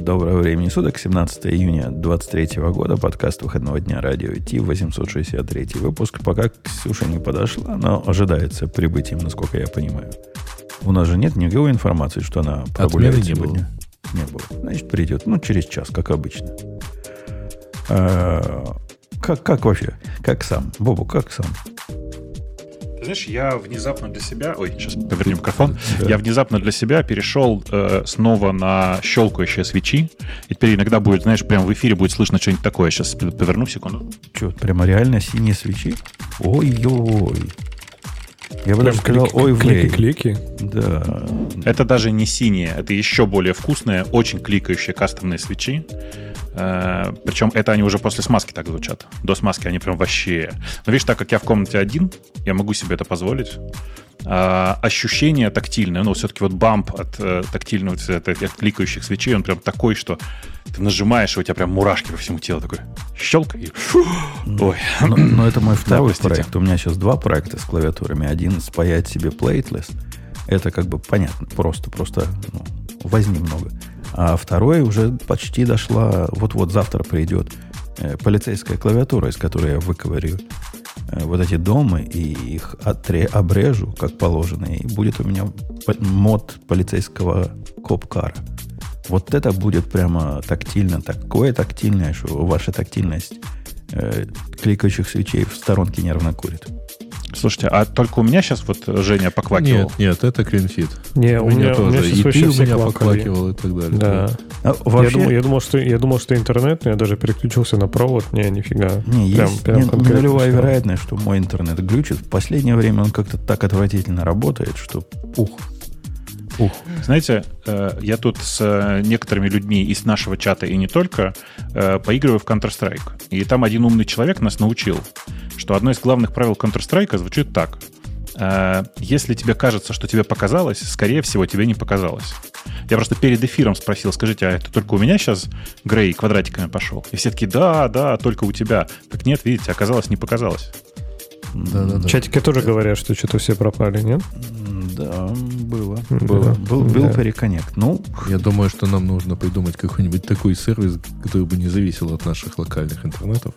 Доброго времени суток, 17 июня 23 года, подкаст выходного дня радио Ти, 863 выпуск. Пока Ксюша не подошла, но ожидается прибытием, насколько я понимаю. У нас же нет никакой информации, что она прогуляет не сегодня. было. Не было. Значит, придет. Ну, через час, как обычно. А, как, как вообще? Как сам? Бобу, как сам? Знаешь, я внезапно для себя... Ой, сейчас поверни микрофон. Я внезапно для себя перешел э, снова на щелкающие свечи. И теперь иногда будет, знаешь, прямо в эфире будет слышно что-нибудь такое. Сейчас поверну секунду. Что, прямо реально синие свечи? Ой-ой. Я бы даже сказал, ой, влей. Клики. Да. Это даже не синие, это еще более вкусные, очень кликающие кастомные свечи. Э, Причем это они уже после смазки так звучат. До смазки они прям вообще... Но видишь, так как я в комнате один, я могу себе это позволить. А, ощущение тактильное, ну, все-таки вот бамп от э, тактильного, от, от кликающих свечей, он прям такой, что ты нажимаешь, и у тебя прям мурашки по всему телу такой. Щелк и... Ой. Но, но это мой второй простите. проект. У меня сейчас два проекта с клавиатурами. Один спаять себе плейтлес. Это как бы понятно. Просто, просто ну, возни много. А второй уже почти дошла. Вот-вот завтра придет э, полицейская клавиатура, из которой я выковырю э, вот эти дома и их отре- обрежу, как положено. И будет у меня мод полицейского копкара. Вот это будет прямо тактильно, такое тактильное, что ваша тактильность э, кликающих свечей в сторонке нервно курит. Слушайте, а только у меня сейчас вот Женя поквакивал? Нет, нет, это кринфит. Не, у у меня, у тоже. меня и сейчас ты вообще у меня квакали. поквакивал и так далее. Да. А, Я, вообще, думал, я, думал, что, я думал, что интернет, но я даже переключился на провод. Не, нифига. не, Прям- есть прям не- нулевая вероятность, что мой интернет глючит. В последнее время он как-то так отвратительно работает, что ух. Ух. Знаете, э, я тут с э, некоторыми людьми из нашего чата и не только э, поигрываю в Counter-Strike. И там один умный человек нас научил, что одно из главных правил Counter-Strike звучит так. Если тебе кажется, что тебе показалось, скорее всего, тебе не показалось. Я просто перед эфиром спросил, скажите, а это только у меня сейчас Грей квадратиками пошел? И все таки да, да, только у тебя. Так нет, видите, оказалось, не показалось. Да-да-да. В чатике тоже говорят, что что-то все пропали, нет? Да, было. Да. было. Был, был Да. переконнект. Ну, Я думаю, что нам нужно придумать какой-нибудь такой сервис, который бы не зависел от наших локальных интернетов.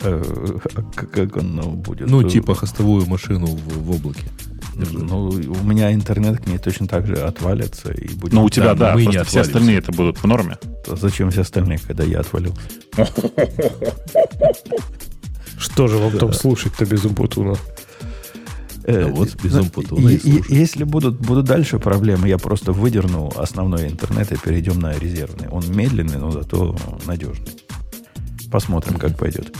как он ну, будет? Ну, типа хостовую машину в, в облаке. Ну, у меня интернет к ней точно так же отвалится и будет. Но у тебя, Да, да, мы не все остальные это будут в норме. А Зачем все остальные, когда я отвалил? Что же вам там слушать-то без Умпутуна? Э, А вот без Умпутуна и. Если будут, будут дальше проблемы, я просто выдерну основной интернет и перейдем на резервный. Он медленный, но зато надежный. Посмотрим, как пойдет.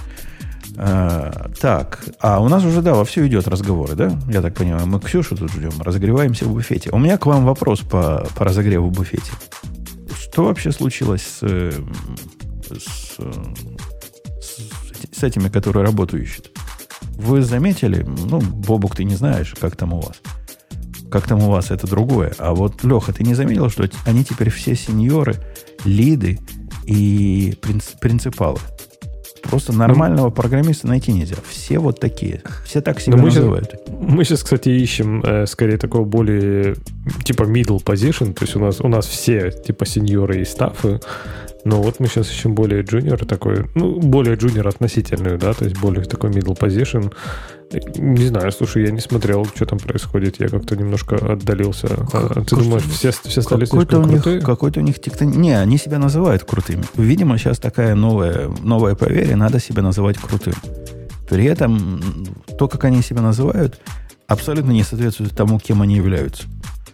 А, так, а у нас уже, да, вовсю идет разговоры, да? Я так понимаю, мы Ксюшу тут ждем, разогреваемся в буфете. У меня к вам вопрос по, по разогреву в буфете. Что вообще случилось с, э, с, э, с, этими, которые работу ищут? Вы заметили, ну, Бобук, ты не знаешь, как там у вас. Как там у вас это другое. А вот, Леха, ты не заметил, что они теперь все сеньоры, лиды и принц- принципалы? Просто нормального программиста найти нельзя. Все вот такие. Все так себя Ну, мы называют. Мы сейчас, кстати, ищем э, скорее такого более типа middle position. То есть у нас, у нас все типа сеньоры и стафы. Но вот мы сейчас ищем более джуниор такой, ну, более джуниор относительную, да, то есть более такой middle position. Не знаю, слушай, я не смотрел, что там происходит. Я как-то немножко отдалился. А, ты Какой- думаешь, все, все стали Какой-то у слишком них, крутые? какой-то у них тектон... Не, они себя называют крутыми. Видимо, сейчас такая новая, новая поверье, надо себя называть крутым. При этом то, как они себя называют, абсолютно не соответствует тому, кем они являются.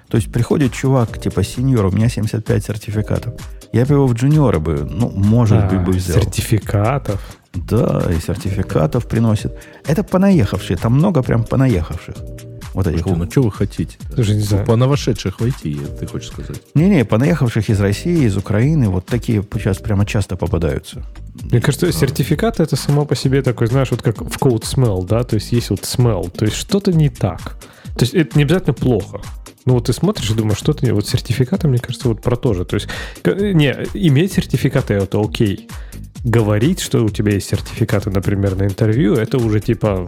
То есть приходит чувак, типа сеньор, у меня 75 сертификатов. Я бы его в джуниора бы, ну, может А, быть, бы взял. Сертификатов. Да, и сертификатов приносит. Это понаехавшие, там много прям понаехавших. Вот этих. Слушайте, ну что вы хотите? Даже не знаю. По новошедших войти, ты хочешь сказать? Не-не, понаехавших из России, из Украины, вот такие сейчас прямо часто попадаются. Мне кажется, сертификат это само по себе такой, знаешь, вот как в code smell, да, то есть есть вот smell, то есть что-то не так. То есть это не обязательно плохо. Ну вот ты смотришь и думаешь, что-то не... Вот сертификаты, мне кажется, вот про то же. То есть, не, иметь сертификаты это окей. Говорить, что у тебя есть сертификаты, например, на интервью, это уже типа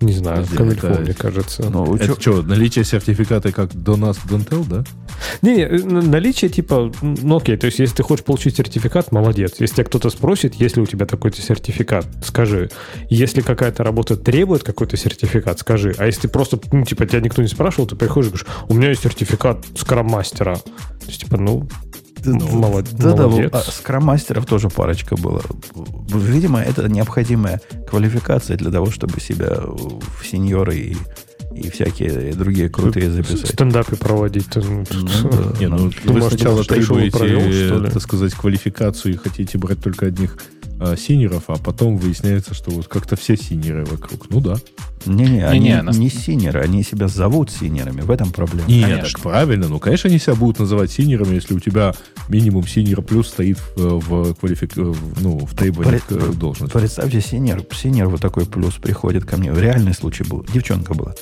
Не знаю, Подожди, Камильфо, это- мне кажется. Ну, Это учё- что, наличие сертификата как до нас, don't tell, да? Не, не, н- наличие типа, ну окей, то есть если ты хочешь получить сертификат, молодец. Если тебя кто-то спросит, есть ли у тебя такой-то сертификат, скажи. Если какая-то работа требует какой-то сертификат, скажи. А если ты просто, ну, типа, тебя никто не спрашивал, ты приходишь и говоришь, у меня есть сертификат скрам-мастера. То есть, типа, ну, молод- Да, да, молодец. а скрам-мастеров тоже парочка была. Видимо, это необходимая квалификация для того, чтобы себя в senior ы и, и всякие другие крутые записать. стендапы проводить. ты, ну, Ну да. Не, ну вы сначала требуете, провел, что ли? так сказать, квалификацию и хотите брать только одних а, senior ов, а потом выясняется, что вот как-то все senior ы вокруг. Ну да. Не-не, они Не-не, нас- не senior ы, они себя зовут senior ами. В этом проблема. Нет, Конечно. так правильно. Ну, конечно, они себя будут называть senior ами, если у тебя минимум senior плюс стоит в, в, квалифик... в- ну, в требованиях При- к должности. Представьте, senior, senior вот такой плюс приходит ко мне. Реальный случай был. Девчонка была.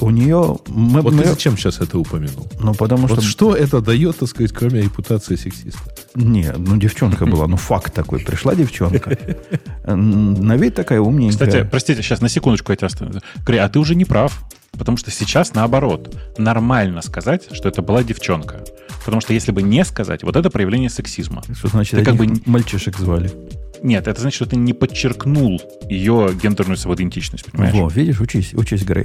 У нее... Мы, Вот мы- ты зачем сейчас это упомянул? ну, потому Вот что... что это дает, так сказать, кроме репутации сексиста? Не, ну, девчонка была. Ну, факт такой. Пришла девчонка. На вид такая умненькая. Кстати, простите, сейчас на секундочку я тебя остановлю. Грей, а ты уже не прав. Потому что сейчас наоборот. Нормально сказать, что это была девчонка. Потому что если бы не сказать, вот это проявление сексизма. Что значит, Ты как бы- мальчишек звали? Нет, это значит, что ты не подчеркнул ее гендерную самоидентичность, понимаешь? Во, видишь, учись, учись, Грей.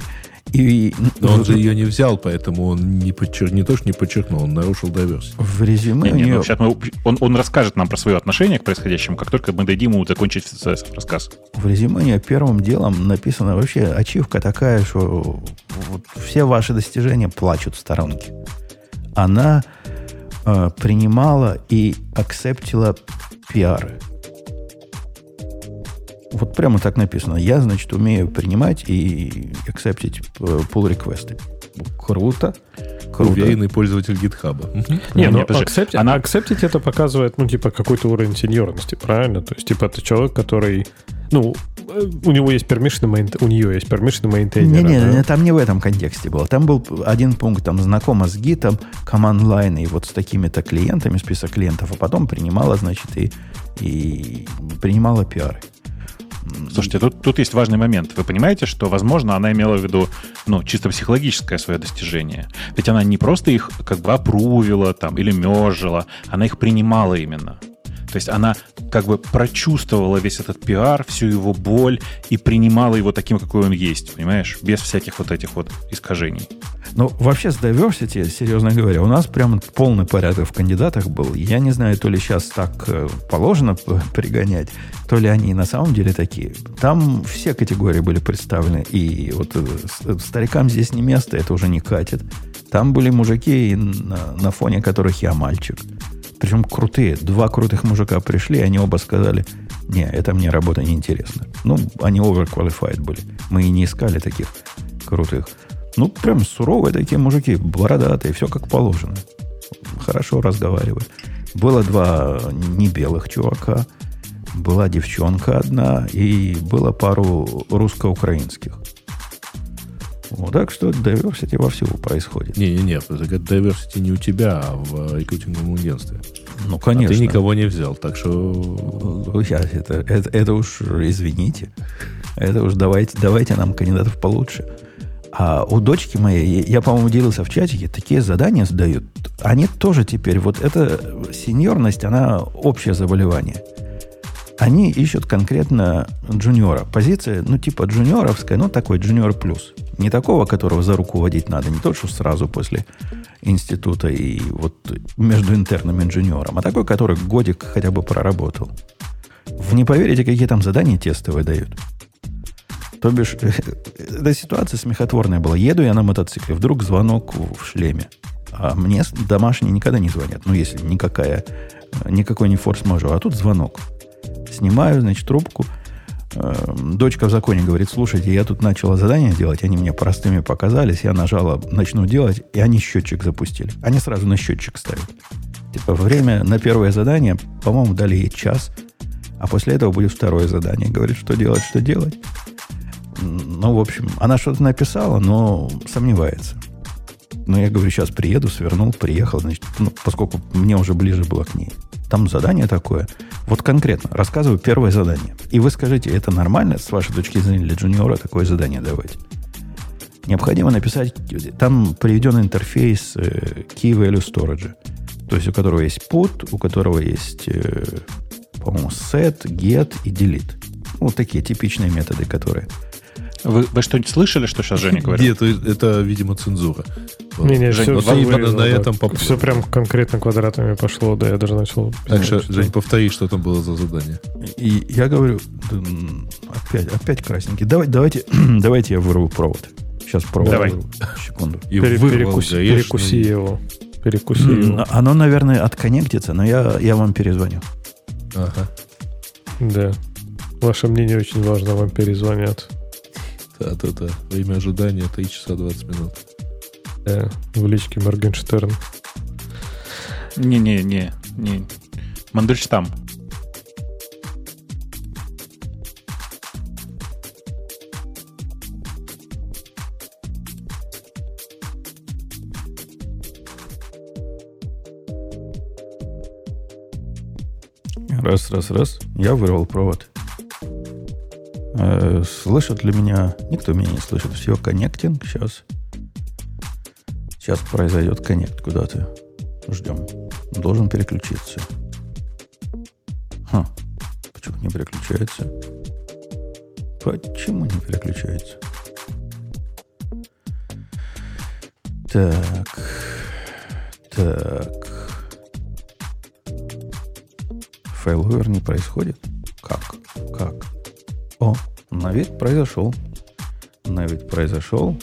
И Но он же ее не взял, поэтому он не, подчер... не то, что не подчеркнул, он нарушил diversity. в резюме Не, не, у ну, нее... сейчас мы- он, он расскажет нам про свое отношение к происходящему, как только мы дадим ему закончить рассказ. В резюме у нее первым делом написано вообще ачивка такая, что вот все ваши достижения плачут в сторонке. Она э, принимала и акцептила пиары. Вот прямо так написано. Я, значит, умею принимать и акцептить pull реквесты Круто. Круто. Уверенный пользователь гитхаба. Мгм. Не, Не, ну не, акцепти- Она- акцептить это показывает, ну, типа, какой-то уровень сеньорности, правильно? То есть, типа, это человек, который, ну, э, у него есть permission maintain, у нее есть permission maintainer. Не-не, да? не, там не в этом контексте было. Там был один пункт, там знакома с гитом, команд лайн и вот с такими-то клиентами, список клиентов, а потом принимала, значит, и, и принимала пиары. Слушайте, тут, тут есть важный момент. Вы понимаете, что, возможно, она имела в виду, ну, чисто психологическое свое достижение. Ведь она не просто их как бы опрувила там или мержила, она их принимала именно. То есть она как бы прочувствовала весь этот пиар, всю его боль и принимала его таким, какой он есть, понимаешь? Без всяких вот этих вот искажений. Ну, вообще с diversity, серьезно говоря, у нас прям полный порядок в кандидатах был. Я не знаю, то ли сейчас так э, положено пригонять, то ли они на самом деле такие. Там все категории были представлены. И вот э, с- старикам здесь не место, это уже не катит. Там были мужики, на, на фоне которых я мальчик. Причем крутые. Два крутых мужика пришли, они оба сказали, не, это мне работа не интересна. Ну, они overqualified были. Мы и не искали таких крутых. Ну, прям суровые такие мужики, бородатые, все как положено. Хорошо разговаривают. Было два не белых чувака, была девчонка одна, и было пару русско-украинских. Вот, так что diversity вовсю происходит. Не-не-не, это diversity не у тебя, а в рекрутинговом агентстве. Ну, А конечно. ты никого не взял, так что... Ну, я- это, это, это уж, извините. Это уж давайте, давайте нам кандидатов получше. А у дочки моей, я, я, по-моему, делился в чатике, такие задания сдают. Они тоже теперь, вот эта сеньорность, она общее заболевание. Они ищут конкретно джуниора. Позиция, ну, типа джуниоровская, ну, такой джуниор плюс. Не такого, которого за руку водить надо, не тот, что сразу после института и вот между интерном и джуниором, а такой, который годик хотя бы проработал. Вы не поверите, какие там задания тестовые дают. То бишь, эта ситуация смехотворная была. Еду я на мотоцикле, вдруг звонок в шлеме. А мне домашние никогда не звонят. Ну, если никакая, никакой не форс-мажор. А тут звонок. Снимаю, значит, трубку. Э, Дочка в законе говорит, слушайте, я тут начала задание делать, они мне простыми показались, я нажала, начну делать, и они счетчик запустили. Они сразу на счетчик ставят. Типа, время на первое задание, по-моему, дали ей час, а после этого будет второе задание. Говорит, что делать, что делать. Ну, в общем, она что-то написала, но сомневается. Но я говорю, сейчас приеду, свернул, приехал, значит, ну, поскольку мне уже ближе было к ней. Там задание такое. Вот конкретно рассказываю первое задание. И вы скажите, это нормально с вашей точки зрения для джуниора такое задание давать? Необходимо написать, там приведен интерфейс э, Key Value Storage. То есть у которого есть put, у которого есть, э, по-моему, set, get и delete. Вот такие типичные методы, которые вы, вы что-нибудь слышали, что сейчас Женя говорит? Нет, это, это, видимо, цензура. Не, не, Жень, все, вот все вырезано, на да. этом поп- Все прям конкретно квадратами пошло, да, я даже начал... Так что. Жень, повтори, что там было за задание. И я говорю, «Да, опять, опять красненький. Давай, давайте, давайте я вырву провод. Сейчас провод Давай. вырву. Секунду. И Пере- вырвал перекуси, гаишный. перекуси его. Перекуси М, его. Оно, наверное, отконнектится, но я, я вам перезвоню. Ага. Да. Ваше мнение очень важно, вам перезвонят. Да-да-да. Время ожидания 3 часа 20 минут. Да, в личке Моргенштерн. Не-не-не. не. Мандельштам. Раз, раз, раз. Я вырвал провод. Э, слышат ли меня? Никто меня не слышит. Все, коннектинг. Сейчас. Сейчас произойдет коннект куда-то. Ждем. Должен переключиться. Ха. Почему не переключается? Почему не переключается? Так. Так. Фейловер не происходит? Как? Как? О, на вид произошел. На вид произошел.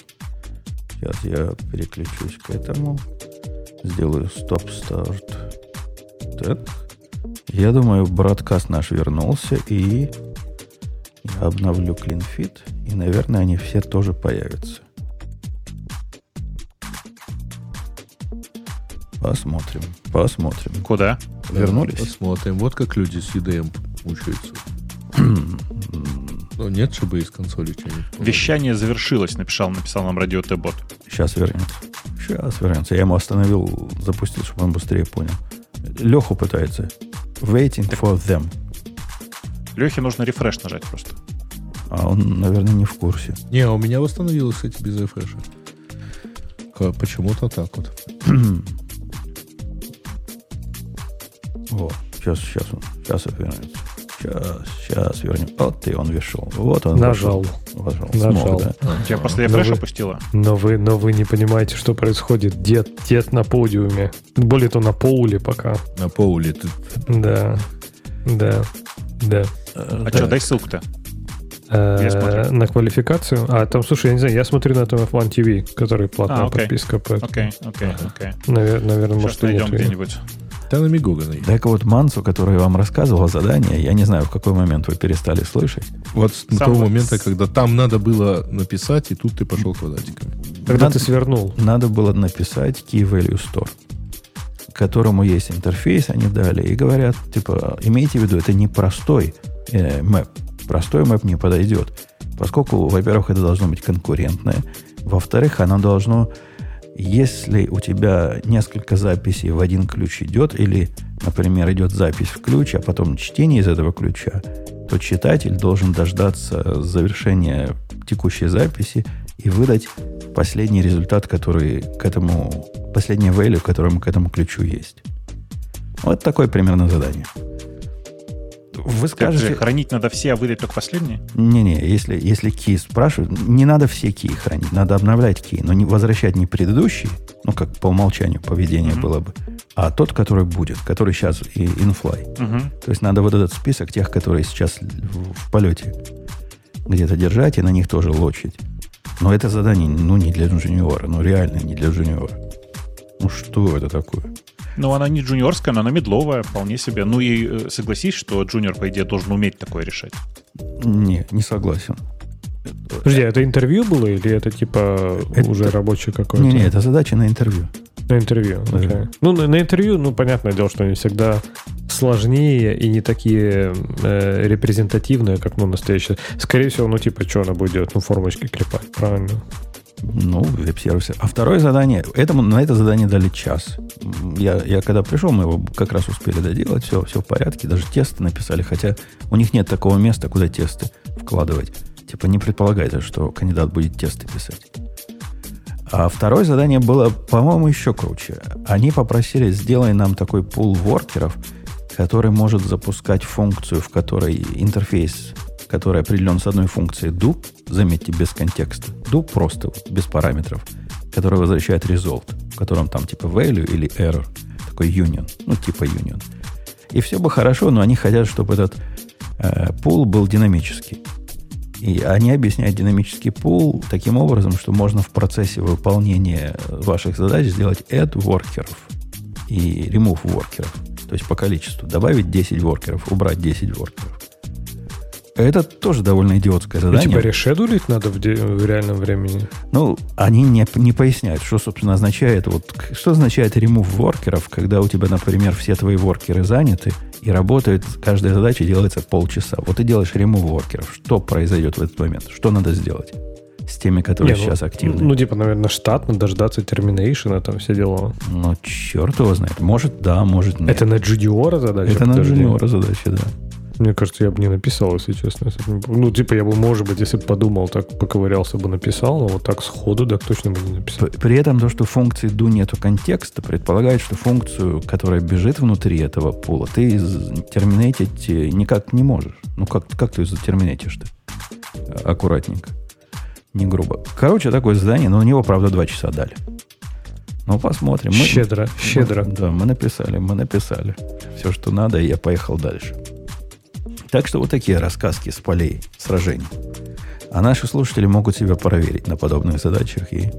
Сейчас я переключусь к этому. Сделаю стоп-старт. Так. Я думаю, браткаст наш вернулся, и я обновлю CleanFit, и, наверное, они все тоже появятся. Посмотрим, посмотрим. Куда? Вернулись? Посмотрим. Вот как люди с UDM мучаются. Ну, нет, чтобы из консоли что-нибудь. Вещание завершилось, написал, написал нам радио Т-бот. Сейчас вернется. Сейчас вернется. Я ему остановил, запустил, чтобы он быстрее понял. Леху пытается. Waiting for them. Лехе нужно рефреш нажать просто. А он, наверное, не в курсе. Не, у меня восстановилось, кстати, без рефреша. Почему-то так вот. О, сейчас, сейчас он, сейчас он вернется. Сейчас, сейчас вернем. Вот и он вышел. Вот он Нажал. Вошел. Нажал. Смог, да. Тебя после рефреш вы- опустило? Но вы, но вы не понимаете, что происходит. Дед, дед на подиуме. Более то на поуле пока. На Поуле ты Да. Да. Да. А да. что, дай ссылку-то. Э, Я на квалификацию. А, там, слушай, я не знаю, я смотрю на TMF1 TV, который платная А, окей. подписка. Окей, окей, окей. навер- наверное, Сейчас может, и найдем где-нибудь. Да на Мигога найди. Так вот, Мансу, который вам рассказывал задание, я не знаю, в какой момент вы перестали слышать. Вот с Сам того вот момента, когда там надо было написать, и тут ты пошел квадратиками. Когда Надо- ты свернул. Надо было написать Key Value Store, которому есть интерфейс, они дали, и говорят, типа, имейте в виду, это не простой э, мэп. Простой мэп не подойдет. Поскольку, во-первых, это должно быть конкурентное. Во-вторых, оно должно, если у тебя несколько записей в один ключ идет, или, например, идет запись в ключ, а потом чтение из этого ключа, то читатель должен дождаться завершения текущей записи и выдать последний результат, который к этому, последний value, которому к этому ключу есть. Вот такое примерно задание. Вы скажете, хранить надо все, а выдать только последние? не-не, если, если key спрашивают, не надо все key хранить, надо обновлять key, но не возвращать не предыдущий, ну, как по умолчанию поведение Мгм. было бы, а тот, который будет, который сейчас и infly. Угу. То есть надо вот этот список тех, которые сейчас в, в полете где-то держать и на них тоже лочить. Но это задание, ну, не для джуниора, ну, реально не для джуниора. Ну, что это такое? Ну, она не джуниорская, но она медловая, вполне себе. Ну и э, согласись, что джуниор, по идее, должен уметь такое решать. Не, не согласен. Подожди, а это интервью было или это типа Это- уже рабочий какой-то? Не-не, это задача на интервью. На интервью. Да. окей. Ну, на, на интервью, ну, понятное дело, что они всегда сложнее и не такие э, репрезентативные, как ну, настоящие. Скорее всего, ну, типа, что она будет делать? Ну, формочки клепать, правильно? Ну, веб-сервисы. А второе задание, этому, на это задание дали час. Я, я когда пришел, мы его как раз успели доделать, все, все в порядке, даже тесты написали, хотя у них нет такого места, куда тесты вкладывать. Типа не предполагается, что кандидат будет тесты писать. А второе задание было, по-моему, еще круче. Они попросили, сделай нам такой пул воркеров, который может запускать функцию, в которой интерфейс, который определен с одной функцией do, заметьте, без контекста. Do просто, без параметров, который возвращает result, в котором там типа value или error, такой union, ну типа union. И все бы хорошо, но они хотят, чтобы этот э, был динамический. И они объясняют динамический пул таким образом, что можно в процессе выполнения ваших задач сделать add workеров и remove workеров. То есть по количеству. Добавить 10 воркеров, убрать 10 воркеров. Это тоже довольно идиотское задание. Ну, типа решедулить надо в, де- в реальном времени? Ну, они не, не поясняют, что, собственно, означает. Вот, что означает remove воркеров, когда у тебя, например, все твои воркеры заняты, и работает, каждая задача делается полчаса. Вот ты делаешь remove воркеров. Что произойдет в этот момент? Что надо сделать с теми, которые Не, ну, сейчас активны? Ну, типа, наверное, штатно дождаться терминейшена, там все дела. Ну, черт его знает. Может, да, может, нет. Это на джуниора задача? Это на джуниора задача, да. Мне кажется, я бы не написал, если честно. Ну, типа, я бы, может быть, если бы подумал, так поковырялся бы написал, но вот так сходу, так точно бы не написал. При этом то, что функции do нету контекста, предполагает, что функцию, которая бежит внутри этого пула, ты терминейтить э, никак не можешь. Ну, как, как ты затерминейтишь-то? А- Аккуратненько. Не грубо. Короче, такое задание, но на него, правда, два часа дали. Ну, посмотрим. Мы- щедро, щедро. Да, мы написали, мы написали. Все, что надо, и я поехал дальше. Так что вот такие рассказки с полей сражений. А наши слушатели могут себя проверить на подобных задачах и,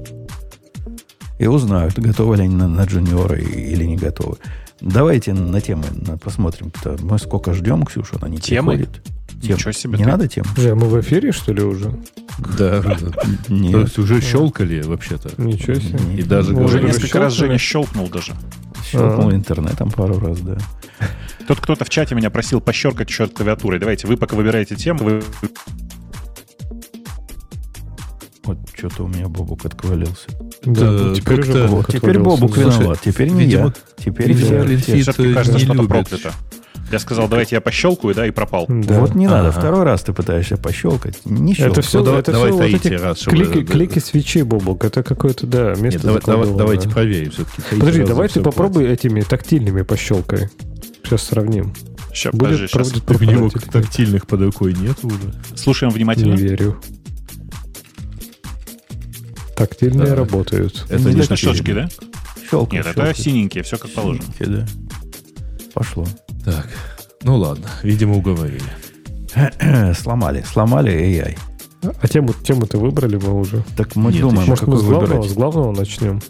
и узнают, готовы ли они на, на джуниора или не готовы. Давайте на темы на- посмотрим. -то. Мы сколько ждем, Ксюша, она не Темы? приходит. Тем- Ничего себе Не ты. надо тем? А мы в эфире, что ли, уже? Да. То есть уже щелкали вообще-то. Ничего себе. И даже Уже несколько раз? Женя щелкнул даже. Щелкнул А. интернетом пару раз, да. Тут кто-то в чате меня просил пощелкать счет клавиатурой. Давайте, вы пока выбираете тему, вы Вот что-то у меня Бобук отковалился. Да, Да, ну, теперь как-то- уже Бобук теперь. Бобук Слушай, виноват. Теперь не видимо, я. Теперь все-таки э, кажется, не что-то любит. проклято. Я сказал, давайте я пощелкаю, да, и пропал. Да. Вот не надо. Ага. Второй раз ты пытаешься пощелкать. Не Это щелкай. все, Ну, давай- это давай все вот эти раз, чтобы- клики, клики свечи, Бобок. Это какое-то, да, место Нет, давай- давай- давайте проверим все-таки. Подожди, давай ты попробуй этими тактильными пощелкай. Сейчас сравним. Ща, Будет, подожди, щас. будет Так у него пропадать. тактильных под рукой нет уже. Слушаем Не внимательно. верю. Тактильные Да. работают. Это Не не Это щелчки, да? Щелкай, Нет, это щелкай. синенькие, все как положено. Синенькие, да. Пошло. Так, ну ладно, видимо, уговорили. сломали. Сломали AI. А тему, тему-то выбрали мы уже. Так мы Нет, думаем. Может, мы с главного, выбирать. с главного начнем?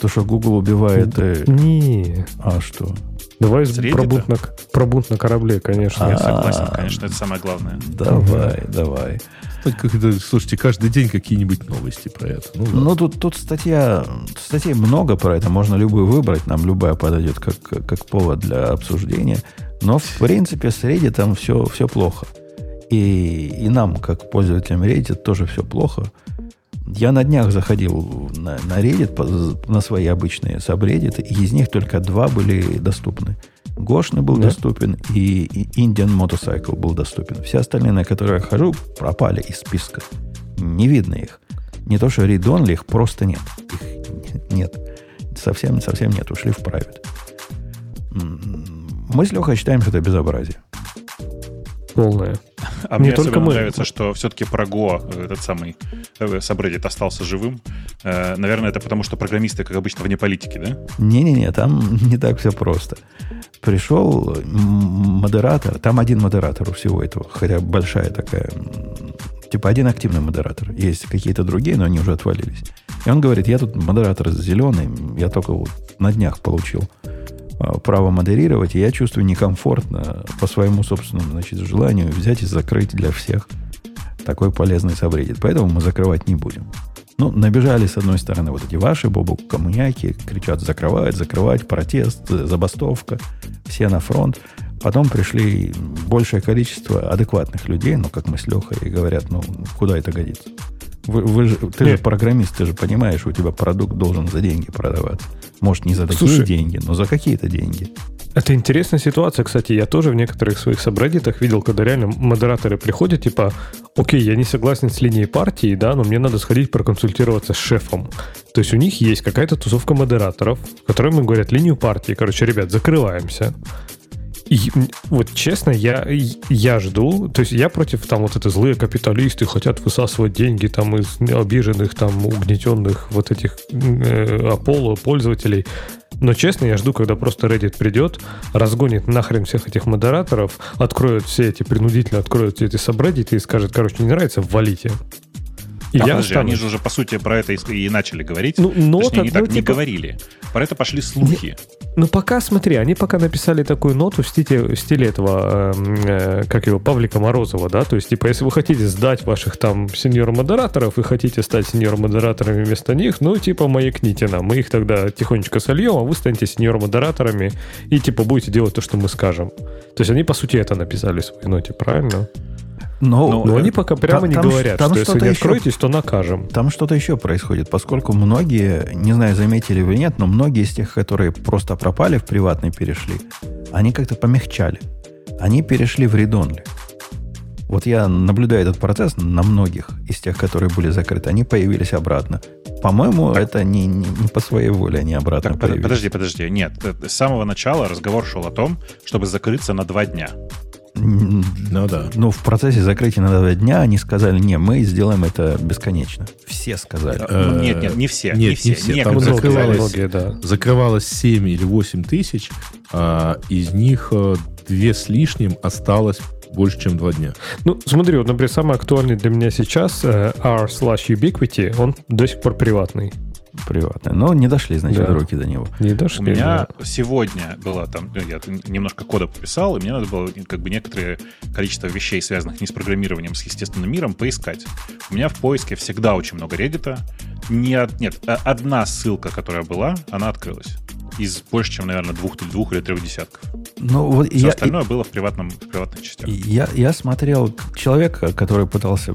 То, что Google убивает... э, Не. А что? Давай про бунт, на, про бунт на корабле, конечно. Я согласен, конечно, это самое главное. Давай, давай. Слушайте, каждый день какие-нибудь новости про это. Ну. Ну, тут, тут статья, статей много про это, можно любую выбрать, нам любая подойдет как, как, как повод для обсуждения. Но, в принципе, с Reddit все, все плохо. И, и нам, как пользователям Reddit, тоже все плохо. Я на днях заходил на, на Reddit, на свои обычные сабреддиты, и из них только два были доступны. Гошный был Да? доступен, и, и Indian Motorcycle был доступен. Все остальные, на которые я хожу, пропали из списка. Не видно их. Не то, что only, их просто нет. Их нет. Совсем, совсем нет. Ушли в private. М, Мы с Лехой считаем, что это безобразие. Полная. А Не мне только мы. нравится, что все-таки про Go, э, этот самый э, сабреддит, остался живым. Э, Наверное, это потому, что программисты, как обычно, вне политики, да? Не-не-не, там не так все просто. Пришел модератор, там один модератор у всего этого, хотя большая такая, типа один активный модератор. Есть какие-то другие, но они уже отвалились. И он говорит, я тут модератор зеленый, я только вот на днях получил право модерировать, и я чувствую некомфортно по своему собственному значит, желанию взять и закрыть для всех такой полезный сабреддит. Поэтому мы закрывать не будем. Ну, набежали, с одной стороны, вот эти ваши бобу коммуняки, кричат закрывать, закрывать, протест, э, забастовка, все на фронт. Потом пришли большее количество адекватных людей, ну, как мы с Лехой, и говорят, ну, куда это годится? Вы, вы же, ты Нет. же программист, ты же понимаешь, у тебя продукт должен за деньги продаваться. Может, не за такие Слушай. деньги, но за какие-то деньги. Это интересная ситуация, кстати. Я тоже в некоторых своих сабреддитах видел, когда реально модераторы приходят, типа, окей, я не согласен с линией партии, да, но мне надо сходить проконсультироваться с шефом. То есть у них есть какая-то тусовка модераторов, которым им говорят линию партии. Короче, ребят, закрываемся. И вот честно, я, я жду, то есть я против там вот это злые капиталисты хотят высасывать деньги там из обиженных, там угнетенных вот этих э, Apollo пользователей. Но честно, я жду, когда просто Reddit придет, разгонит нахрен всех этих модераторов, откроет все эти, принудительно откроет все эти сабреддиты и скажет, короче, не нравится, валите. И А я подожди, они же уже, по сути, про это и, начали говорить. Ну, но Точнее, они так, так ну, не типа- говорили. Про это пошли слухи. Ну, пока, смотри, они пока написали такую ноту в стиле, в стиле этого, эм, э, как его, Павлика Морозова, да, то есть, типа, если вы хотите сдать ваших там сеньор-модераторов и хотите стать сеньор-модераторами вместо них, ну, типа, маякните нам, мы их тогда тихонечко сольем, а вы станете сеньор-модераторами и, типа, будете делать то, что мы скажем. То есть, они, по сути, это написали в своей ноте, правильно? Но, Но они пока прямо там- не там говорят, ш- там что если не еще- откроетесь, то накажем. Там что-то еще происходит, поскольку многие, не знаю, заметили вы или нет, но многие из тех, которые просто пропали в приватный перешли, они как-то помягчали. Они перешли в редонли. Вот я наблюдаю этот процесс на многих из тех, которые были закрыты. Они появились обратно. По-моему, это не, не, не по своей воле они обратно Так, появились. подожди, подожди. Нет, э, с самого начала разговор шел о том, чтобы закрыться на два дня. Ну да. Ну, в процессе закрытия на два дня они сказали, не, мы сделаем это бесконечно. Все сказали. Э, Ну, нет, нет, не все. нет, не не все. все. Там закрывалось- да. Закрывалось 7 или 8 тысяч, а из них э, две с лишним осталось больше, чем два дня. Ну, смотри, вот, например, самый актуальный для меня сейчас э, r slash ubiquity, он до сих пор приватный. Приватные. Но не дошли, значит, Да. руки до него. Не дошли. У меня да. сегодня было там, ну, я немножко кода пописал, и мне надо было как бы некоторое количество вещей, связанных не с программированием, с естественным миром, поискать. У меня в поиске всегда очень много Reddit. Не от- нет, а- одна ссылка, которая была, она открылась. Из больше, чем, наверное, двух, двух или трех десятков. Ну, вот Все я, остальное было в, приватном, в приватных частях. Я, я смотрел человека, который пытался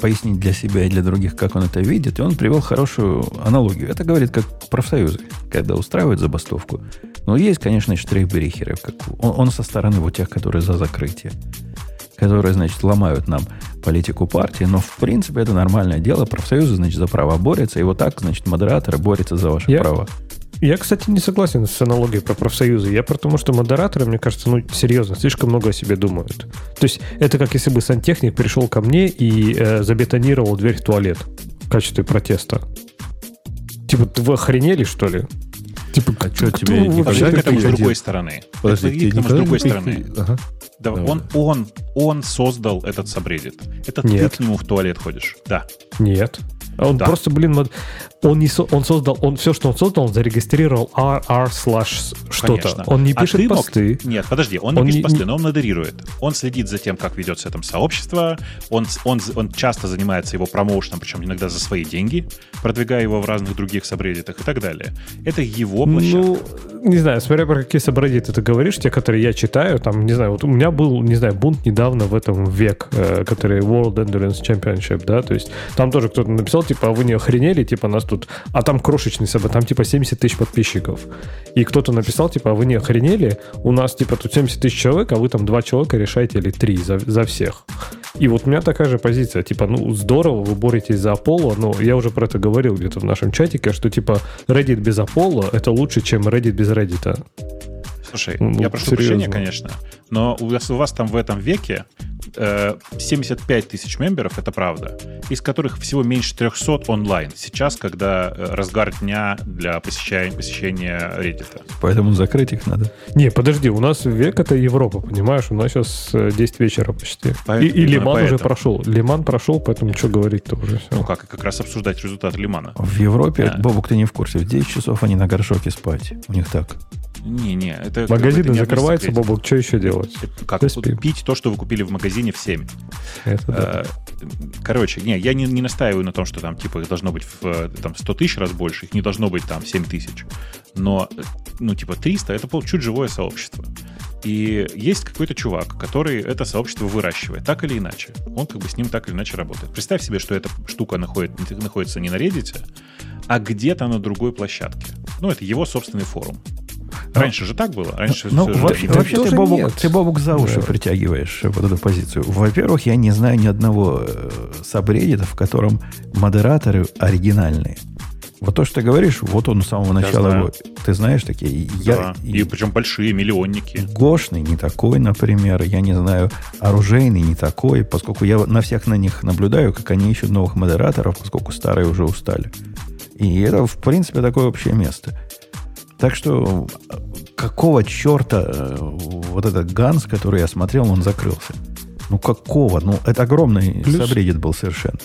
пояснить для себя и для других, как он это видит, и он привел хорошую аналогию. Это говорит как профсоюзы, когда устраивают забастовку. Но есть, конечно, штрейхберихеры. Как, он, он со стороны вот тех, которые за закрытие. Которые, значит, ломают нам политику партии, но в принципе это нормальное дело. Профсоюзы, значит, за права борются, и вот так, значит, модераторы борются за ваши Я- права. Я, кстати, не согласен с аналогией про профсоюзы. Я потому что модераторы, мне кажется, ну, серьезно, слишком много о себе думают. То есть это как если бы сантехник пришел ко мне и э, забетонировал дверь в туалет в качестве протеста. Типа, вы охренели, что ли? Типа, А что, тебе никогда к этому с другой стороны. Подожди, к этому с другой стороны. Ага. Да, Давай. он, он, он создал этот сабреддит. Это Нет. ты к нему в туалет ходишь. Да. Нет. А Он Да. просто, блин, мод- он не со- он создал, он все, что он создал, он зарегистрировал r, r slash что-то. Он не А пишет мог- посты. Нет, подожди, он не Он пишет не- посты, не- но он модерирует. Он следит за тем, как ведется там сообщество. Он, он, он часто занимается его промоушеном, причем иногда за свои деньги, продвигая его в разных других сабреддитах и так далее. Это его площадка. Ну, не знаю, смотря про какие собрадиты ты говоришь, те, которые я читаю, там, не знаю, вот у меня был, не знаю, бунт недавно в этом век, э, который World Endurance Championship, да, то есть там тоже кто-то написал, типа, а вы не охренели, типа, нас тут, а там крошечный собой, там, типа, 70 тысяч подписчиков. И кто-то написал, типа, а вы не охренели, у нас, типа, тут 70 тысяч человек, а вы там два человека решаете или три за, за всех. И вот у меня такая же позиция, типа, ну, здорово, вы боретесь за Apollo, но я уже про это говорил где-то в нашем чатике, что, типа, Reddit без Apollo это лучше, чем Reddit без Reddit. Слушай, Ну, я прошу серьезно. прощения, конечно, но у вас, у вас там в этом веке э, 75 тысяч мемберов, это правда, из которых всего меньше 300 онлайн. Сейчас, когда э, разгар дня для посещения, посещения Reddit. Поэтому закрыть их надо. Не, подожди, у нас век это Европа, понимаешь? У нас сейчас э, 10 вечера почти. Поэтому- и, и Лиман уже поэтому. прошел. Лиман прошел, поэтому что говорить-то уже Ну все. как, как раз обсуждать результат Лимана. В Европе, Да. Бобук, ты не в курсе, в 9 часов они на горшоке спать. У них так. Не-не, это... Магазины это закрываются. Бобок, что еще делать? Как Да спи. пить то, что вы купили в магазине в 7. Это да. Э, Короче, не, я не, не настаиваю на том, что там типа их должно быть в э, там, 100 тысяч раз больше, их не должно быть там 7 тысяч. Но, ну, типа 300 это чуть живое сообщество. И есть какой-то чувак, который это сообщество выращивает, так или иначе. Он как бы с ним так или иначе работает. Представь себе, что эта штука находит, находится не на Reddit, а где-то на другой площадке. Ну, это его собственный форум. Раньше же так было. Раньше Ну, же во- интернет- вообще ты нет. ты Бобук за уши Да. притягиваешь вот эту позицию. Во-первых, я не знаю ни одного э, сабреддита, в котором модераторы оригинальные. Вот то, что ты говоришь, вот он с самого начала. знаю. его- Ты знаешь такие? Да. Я, И причем большие, миллионники. Гошный не такой, например. Я не знаю, оружейный не такой, поскольку я на всех на них наблюдаю, как они ищут новых модераторов, поскольку старые уже устали. И это, в принципе, такое общее место. Так что какого черта э, вот этот Ганс, который я смотрел, он закрылся? Ну какого? Ну это огромный Плюс- сабреддит был совершенно.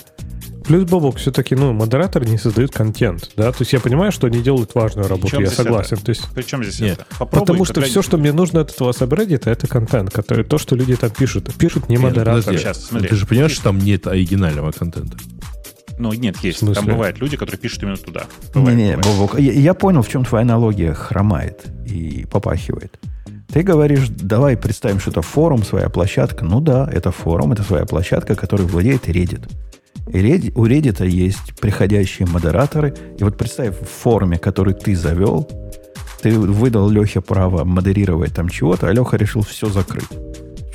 Плюс, Бобок, все-таки, ну, модераторы не создают контент, да? То есть я понимаю, что они делают важную работу, я согласен. это? То есть Причем здесь Нет. это? Попробуй Потому что все, что мне нужно от этого сабреддита, это контент, который, то, что люди там пишут. Пишут не Нет, модераторы. подожди. Сейчас, смотри. Ты же понимаешь, что там нет оригинального контента. Ну, нет, есть. Там бывают люди, которые пишут именно туда. Бывает, Не-не, бывает. Бобок, я, я понял, в чем твоя аналогия хромает и попахивает. Ты говоришь, давай представим, что это форум, своя площадка. Ну да, это форум, это своя площадка, которой владеет Reddit. И Reddit- у Reddit есть приходящие модераторы. И вот представь, в форуме, который ты завел, ты выдал Лехе право модерировать там чего-то, а Леха решил все закрыть.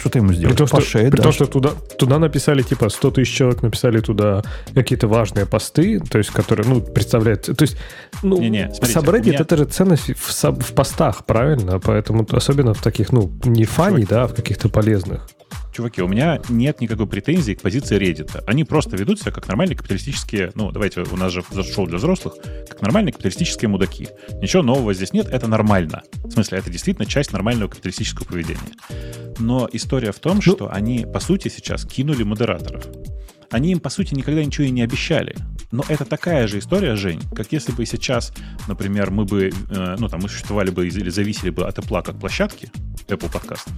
Что ты ему При сделал? том, что, По шее при том, дашь. что туда, туда написали, типа, 100 тысяч человек написали туда какие-то важные посты, то есть, которые, ну, представляют... То есть, ну, Не-не, смотрите, Subreddit меня- это же ценность в, в постах, правильно? Поэтому особенно в таких, ну, не фани, да, а в каких-то полезных. Чуваки, у меня нет никакой претензии к позиции Reddit. Они просто ведут себя как нормальные капиталистические, ну, давайте, у нас же шоу для взрослых, как нормальные капиталистические мудаки. Ничего нового здесь нет, это нормально. В смысле, это действительно часть нормального капиталистического поведения. Но история в том, Ну- что они, по сути, сейчас кинули модераторов. Они им, по сути, никогда ничего и не обещали. Но это такая же история, Жень, как если бы сейчас, например, мы бы, э, ну, там, мы существовали бы или зависели бы от Apple как площадки, Apple подкастов,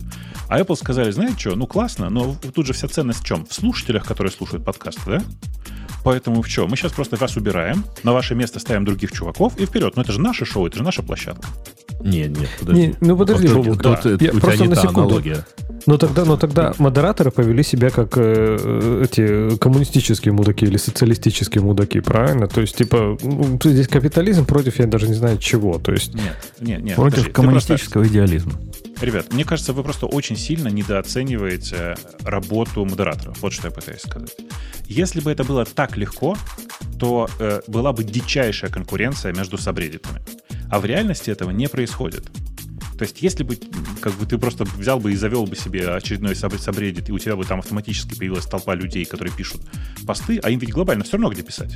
а Apple сказали, знаете что, ну, классно, но тут же вся ценность в чем? В слушателях, которые слушают подкасты, да? Поэтому в чем? Мы сейчас просто вас убираем, на ваше место ставим других чуваков и вперед. Но это же наше шоу, это же наша площадка. Нет, нет, подожди. Не, ну, подожди, Тут- Бобук, тут, да. э, Я у тебя просто не на та секунду. аналогия. Но тогда, но тогда модераторы повели себя как э, эти коммунистические мудаки или социалистические мудаки, правильно? То есть, типа, ну, здесь капитализм против, я даже не знаю чего. То есть, Нет, нет, нет. Против подожди, коммунистического идеализма. просто- ребят, мне кажется, вы просто очень сильно недооцениваете работу модераторов. Вот что я пытаюсь сказать. Если бы это было так легко, то э, была бы дичайшая конкуренция между сабреддитами. А в реальности этого не происходит. То есть, если бы как бы ты просто взял бы и завел бы себе очередной саб- сабреддит, и у тебя бы там автоматически появилась толпа людей, которые пишут посты, а им ведь глобально все равно где писать,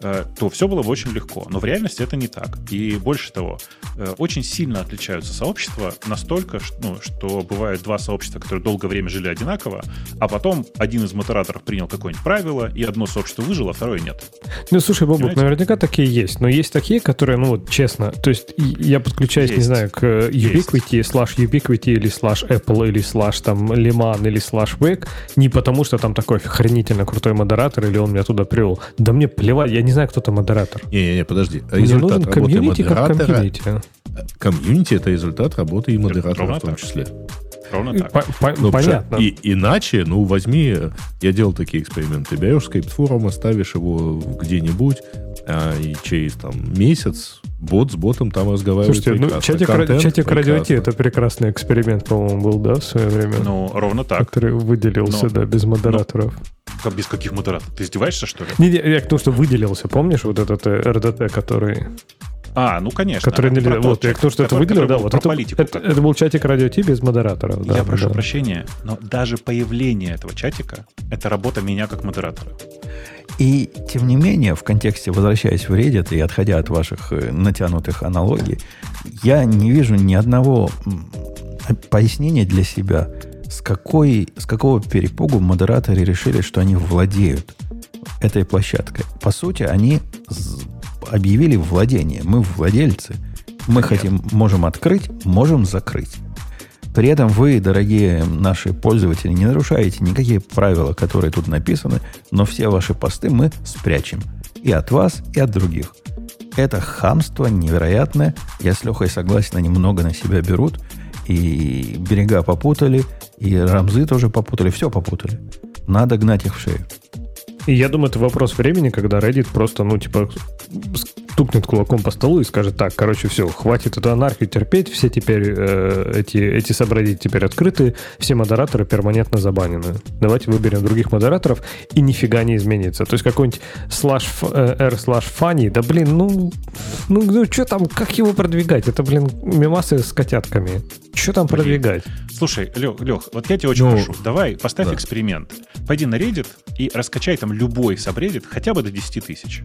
то все было бы очень легко. Но в реальности это не так. И больше того, э, очень сильно отличаются сообщества настолько, ну, что бывают два сообщества, которые долгое время жили одинаково, а потом один из модераторов принял какое-нибудь правило, и одно сообщество выжило, а второе нет. Ну, слушай, Бобук, наверняка такие есть. Но есть такие, которые, ну, вот, честно, то есть я подключаюсь, не Есть. знаю, к э, Ubiquity, слаш Ubiquity или слаш Apple, или слаш там Лиман, или слаш Wake, не потому, что там такой охренительно крутой модератор, или он меня туда привел. Да мне плевать, я не знаю, кто там модератор. Не-не-не, подожди. Мне Результат нужен работы комьюнити как модератора... комьюнити. Комьюнити — это результат работы и модератора Ровно в том так. числе. Ровно так. По- по- Ну, Понятно. И, иначе, ну, возьми, э, я делал такие эксперименты, берешь скрипт-форум, ставишь его где-нибудь, а, и через там месяц бот с ботом там разговаривает Слушайте, ну, прекрасно. чатик, Контент чатик радио это прекрасный эксперимент, по-моему, был, да, в свое время? Ну, ровно так. который выделился, Но- да, без модераторов. Как без каких модераторов? Ты издеваешься, что ли? Не, не, я к тому, что выделился, помнишь, вот этот э, РДТ, который... А, ну, конечно. который нельзя- тот вот, я чат, к тому, что это выделил, да, вот это, политику. это, это был чатик радио Ти без модераторов. да, Я прошу да. прощения, но даже появление этого чатика — это работа меня как модератора. И, тем не менее, в контексте, возвращаясь в Reddit и отходя от ваших э, натянутых аналогий, я не вижу ни одного пояснения для себя, с, какой, с какого перепугу модераторы решили, что они владеют этой площадкой. По сути, они объявили владение. Мы владельцы. Мы хотим, можем открыть, можем закрыть. При этом вы, дорогие наши пользователи, не нарушаете никакие правила, которые тут написаны, но все ваши посты мы спрячем. И от вас, и от других. Это хамство невероятное. Я с Лехой согласен, они много на себя берут. И берега попутали, и рамзы тоже попутали, все попутали. Надо гнать их в шею. И я думаю, это вопрос времени, когда Reddit просто, ну, типа, стукнет кулаком по столу и скажет, так, короче, все, хватит эту анархию терпеть, все теперь, э, эти, эти собрания теперь открыты, все модераторы перманентно забанены. Давайте выберем других модераторов, и нифига не изменится. То есть какой-нибудь slash э, r slash funny, да блин, ну, ну, ну что там, как его продвигать? Это, блин, мемасы с котятками. Что там продвигать? Слушай, Лех, Лех, вот я тебя очень ну, прошу, давай поставь да. эксперимент. Пойди на Reddit и раскачай там любой сабреддит хотя бы до 10 тысяч.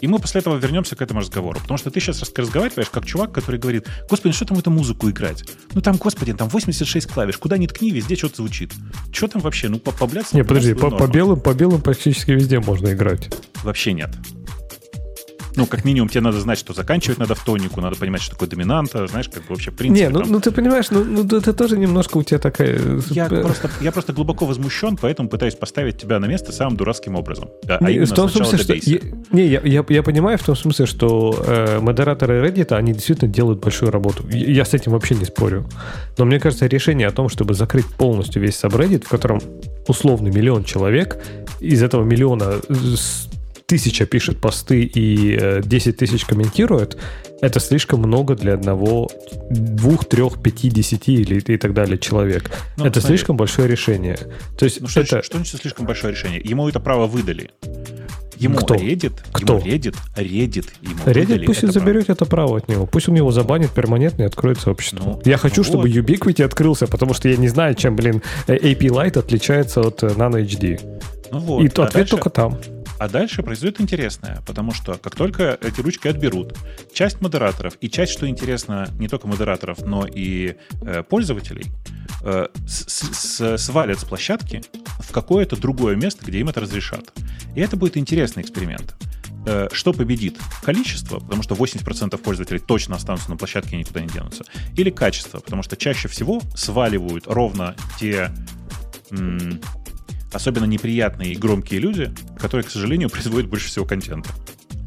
И мы после этого вернемся к этому разговору. Потому что ты сейчас разговариваешь как чувак, который говорит, господи, что там эту музыку играть? Ну там, господи, там 86 клавиш, куда ни ткни, везде что-то звучит. Что там вообще? Ну, по, по Не, подожди, по, по, белым, по белым практически везде можно играть. Вообще нет. Ну, как минимум, тебе надо знать, что заканчивать надо в тонику, надо понимать, что такое доминанта, знаешь, как бы вообще в принципе. Не, ну, там... ну ты понимаешь, ну, ну это тоже немножко у тебя такая... Я просто, я просто глубоко возмущен, поэтому пытаюсь поставить тебя на место самым дурацким образом. А, а не, в том смысле, что... Я, не, я, я, я понимаю в том смысле, что э, модераторы Reddit, они действительно делают большую работу. Я с этим вообще не спорю. Но мне кажется, решение о том, чтобы закрыть полностью весь subreddit, в котором условный миллион человек, из этого миллиона тысяча пишет посты и 10 э, тысяч комментирует, это слишком много для одного, двух, трех, пяти, десяти или и так далее человек. Ну, это смотри. слишком большое решение. То есть ну, что, это... что значит слишком большое решение? Ему это право выдали. Ему Кто? Reddit, Кто? ему Reddit, Reddit ему Reddit пусть это заберет право. это право от него. Пусть он его забанит перманентно и откроет сообщество. Ну, я хочу, ну чтобы вот. Ubiquiti открылся, потому что я не знаю, чем, блин, AP Lite отличается от э, Nano HD. Ну вот. И а ответ дальше... только там. А дальше произойдет интересное, потому что как только эти ручки отберут, часть модераторов и часть, что интересно, не только модераторов, но и э, пользователей, э, свалят с площадки в какое-то другое место, где им это разрешат. И это будет интересный эксперимент. Э, что победит? Количество, потому что 80% пользователей точно останутся на площадке и никуда не денутся. Или качество, потому что чаще всего сваливают ровно те особенно неприятные и громкие люди, которые, к сожалению, производят больше всего контента.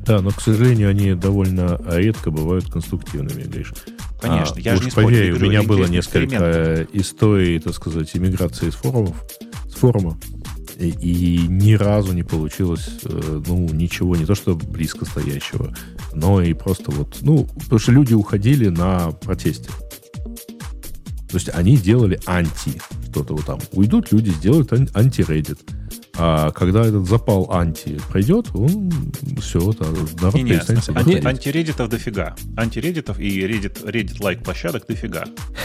Да, но, к сожалению, они довольно редко бывают конструктивными, Гриш. Конечно, а, я же не поверь, спорю, у меня было несколько историй, так сказать, иммиграции с форумов, с форума, и, и ни разу не получилось, э, ну, ничего, не то что близко стоящего, но и просто вот, ну, потому что люди уходили на протесте. То есть они делали анти что-то вот там. Уйдут люди, сделают анти-Reddit. А когда этот запал анти пройдет, он все, это народ не, не, перестанет анти, Антиреддитов дофига. Антиреддитов и Reddit, Reddit-лайк площадок дофига.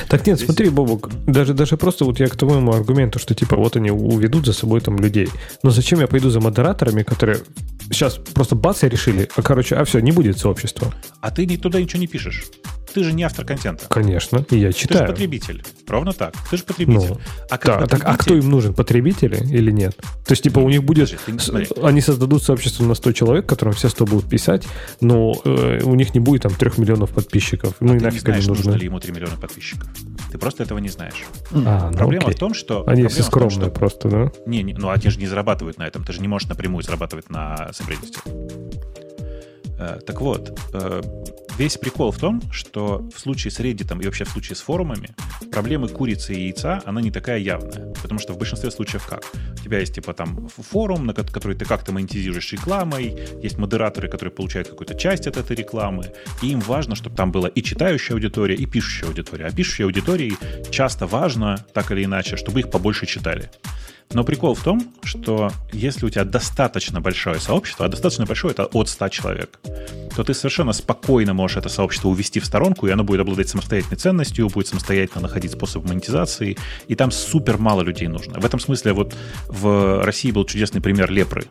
Так нет, Здесь... смотри, Бобок, даже, даже просто вот я к твоему аргументу, что типа вот они уведут за собой там людей. Но зачем я пойду за модераторами, которые сейчас просто бац и решили, а короче, а все, не будет сообщества. А ты туда ничего не пишешь. Ты же не автор контента. Конечно, и я читаю. Ты же потребитель. Ровно так. Ты же потребитель. Ну, а, как да, потребитель... так, а кто им нужен? Потребители или нет? То есть, типа, у них будет... Подожди, они создадут сообщество на 100 человек, которым все 100 будут писать, но э, у них не будет там 3 миллионов подписчиков. А ну и нафиг они нужны. нужно ли ему 3 миллиона подписчиков. Ты просто этого не знаешь. А, ну, Проблема окей. в том, что... Они все скромные том, что... просто, да? Не, не, ну они же не зарабатывают на этом. Ты же не можешь напрямую зарабатывать на собредности. Э, так вот, э, весь прикол в том, что в случае с Reddit и вообще в случае с форумами проблемы курицы и яйца, она не такая явная. Потому что в большинстве случаев как? У тебя есть типа там форум, на который ты как-то монетизируешь рекламой, есть модераторы, которые получают какую-то часть от этой рекламы, и им важно, чтобы там была и читающая аудитория, и пишущая аудитория. А пишущей аудитории часто важно, так или иначе, чтобы их побольше читали. Но прикол в том, что если у тебя достаточно большое сообщество, а достаточно большое это от 100 человек, то ты совершенно спокойно можешь это сообщество увести в сторонку, и оно будет обладать самостоятельной ценностью, будет самостоятельно находить способ монетизации, и там супер мало людей нужно. В этом смысле вот в России был чудесный пример Лепры,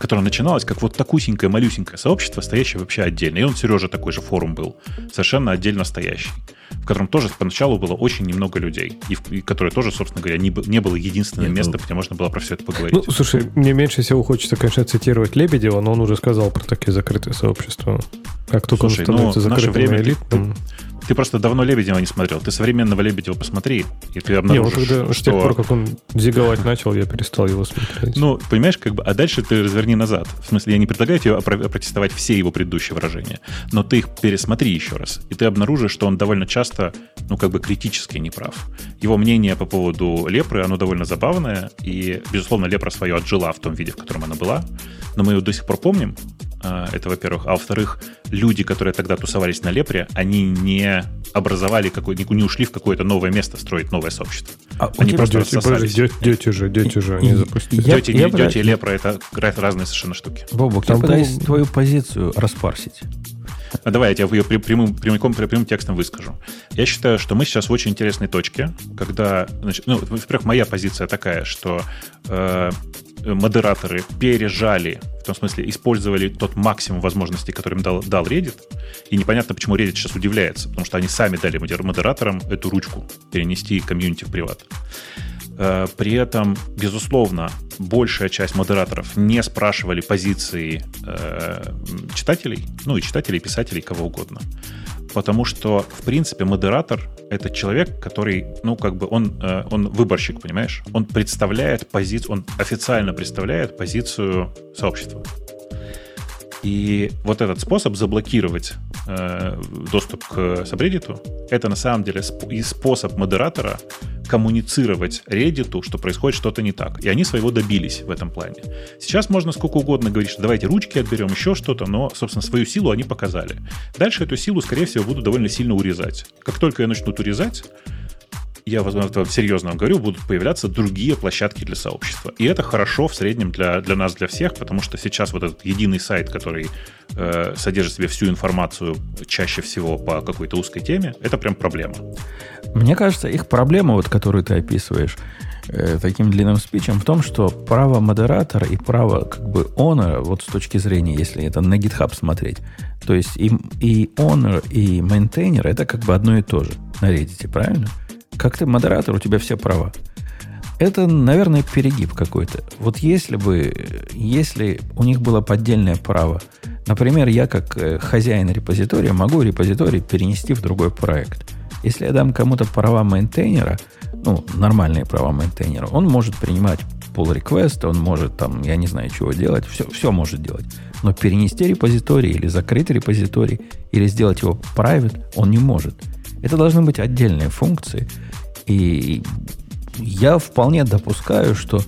которое начиналось как вот такусенькое, малюсенькое сообщество, стоящее вообще отдельно. И он, Сережа, такой же форум был, совершенно отдельно стоящий, в котором тоже поначалу было очень немного людей, и, в, и которое тоже, собственно говоря, не, не было единственным Нет, местом, ну... где можно было про все это поговорить. Ну, слушай, мне меньше всего хочется, конечно, цитировать Лебедева, но он уже сказал про такие закрытые сообщества. Как только Слушай, он ну, становится наше закрытым время ты- элитным. Ты просто давно Лебедева не смотрел. Ты современного Лебедева посмотри, и ты Не, вот обнаружишь, когда, с тех что... пор, как он зиговать начал, я перестал его смотреть. Ну, понимаешь, как бы, а дальше ты разверни назад. В смысле, я не предлагаю тебе опро- опротестовать все его предыдущие выражения, но ты их пересмотри еще раз, и ты обнаружишь, что он довольно часто, ну, как бы критически неправ. Его мнение по поводу лепры, оно довольно забавное, и, безусловно, лепра свое отжила в том виде, в котором она была, но мы ее до сих пор помним, это, во-первых. А во-вторых, люди, которые тогда тусовались на Лепре, они не образовали, какой, не ушли в какое-то новое место строить новое сообщество. А Они тебя- просто Дети, подожди, дети, дети же, дети же, они запустили. я- Тети, не- пытаюсь- тети и Лепра — это ра- разные совершенно штуки. Бобок, Там я пытаюсь был- твою позицию распарсить. А давай я тебе ее при- прямым, прямиком, прямым текстом выскажу. Я считаю, что мы сейчас в очень интересной точке, когда, значит, ну, во-первых, моя позиция такая, что э, модераторы пережали, в том смысле, использовали тот максимум возможностей, который им дал, дал Reddit, и непонятно, почему Reddit сейчас удивляется, потому что они сами дали модер- модераторам эту ручку перенести комьюнити в приват. Э, При этом, безусловно, большая часть модераторов не спрашивали позиции э, читателей, ну и читателей, писателей, кого угодно. Потому что, в принципе, модератор — это человек, который, ну, как бы, он, э, он выборщик, понимаешь? Он представляет позицию, он официально представляет позицию сообщества. И вот этот способ заблокировать э, доступ к сабреддиту, это на самом деле сп- и способ модератора коммуницировать Reddit, что происходит что-то не так. И они своего добились в этом плане. Сейчас можно сколько угодно говорить, что давайте ручки отберем, еще что-то, но, собственно, свою силу они показали. Дальше эту силу, скорее всего, будут довольно сильно урезать. Как только ее начнут урезать, я, возможно, серьезно говорю, будут появляться другие площадки для сообщества. И это хорошо в среднем для, для нас, для всех, потому что сейчас вот этот единый сайт, который э, содержит в себе всю информацию чаще всего по какой-то узкой теме, это прям проблема. Мне кажется, их проблема, вот, которую ты описываешь э, таким длинным спичем, в том, что право модератора и право как бы honor, вот с точки зрения, если это на GitHub смотреть, то есть и, и honor, и maintainer это как бы одно и то же на Reddit, правильно? Как ты модератор, у тебя все права. Это, наверное, перегиб какой-то. Вот если бы, если у них было поддельное право, например, я как э, хозяин репозитория могу репозиторий перенести в другой проект. Если я дам кому-то права мейнтейнера, ну, нормальные права мейнтейнера, он может принимать pull request, он может там, я не знаю, чего делать, все, все может делать. Но перенести репозиторий или закрыть репозиторий, или сделать его private, он не может. Это должны быть отдельные функции. И я вполне допускаю, что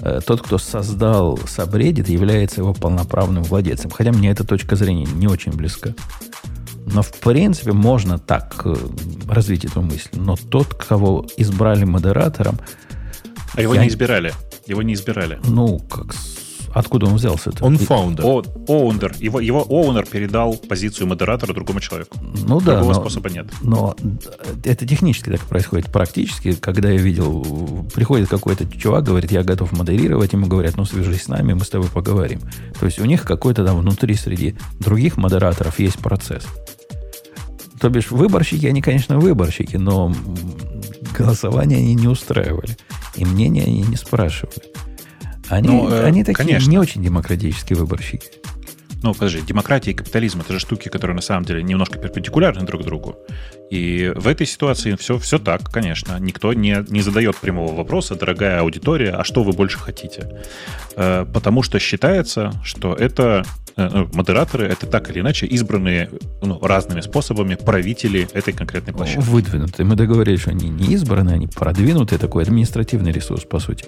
э, тот, кто создал Subreddit, является его полноправным владельцем. Хотя мне эта точка зрения не очень близка. Но, в принципе, можно так э, развить эту мысль. Но тот, кого избрали модератором, А его Я- не избирали. Его не избирали. ну, как откуда он взялся-то? Он И- фаундер. Оунер. Его, его оунер передал позицию модератора другому человеку. Ну да, Другого но, способа нет. но это технически так происходит. Практически, когда я видел, приходит какой-то чувак, говорит, я готов модерировать, ему говорят, ну свяжись с нами, мы с тобой поговорим. То есть у них какой-то там внутри среди других модераторов есть процесс. То бишь выборщики, они, конечно, выборщики, но голосование они не устраивали. И мнение они не спрашивали. Они, Ну, э, они такие конечно. не очень демократические выборщики. Ну, подожди, демократия и капитализм это же штуки, которые на самом деле немножко перпендикулярны друг другу. И в этой ситуации все, все так, конечно. Никто не, не задает прямого вопроса, дорогая аудитория, а что вы больше хотите? Э, Потому что считается, что это э, ну, модераторы, это так или иначе избранные ну, разными способами правители этой конкретной площадки. Выдвинутые. Мы договорились, что они не избранные, они продвинутые, такой административный ресурс, по сути.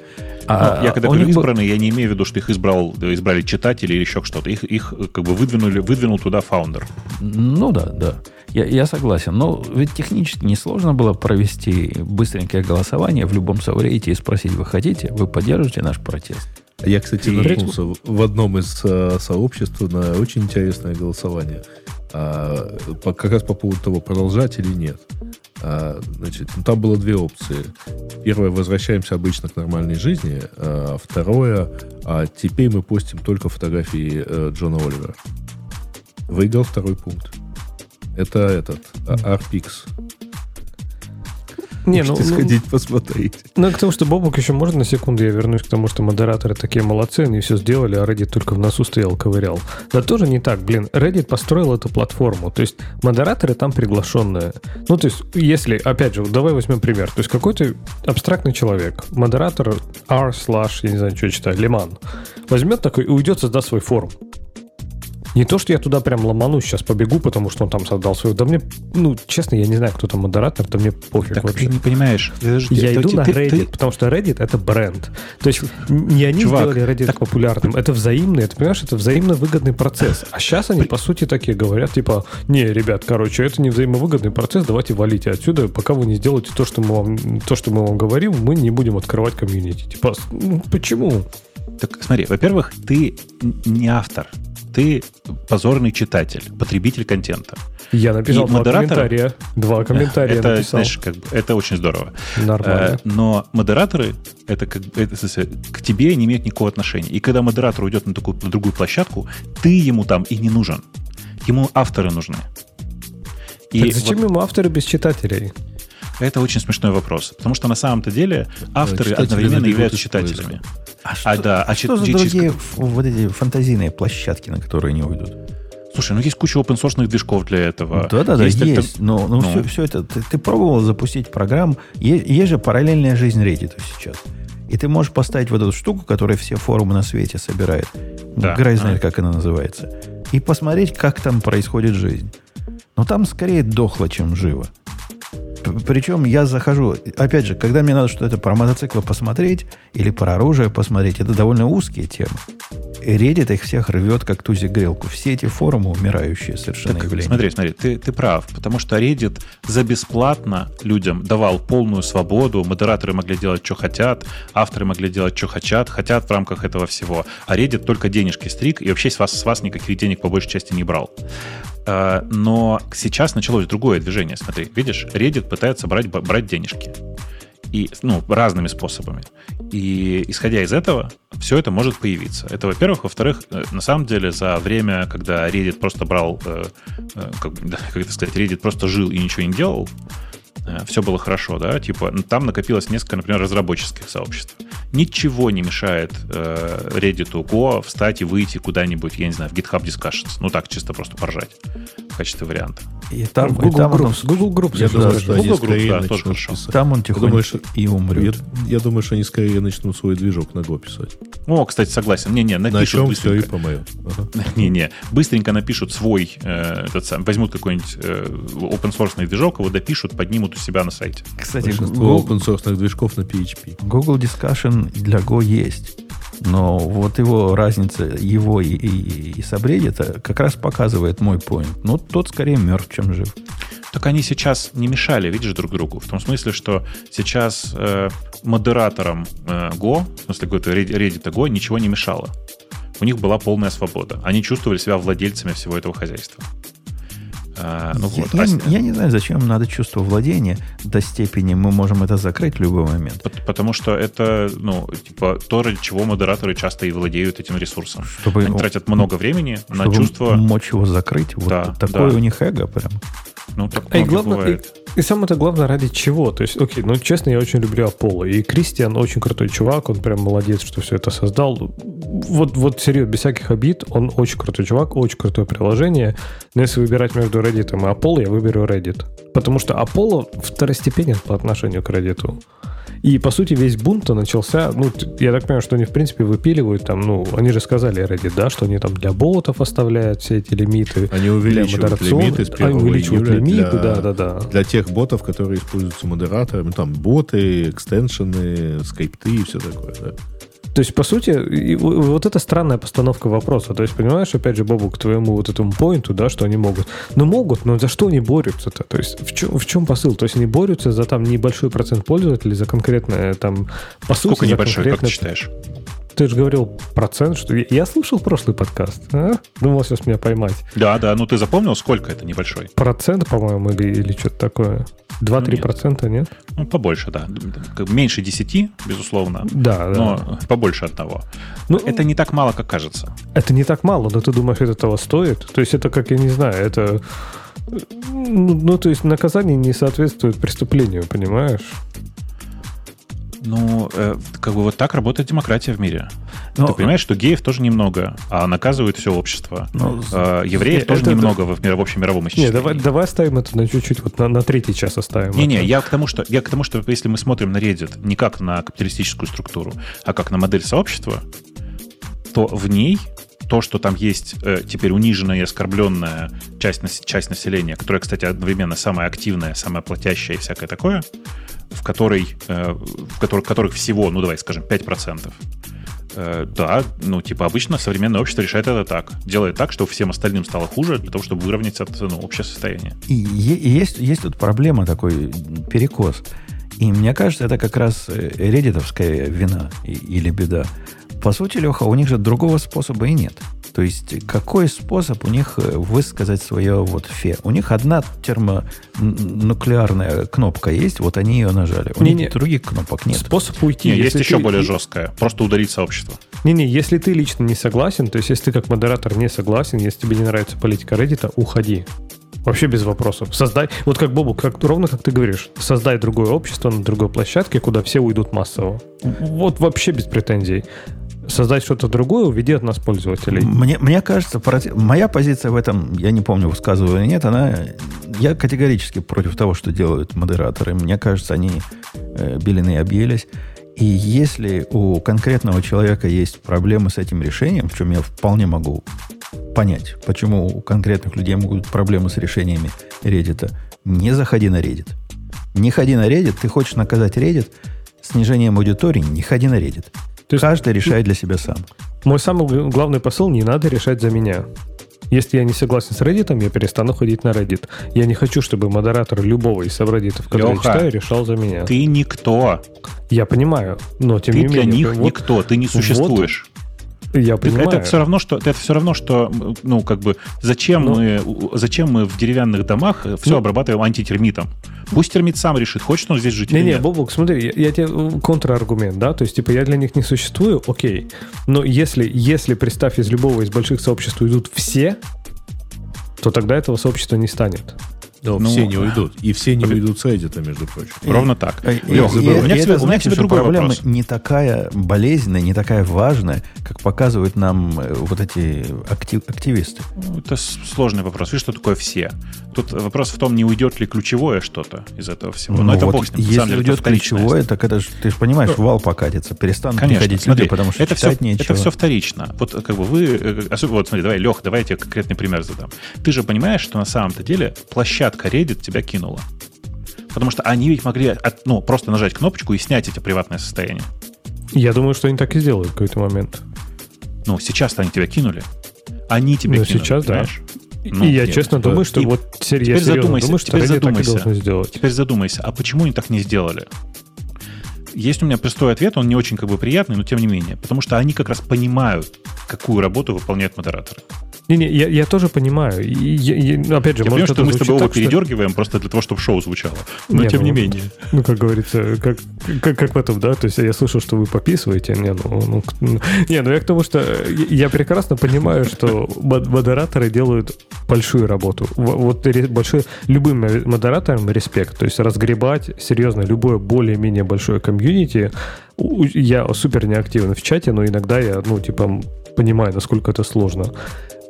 А Ну, я когда говорю них избранные, я не имею в виду, что их избрал, избрали читатели или еще что-то. Их, их как бы выдвинули, выдвинул туда фаундер. Ну да, да. Я, я согласен. Но ведь технически несложно было провести быстренькое голосование в любом соврете и спросить, вы хотите, вы поддержите наш протест? Я, кстати, И- наткнулся в одном из э, сообществ на очень интересное голосование. А, по- как раз по поводу того, продолжать или нет. А, значит, ну, там было две опции. Первое, возвращаемся обычно к нормальной жизни. А, второе, а теперь мы постим только фотографии э, Джона Оливера. Выиграл второй пункт. Это этот, а, Arpix. Не, ну, сходить ну, посмотреть. Ну, к тому, что Бобок еще можно на секунду я вернусь к тому, что модераторы такие молодцы, они все сделали, а Reddit только в носу стоял, ковырял. Да тоже не так, блин. Reddit построил эту платформу. То есть модераторы там приглашенные. Ну, то есть, если, опять же, давай возьмем пример. То есть какой-то абстрактный человек, модератор r slash, я не знаю, что читаю, Лиман, возьмет такой и уйдет, создаст свой форум. Не то, что я туда прям ломанусь, сейчас побегу, потому что он там создал свою... Да мне, ну, честно, я не знаю, кто там модератор, да мне пофиг так вообще. ты не понимаешь. Подожди, я иду ты, на Reddit, ты, потому что Reddit — это бренд. То есть не они Чувак, сделали Reddit так... популярным, это взаимный, ты понимаешь, это взаимно выгодный процесс. А сейчас они, по сути, такие говорят, типа, не, ребят, короче, это не взаимовыгодный процесс, давайте валите отсюда, пока вы не сделаете то, что мы вам, то, что мы вам говорим, мы не будем открывать комьюнити. Типа, ну, почему? Так смотри, во-первых, ты не автор ты позорный читатель, потребитель контента. Я написал и два комментария. Два комментария это, написал. Знаешь, как бы, это очень здорово. Нормально. Э, но модераторы это, как, это к тебе не имеют никакого отношения. И когда модератор уйдет на, такую, на другую площадку, ты ему там и не нужен. Ему авторы нужны. И так зачем вот, ему авторы без читателей? Это очень смешной вопрос. Потому что на самом-то деле авторы Читатели одновременно являются читателями. А, а, что, да, а что за другие вот эти фантазийные площадки, на которые они уйдут? Слушай, ну есть куча open source движков для этого. Да, да, да, есть. есть но, но, но. Все, все это. Ты, ты пробовал запустить программу. Есть, есть же параллельная жизнь Reddit сейчас. И ты можешь поставить вот эту штуку, которая все форумы на свете собирает. Да. Грай знает, а. как она называется. И посмотреть, как там происходит жизнь. Но там скорее дохло, чем живо. Причем я захожу, опять же, когда мне надо что-то про мотоциклы посмотреть или про оружие посмотреть, это довольно узкие темы. Reddit их всех рвет, как тузик грелку. Все эти форумы умирающие совершенно так, явления. Смотри, смотри, ты, ты прав, потому что Reddit за бесплатно людям давал полную свободу, модераторы могли делать, что хотят, авторы могли делать, что хотят, хотят в рамках этого всего. А Reddit только денежки стриг и вообще с вас, с вас никаких денег по большей части не брал. А, но сейчас началось другое движение. Смотри, видишь, Reddit пытается брать, брать денежки. И, ну, разными способами. И исходя из этого, все это может появиться. Это, во-первых. Во-вторых, э, на самом деле, за время, когда Reddit просто брал, э, э, как, как это сказать, Reddit просто жил и ничего не делал, все было хорошо, да, типа там накопилось несколько, например, разработческих сообществ. Ничего не мешает э, Reddit Go встать и выйти куда-нибудь, я не знаю, в GitHub Discussions. Ну так, чисто просто поржать в качестве варианта. И там, Google, и там Groups, он, Google Groups. Я думаю, что Google Groups, да, тоже хорошо. Там он тихонько думаешь, и умрет. Я, я думаю, что они скорее начнут свой движок на Go писать. О, кстати, согласен. Не-не, напишут на чем все и по-моему. Не-не, быстренько напишут свой, э, этот сам, возьмут какой-нибудь э, open source движок, его допишут, поднимут у себя на сайте. Кстати, Google, open source движков на PHP. Google Discussion для Go есть. Но вот его разница, его и, и, и Subreddit как раз показывает мой point. Ну, тот скорее мертв, чем жив. Так они сейчас не мешали, видишь, друг другу. В том смысле, что сейчас э, модераторам э, Go, в смысле, Reddit Go, ничего не мешало. У них была полная свобода. Они чувствовали себя владельцами всего этого хозяйства. А, ну, я, вот. я, а... я не знаю, зачем надо чувство владения до степени мы можем это закрыть в любой момент. Потому что это, ну, типа, то, ради чего модераторы часто и владеют этим ресурсом. Чтобы, Они тратят много времени на чувство... мочь его закрыть. Вот да, такое да. у них эго прям. Ну, так а и главное, и, и самое-то главное, ради чего? То есть, окей, ну, честно, я очень люблю Apollo. И Кристиан очень крутой чувак, он прям молодец, что все это создал. Вот, вот серьезно, без всяких обид, он очень крутой чувак, очень крутое приложение. Но если выбирать между Reddit и Apollo, я выберу Reddit. Потому что Apollo второстепенен по отношению к Reddit. И, по сути, весь бунт начался, ну, я так понимаю, что они, в принципе, выпиливают там, ну, они же сказали Reddit, да, что они там для ботов оставляют все эти лимиты. Они увеличивают лимиты с Они увеличивают лимиты, для, да, да, да. Для тех ботов, которые используются модераторами, там, боты, экстеншены, скрипты и все такое, да. То есть, по сути, вот это странная постановка вопроса. То есть, понимаешь, опять же, Бобу, к твоему вот этому поинту, да, что они могут. Ну, могут, но за что они борются-то? То есть, в чем, в чем посыл? То есть, они борются за там небольшой процент пользователей, за конкретное там... По Сколько сути, небольшой, конкретное... как ты считаешь? Ты же говорил процент, что... Я слушал прошлый подкаст. А? Думал сейчас меня поймать. Да, да. Ну, ты запомнил, сколько это небольшой? Процент, по-моему, или, или что-то такое. 2-3 ну, процента, нет? Ну, побольше, да. Меньше 10, безусловно. Да, но да. побольше одного. Ну, это не так мало, как кажется. Это не так мало, но ты думаешь, это того стоит? То есть это как, я не знаю, это Ну, ну, то есть наказание не соответствует преступлению, понимаешь? Ну, э, как бы вот так работает демократия в мире. Но- Ты понимаешь, что геев тоже немного, а наказывают все общество. Ну, Э, евреев Э, тоже это- немного в, мир, в общем мировом Не, исчислении. давай, давай оставим это на чуть-чуть, вот на, на третий час оставим. Не-не, это. я к тому, что я к тому, что если мы смотрим на Reddit не как на капиталистическую структуру, а как на модель сообщества, то в ней то, что там есть э, теперь униженная и оскорбленная часть, часть населения, которая, кстати, одновременно самая активная, самая платящая и всякое такое, в которой, э, в которых, которых всего, ну давай скажем, 5%. Э, да, ну типа обычно современное общество решает это так. Делает так, чтобы всем остальным стало хуже, для того, чтобы выровнять это, ну, общее состояние. И есть, есть тут проблема такой, перекос. И мне кажется, это как раз э, реддитовская вина или беда. По сути, Леха, у них же другого способа и нет. То есть, какой способ у них э, высказать свое вот фе? У них одна термонуклеарная кнопка есть, вот они ее нажали. У Не-не. них других кнопок нет. Способ уйти. Не, есть если еще ты- более жесткое. Просто удалить сообщество. Не-не, если ты лично не согласен, то есть если ты как модератор не согласен, если тебе не нравится политика Reddit, уходи. Вообще без вопросов. Создай, вот как Бобу, как, ровно как ты говоришь, создай другое общество на другой площадке, куда все уйдут массово. Вот вообще без претензий. Создать что-то другое, уведи от нас пользователей. Мне, мне кажется, проти- моя позиция в этом, я не помню, высказываю или нет, она... Я категорически против того, что делают модераторы. Мне кажется, они э, белены и объелись. И если у конкретного человека есть проблемы с этим решением, в чем я вполне могу понять, почему у конкретных людей могут быть проблемы с решениями Reddit, не заходи на Reddit. Не ходи на Reddit. Ты хочешь наказать Reddit снижением аудитории, не ходи на Reddit. То есть- Каждый решает для себя сам. Мой самый главный посыл не надо решать за меня. Если я не согласен с Reddit, я перестану ходить на Reddit. Я не хочу, чтобы модератор любого из сабреддитов, который я Леха, читаю, решал за меня. Ты никто. Я понимаю, но тем ты не для менее. них вот никто. Ты не существуешь. Я понимаю. Это все равно, что это все равно, что ну как бы зачем Но- мы зачем мы в деревянных домах все Ну- обрабатываем антитермитом? Пусть термит сам решит, хочет он здесь жить или Не-не, нет. Бобук, смотри, я, я тебе э, контраргумент, да, то есть, типа, я для них не существую, окей, но если, если, представь, из любого из больших сообществ уйдут все, то тогда этого сообщества не станет. Но Ну, все не уйдут. И все не уйдут с Reddit, между прочим. Ровно так. И- Лех, и- у меня и к тебе- это у меня к значит, что проблема вопрос. не такая болезненная, не такая важная, как показывают нам э, вот эти актив- активисты. Ну, Это сложный вопрос. Видишь, что такое все? Тут вопрос в том, не уйдет ли ключевое что-то из этого всего. Но Ну это вот бог с ним. Если уйдет ключевое, так это ж, ты же понимаешь, вал покатится, перестанут Конечно, приходить смотри, люди, потому что это читать все, нечего. это все вторично. Вот как бы вы, э, особенно, вот смотри, давай, Лех, давай я тебе конкретный пример задам. Ты же понимаешь, что на самом-то деле площадка Reddit тебя кинула. Потому что они ведь могли от- ну, просто нажать кнопочку и снять эти приватное состояние. Я думаю, что они так и сделают в какой-то момент. Ну, сейчас-то они тебя кинули. Они тебя Ну, кинули, сейчас да. Понимаешь? И Ну, я нет, честно типа, думаю, что и вот я теперь серьезно задумайся, думаю, что теперь задумайся. сделать. Теперь задумайся, а почему они так не сделали? Есть у меня простой ответ, он не очень как бы приятный, но тем не менее. Потому что они как раз понимают, какую работу выполняют модераторы. Не-не, я, я тоже понимаю. И, я- я- опять же, Я понимаю, что мы с тобой оба так, что- передергиваем просто для того, чтобы шоу звучало. Но Не, тем ну, не менее. Ну, как говорится, как, как, как в этом, да? То есть я слышал, что вы пописываете. Не, ну, ну, ну, не, ну я к тому, что я прекрасно понимаю, что мод- модераторы делают большую работу. Вот большой, любым модераторам респект. То есть разгребать, серьезно, любое более-менее большое комьюнити. У- Я супер неактивен в чате, но иногда я, ну, типа, понимаю, насколько это сложно.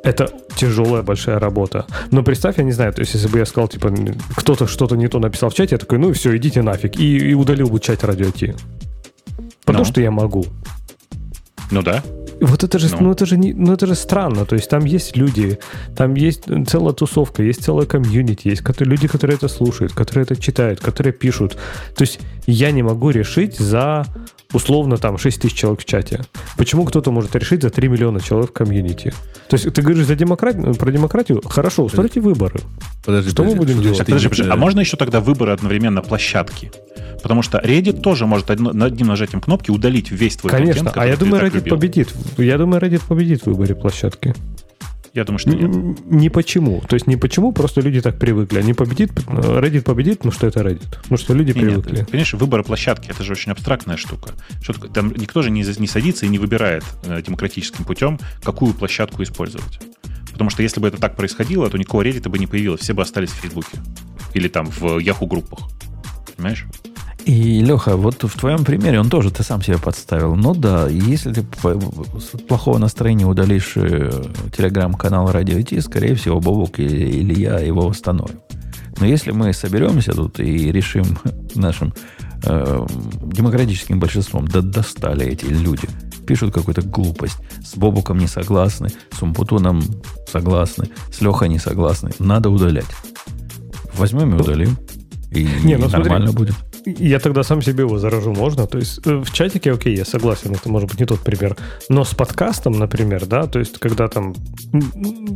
Это тяжелая большая работа. Но представь, я не знаю, то есть если бы я сказал, типа, кто-то что-то не то написал в чате, я такой, ну все, идите нафиг. И, и удалил бы чат радио Ти. Потому Ну. что я могу. Ну да. Вот это же, Ну. ну. это же не, ну это же странно. То есть там есть люди, там есть целая тусовка, есть целая комьюнити, есть люди, которые это слушают, которые это читают, которые пишут. То есть я не могу решить за условно там 6 тысяч человек в чате. Почему кто-то может решить за 3 миллиона человек в комьюнити? То есть ты говоришь за демократию, про демократию? Хорошо, устройте выборы. Подожди, Что мы подожди, будем подожди, делать? Так, подожди, подожди, а можно еще тогда выборы одновременно площадки? Потому что Reddit тоже может одним нажатием кнопки удалить весь твой Конечно. контент, А я думаю, Reddit любил. победит. Я думаю, Reddit победит в выборе площадки. Я думаю, что нет. Не почему. То есть не почему, просто люди так привыкли. Они победит, Reddit победит, потому что это Reddit. Потому что люди нет, привыкли. ты понимаешь, выбор площадки это же очень абстрактная штука. Что? Там никто же не, не садится и не выбирает э, демократическим путем, какую площадку использовать. Потому что если бы это так происходило, то никакого Reddit бы не появилось, все бы остались в Фейсбуке. Или там в Yahoo группах. Понимаешь? И, Леха, вот в твоем примере он тоже ты сам себя подставил. Ну да, если ты с плохого настроения удалишь э, телеграм-канал Радио Ти, скорее всего, Бобок или, или я его восстановим. Но если мы соберемся тут и решим нашим э, демократическим большинством, да достали эти люди, пишут какую-то глупость, с Бобуком не согласны, с Умпутуном согласны, с Лехой не согласны, надо удалять. Возьмем и удалим. И, не, ну, нормально смотри, будет. Я тогда сам себе его заражу, можно? То есть э, в чатике, окей, я согласен, это может быть не тот пример. Но с подкастом, например, да, то есть когда там...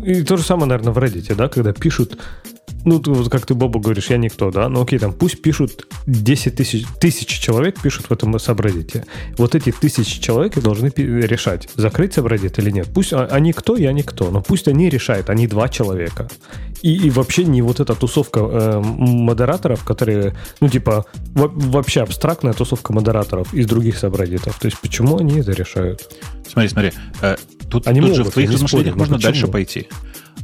И то же самое, наверное, в Reddit, да, когда пишут ну, вот как ты, Боба, говоришь, я никто, да? Ну, окей, там пусть пишут 10 тысяч, тысяч человек пишут в этом сабреддите. Вот эти тысячи человек должны решать, закрыть сабреддит или нет. Пусть а, они кто, я никто, но пусть они решают, они два человека. И, и вообще не вот эта тусовка э, модераторов, которые, ну, типа, вообще абстрактная тусовка модераторов из других сабреддитов. То есть почему они это решают? Смотри, смотри. Э, тут, они тут могут, же в твоих размышлениях можно дальше пойти.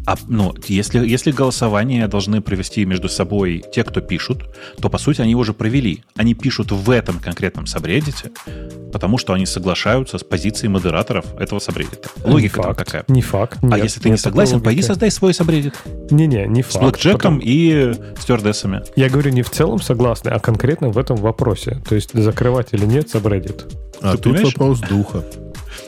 А, ну, если, если голосование должны провести между собой те, кто пишут, то, по сути, они уже провели. Они пишут в этом конкретном сабреддите, потому что они соглашаются с позицией модераторов этого сабреддита. Логика не факт, такая. Не факт. А нет, а если ты не согласен, пойди создай свой сабреддит. Не-не, не факт. С блэкджеком потом... и стюардессами. Я говорю не в целом согласны, а конкретно в этом вопросе. То есть закрывать или нет сабреддит. А тут понимаешь? вопрос духа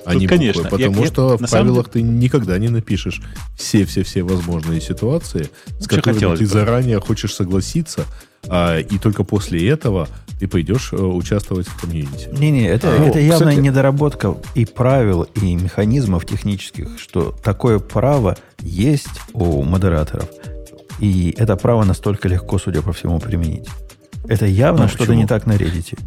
а не конечно. буквы. Потому я, что я, в правилах деле... ты никогда не напишешь все-все-все возможные ситуации, с Вообще которыми ты бы. заранее хочешь согласиться, а, и только после этого ты пойдешь а, участвовать в комьюнити. Не-не, это, а, это явная кстати... недоработка и правил, и механизмов технических, что такое право есть у модераторов. И это право настолько легко, судя по всему, применить. Это явно ну, что-то не так на Reddit.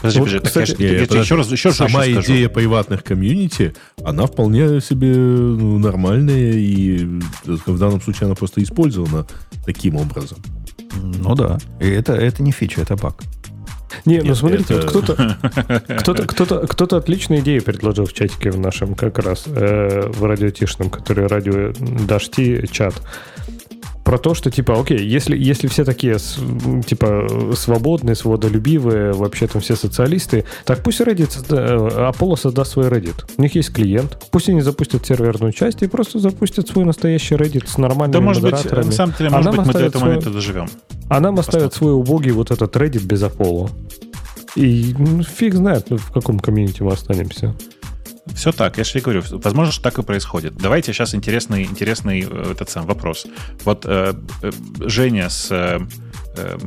Подожди, подожди, кстати, я, я, я еще раз, еще Сама еще идея скажу. приватных комьюнити, она вполне себе ну, нормальная, и в данном случае она просто использована таким образом. Ну да, и это, это не фича, это баг. Не, ну Нет, ну смотрите, это... вот кто-то, кто-то, кто-то, кто-то отличную идею предложил в чатике в нашем как раз э, в радиотишном, который радио Дашти чат про то, что, типа, окей, если, если все такие, типа, свободные, свободолюбивые, вообще там все социалисты, так пусть Reddit, э, Apollo создаст свой Reddit. У них есть клиент. Пусть они запустят серверную часть и просто запустят свой настоящий Reddit с нормальными да, может. Быть, на самом деле, может а быть, мы до этого свой... момента доживем. А нам оставят свой убогий вот этот Reddit без Apollo. И ну, фиг знает, в каком комьюнити мы останемся. Все так, я же и говорю, возможно, что так и происходит. Давайте сейчас интересный, интересный э, этот сам вопрос. Вот э, э, Женя с... Э, э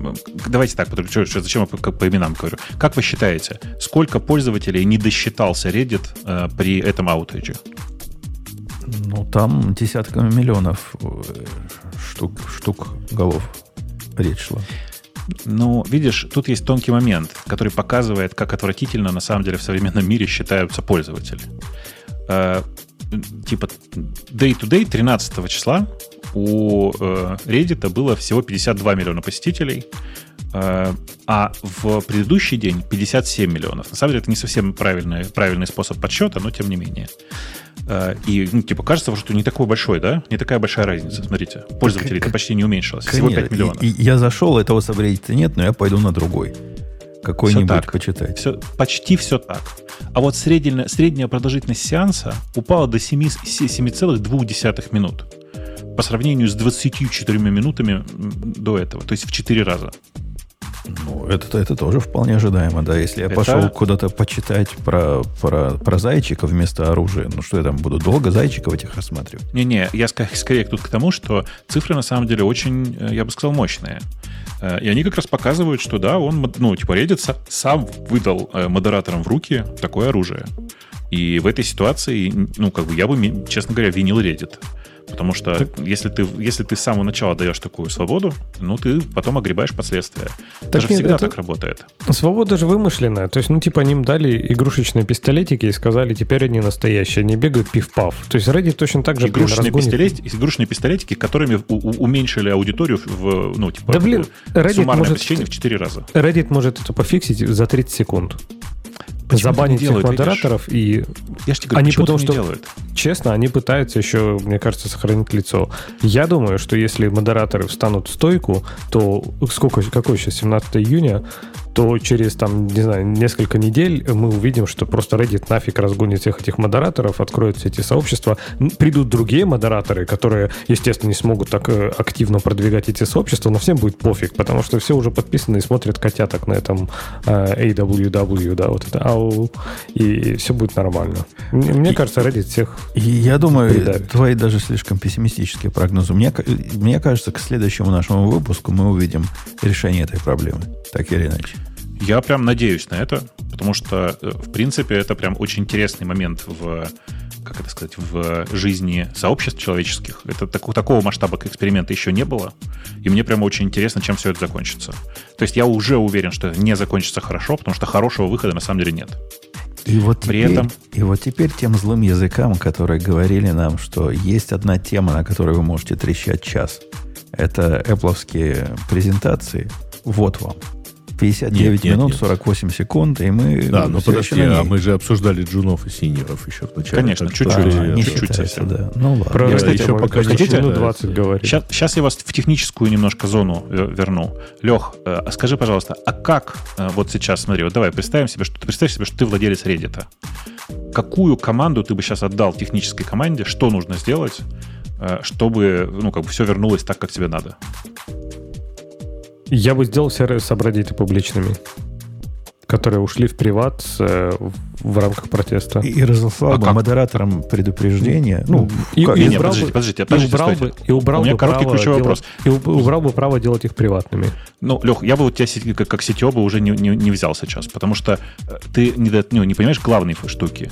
давайте так, что, зачем я по, по именам говорю. Как вы считаете, сколько пользователей не досчитался Reddit э, при этом аутридже? Ну, там десятками миллионов штук, штук голов речь шла. Ну, видишь, тут есть тонкий момент, который показывает, как отвратительно на самом деле в современном мире считаются пользователи. Э, типа day-to-day 13 числа у э, Reddit было всего 52 миллиона посетителей, э, а в предыдущий день 57 миллионов. На самом деле это не совсем правильный, правильный способ подсчета, но тем не менее. Э, и, ну, типа, кажется, что не такой большой, да? Не такая большая разница. Смотрите, пользователей-то почти не уменьшилось. Всего 5 миллионов. И, и я зашел, этого сабреддита нет, но я пойду на другой. Какой-нибудь так. почитать. Все, почти все так. А вот средняя, средняя продолжительность сеанса упала до 7,2 минут по сравнению с 24 минутами до этого, то есть в 4 раза. Ну, это, это тоже вполне ожидаемо, да. Если я это... пошел куда-то почитать про, про, про зайчика вместо оружия, ну что я там буду долго зайчиков этих рассматривать? Не-не, я скорее тут к тому, что цифры на самом деле очень, э, я бы сказал, мощные. Э, и они как раз показывают, что да, он, ну, типа, Reddit сам выдал э, модераторам в руки такое оружие. И в этой ситуации, ну, как бы я бы, честно говоря, винил Reddit. Потому что так... если, ты, если ты с самого начала даешь такую свободу, ну, ты потом огребаешь последствия. Так Даже нет, всегда это... так работает. Свобода же вымышленная. То есть, ну, типа, они им дали игрушечные пистолетики и сказали, теперь они настоящие, они бегают пиф-паф. То есть, Reddit точно так же, игрушечные, блин, пистолет, игрушечные пистолетики, которыми у, у, уменьшили аудиторию в, ну, типа, да, блин, Reddit может, в 4 раза. Reddit может это пофиксить за 30 секунд. Почему Забанить всех модераторов и... Я же тебе говорю, они потому, что... делают? честно, они пытаются еще, мне кажется, сохранить лицо. Я думаю, что если модераторы встанут в стойку, то сколько, какой сейчас, 17 июня, то через, там, не знаю, несколько недель мы увидим, что просто Reddit нафиг разгонит всех этих модераторов, откроются эти сообщества, придут другие модераторы, которые, естественно, не смогут так э, активно продвигать эти сообщества, но всем будет пофиг, потому что все уже подписаны и смотрят котяток на этом э, AWW, да, вот это ау, и все будет нормально. Мне и, кажется, Reddit всех Я думаю, придавит. твои даже слишком пессимистические прогнозы. Мне, мне кажется, к следующему нашему выпуску мы увидим решение этой проблемы, так или иначе. Я прям надеюсь на это, потому что, э, в принципе, это прям очень интересный момент в как это сказать, в жизни сообществ человеческих. Это так, такого масштаба эксперимента еще не было. И мне прямо очень интересно, чем все это закончится. То есть я уже уверен, что не закончится хорошо, потому что хорошего выхода на самом деле нет. И вот, При теперь, этом... и вот теперь тем злым языкам, которые говорили нам, что есть одна тема, на которой вы можете трещать час. Это Apple презентации. Вот вам. 59 нет, минут, нет. 48 секунд, и мы... Да, но подожди, а мы же обсуждали джунов и синеров еще вначале. Конечно, чуть-чуть. А, не чуть-чуть совсем. Да. Ну ладно. Про, я кстати, еще пока хотите, минут 20 говорить. Сейчас, сейчас я вас в техническую немножко зону верну. Лех, э, а скажи, пожалуйста, а как э, вот сейчас, смотри, вот давай представим себе, что ты представь себе, что ты владелец Reddit. Какую команду ты бы сейчас отдал технической команде, что нужно сделать, э, чтобы ну, как бы все вернулось так, как тебе надо? Я бы сделал все сабреддиты публичными, которые ушли в приват э, в рамках протеста. И, и разослал а бы как? модераторам предупреждение. Ну, и, как? и, не, убрал подождите, бы, подождите, подождите, и убрал бы, и убрал У меня бы короткий ключевой делать, вопрос. И убрал бы право делать их приватными. Ну, Лех, я бы вот тебя как, как сетео бы уже не, не, не взял сейчас, потому что э, ты не, ну, не понимаешь главной штуки.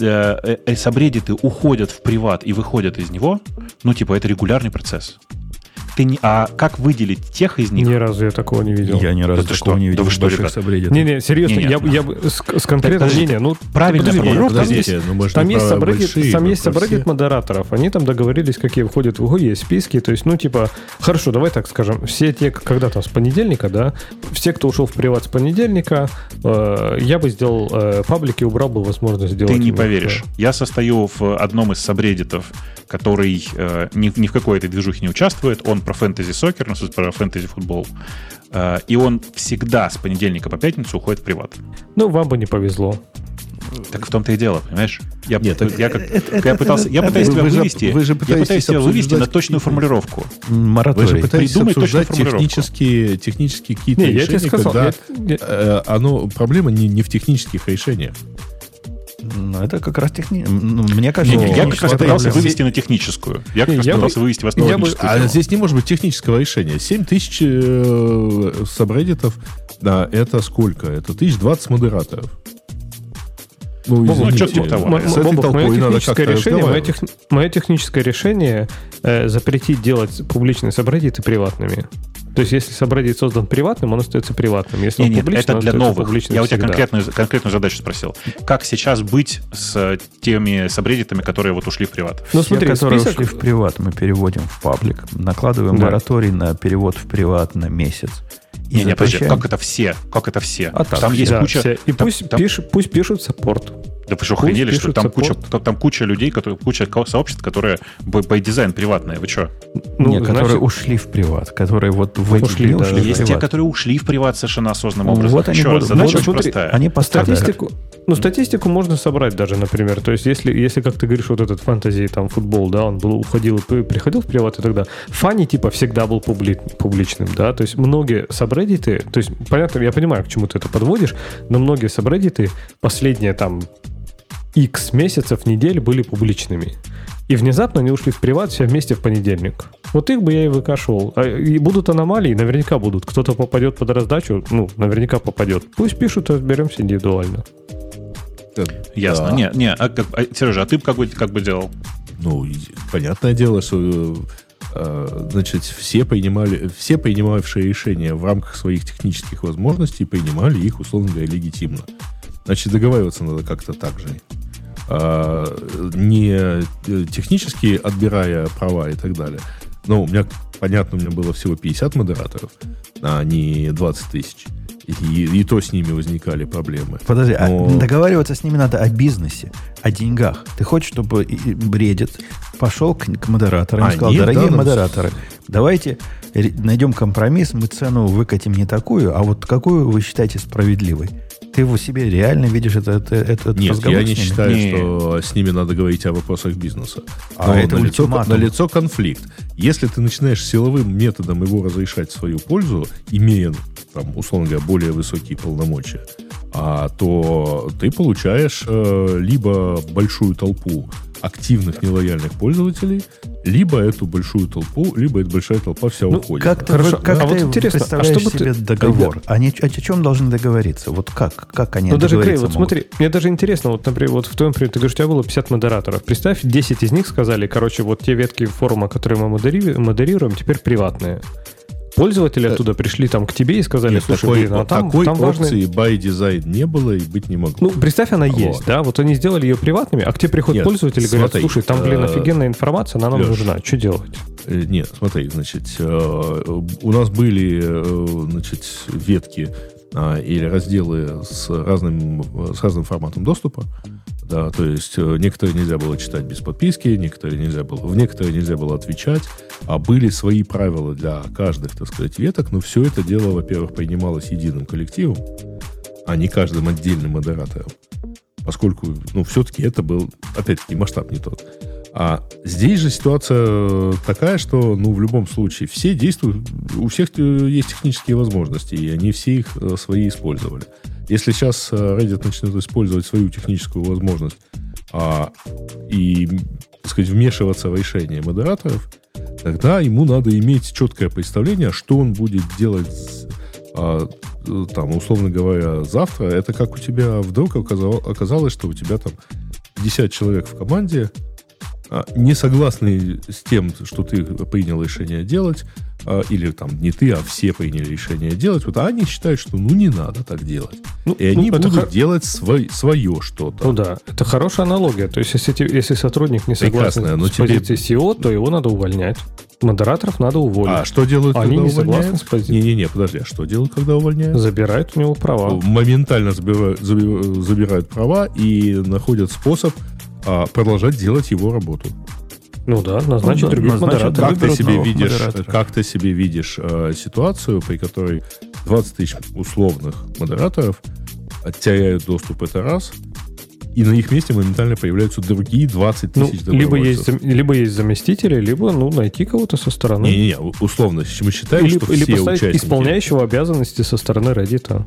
Э, э, сабреддиты уходят в приват и выходят из него, ну, типа, это регулярный процесс ты не, а как выделить тех из них? Ни разу я такого не видел. Я ни разу да такого что? не видел. Да вы что, ребят? Не, не, серьезно, не, не, я, я, я с, с конкретно не, не, ну правильно формулировка. Там есть, ну, там есть сабреддит, там есть сабреддит модераторов. Они там договорились, какие входят в УГО, есть списки. То есть, ну типа, хорошо, давай так скажем, все те, когда там с понедельника, да, все, кто ушел в приват с понедельника, э, я бы сделал э, паблик и убрал бы возможность сделать. Ты не поверишь. Я состою в одном из сабреддитов, который э, ни, ни в какой этой движухе не участвует. Он про фэнтези-сокер, ну, про фэнтези-футбол. Э, и он всегда с понедельника по пятницу уходит в приват. Ну, вам бы не повезло. Так в том-то и дело, понимаешь? Я, Нет, я, как, это, я пытался, я пытаюсь тебя вывести, вы же я пытаюсь тебя вывести на точную формулировку. Мораторий. Вы же пытаетесь Придумать обсуждать технические, технические какие-то не, решения, я тебе сказал, когда я... Э, оно, проблема не, не в технических решениях. Ну, это как раз техни... Ну, мне кажется, не, я как раз пытался вывести на техническую. Я как раз пытался вывести вас на техническую. А здесь не может быть технического решения. 7 тысяч э, сабреддитов, да, это сколько? Это 1020 модераторов. Ну, ну что типа того. Мое техническое решение, мое, тех, мое техническое решение э, запретить делать публичные сабреддиты приватными. То есть, если сабреддит создан приватным, он остается приватным. Если не, он нет, публичный, это для новых. Я у тебя конкретную, конкретную задачу спросил. Как сейчас быть с теми сабреддитами, которые вот ушли в приват? Ну, смотри, Все, которые список... ушли в приват, мы переводим в паблик, накладываем да. мораторий на перевод в приват на месяц. Не, не, подожди, как это все? Как это все? А так, там есть да, куча... Все. И там, пусть, там... Пиш, пусть пишут саппорт. Да вы что, охренели, что там куча, там куча людей, которые, куча сообществ, которые by дизайн приватные. Вы что? Ну, Нет, значит, которые ушли в приват, которые вот в эти ушли, ушли Есть в те, которые ушли в приват совершенно осознанным образом. Вот они будут, задача очень смотри, простая. Они пострадали. Статистику, ну, статистику можно собрать даже, например. То есть, если, если как ты говоришь, вот этот фэнтези, там, футбол, да, он был, уходил и приходил в приват, и тогда фани, типа, всегда был публи, публичным, да, то есть многие сабреддиты, то есть, понятно, я понимаю, к чему ты это подводишь, но многие сабреддиты последние, там, X месяцев, недель были публичными. И внезапно они ушли в приват все вместе в понедельник. Вот их бы я и выкашивал. А, и будут аномалии, наверняка будут. Кто-то попадет под раздачу, ну, наверняка попадет. Пусть пишут, разберемся индивидуально. Ясно. Да. Не, не, а, как, а, Сережа, а ты как бы, как бы делал? Ну, понятное дело, что э, значит, все принимали, все принимавшие решения в рамках своих технических возможностей принимали их, условно говоря, легитимно. Значит, договариваться надо как-то так же. А, не э, технически отбирая права и так далее. Но у меня, понятно, у меня было всего 50 модераторов, а не 20 тысяч. И, и то с ними возникали проблемы. Подожди, а Но... а договариваться с ними надо о бизнесе, о деньгах. Ты хочешь, чтобы Reddit пошел к, к модераторам а, и сказал, нет, дорогие да, модераторы, давайте найдем компромисс, мы цену выкатим не такую, а вот какую вы считаете справедливой. Ты его себе реально видишь это, это, этот Нет, разговор я не считаю, Нет. что с ними надо говорить о вопросах бизнеса. А Но это на лицо, на лицо конфликт. Если ты начинаешь силовым методом его разрешать в свою пользу, имея, там, условно говоря, более высокие полномочия, а, то ты получаешь э, либо большую толпу активных нелояльных пользователей, либо эту большую толпу, либо эта большая толпа вся ну, уходит. Как, Хорошо, как а ты вот интересно, представляешь а что себе ты... договор? Они о чем должны договориться? Вот как? Как они Ну даже, Грей, вот смотри, мне даже интересно, вот, например, вот в твоем примере, ты говоришь, у тебя было 50 модераторов. Представь, 10 из них сказали, короче, вот те ветки форума, которые мы модерируем, теперь приватные. Пользователи оттуда пришли там к тебе и сказали, Нет, слушай, такой, блин, а там, такой там опции by design не было и быть не могло. Ну, представь, она вот. есть, да, вот они сделали ее приватными, а к тебе приходят Нет, пользователи и говорят, слушай, там, блин, э, офигенная информация, она нам Леш, нужна, что делать? Э, нет, смотри, значит, э, у нас были, значит, ветки а, или разделы с разным, с разным форматом доступа. Да, то есть э, некоторые нельзя было читать без подписки, некоторые нельзя было, в некоторые нельзя было отвечать, а были свои правила для каждых, так сказать, веток, но все это дело, во-первых, принималось единым коллективом, а не каждым отдельным модератором. Поскольку, ну, все-таки это был, опять-таки, масштаб не тот. А здесь же ситуация такая, что, ну, в любом случае, все действуют, у всех э, есть технические возможности, и они все их э, свои использовали. Если сейчас э, Reddit начнет использовать свою техническую возможность а, и, так сказать, вмешиваться в решение модераторов, тогда ему надо иметь четкое представление, что он будет делать а, там, условно говоря, завтра. Это как у тебя вдруг оказалось, что у тебя там 50 человек в команде, а, не согласны с тем, что ты принял решение делать, или там не ты, а все приняли решение делать, вот а они считают, что ну не надо так делать. Ну, и они ну, будут хор... делать свой, свое что-то. Ну да, это хорошая аналогия. То есть, если, если сотрудник не согласен Прекрасная, с тебе... позицией SEO, то его надо увольнять. Модераторов надо уволить. А что делают, Они когда не согласны с позицией. Не-не-не, подожди, а что делают, когда увольняют? Забирают у него права. Моментально забирают, забирают права и находят способ а, продолжать делать его работу. Ну да, назначить ну, других модераторов. Как ты себе видишь, как ты себе видишь э, ситуацию, при которой 20 тысяч условных модераторов теряют доступ это раз, и на их месте моментально появляются другие 20 ну, тысяч ну, либо есть, либо есть заместители, либо ну, найти кого-то со стороны. Не-не-не, условно, мы считаем, или, что или все участники... исполняющего обязанности со стороны Reddit.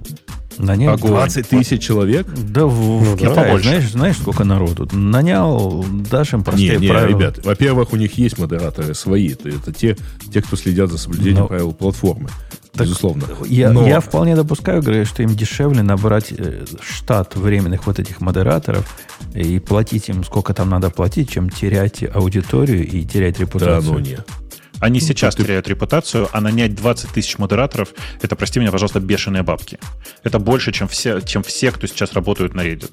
Нанял 20 тысяч человек? Да в, ну, в Китае, да, знаешь, знаешь, сколько народу? Нанял, дашь им простые не, не, правила. ребят, во-первых, у них есть модераторы свои. Это, это те, те, кто следят за соблюдением Но... правил платформы. Так безусловно. Я, Но... я вполне допускаю, говорю, что им дешевле набрать э, штат временных вот этих модераторов и платить им сколько там надо платить, чем терять аудиторию и терять репутацию. Да, ну нет. Они ну, сейчас ты... теряют репутацию, а нанять 20 тысяч модераторов – это, прости меня, пожалуйста, бешеные бабки. Это больше, чем все, чем все, кто сейчас работают на Reddit.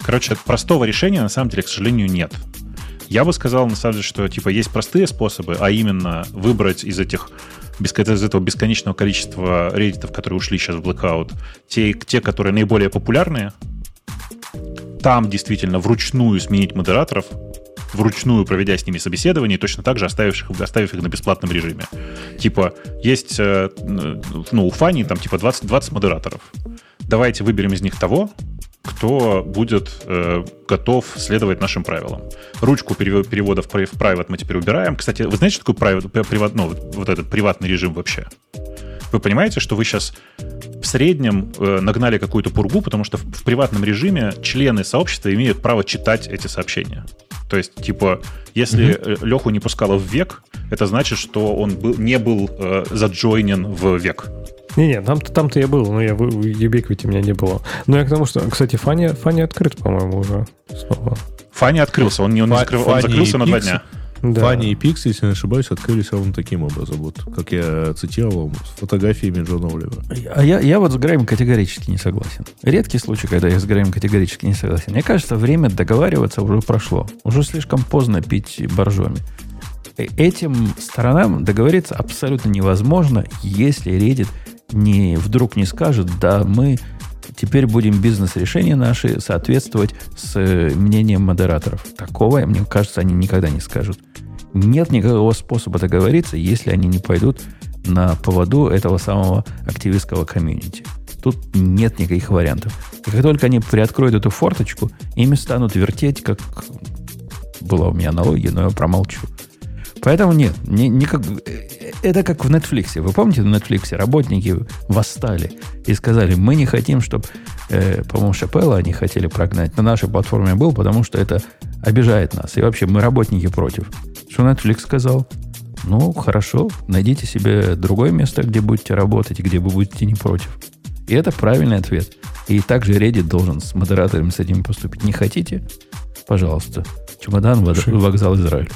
Короче, простого решения, на самом деле, к сожалению, нет. Я бы сказал, на самом деле, что типа есть простые способы, а именно выбрать из этих из этого бесконечного количества реддитов, которые ушли сейчас в blackout, те, те, которые наиболее популярные, там действительно вручную сменить модераторов, вручную проведя с ними собеседование, точно так же оставив их, оставив их на бесплатном режиме. Типа, есть, э, ну, у Фани там типа 20, 20 модераторов. Давайте выберем из них того, кто будет э, готов следовать нашим правилам. Ручку перевода в private мы теперь убираем. Кстати, вы знаете, что такое private, приват, ну, вот этот приватный режим вообще? Вы понимаете, что вы сейчас в среднем э, нагнали какую-то пургу, потому что в, в приватном режиме члены сообщества имеют право читать эти сообщения. То есть, типа, если mm-hmm. Леху не пускало в век, это значит, что он был, не был э, заджойнен в век. Не-не, там-то, там-то я был, но я в Ubiquiti меня не было. Но я к тому, что, кстати, Фани, Фани открыт, по-моему, уже снова. Фани открылся, он, не, он, Фа- закрыл, он закрылся на два дня. Да. Фанни и Пикс, если не ошибаюсь, открылись ровно таким образом. Вот, как я цитировал, с фотографиями Джона Оливера. А я, я вот с Греем категорически не согласен. Редкий случай, когда я с Греем категорически не согласен. Мне кажется, время договариваться уже прошло. Уже слишком поздно пить боржоми. Э, этим сторонам договориться абсолютно невозможно, если Reddit не, вдруг не скажет, да, мы теперь будем бизнес-решения наши соответствовать с э, мнением модераторов. Такого, мне кажется, они никогда не скажут. Нет никакого способа договориться, если они не пойдут на поводу этого самого активистского комьюнити. Тут нет никаких вариантов. И как только они приоткроют эту форточку, ими станут вертеть, как была у меня аналогия, но я промолчу. Поэтому нет, не, не как, это как в Netflix. Вы помните, в Netflix работники восстали и сказали, мы не хотим, чтобы, э, по-моему, Шапелла они хотели прогнать. На нашей платформе был, потому что это обижает нас. И вообще мы работники против. Что Netflix сказал? Ну, хорошо, найдите себе другое место, где будете работать, где вы будете не против. И это правильный ответ. И также Reddit должен с модераторами с этим поступить. Не хотите? Пожалуйста. Чемодан, вокзал Израиль.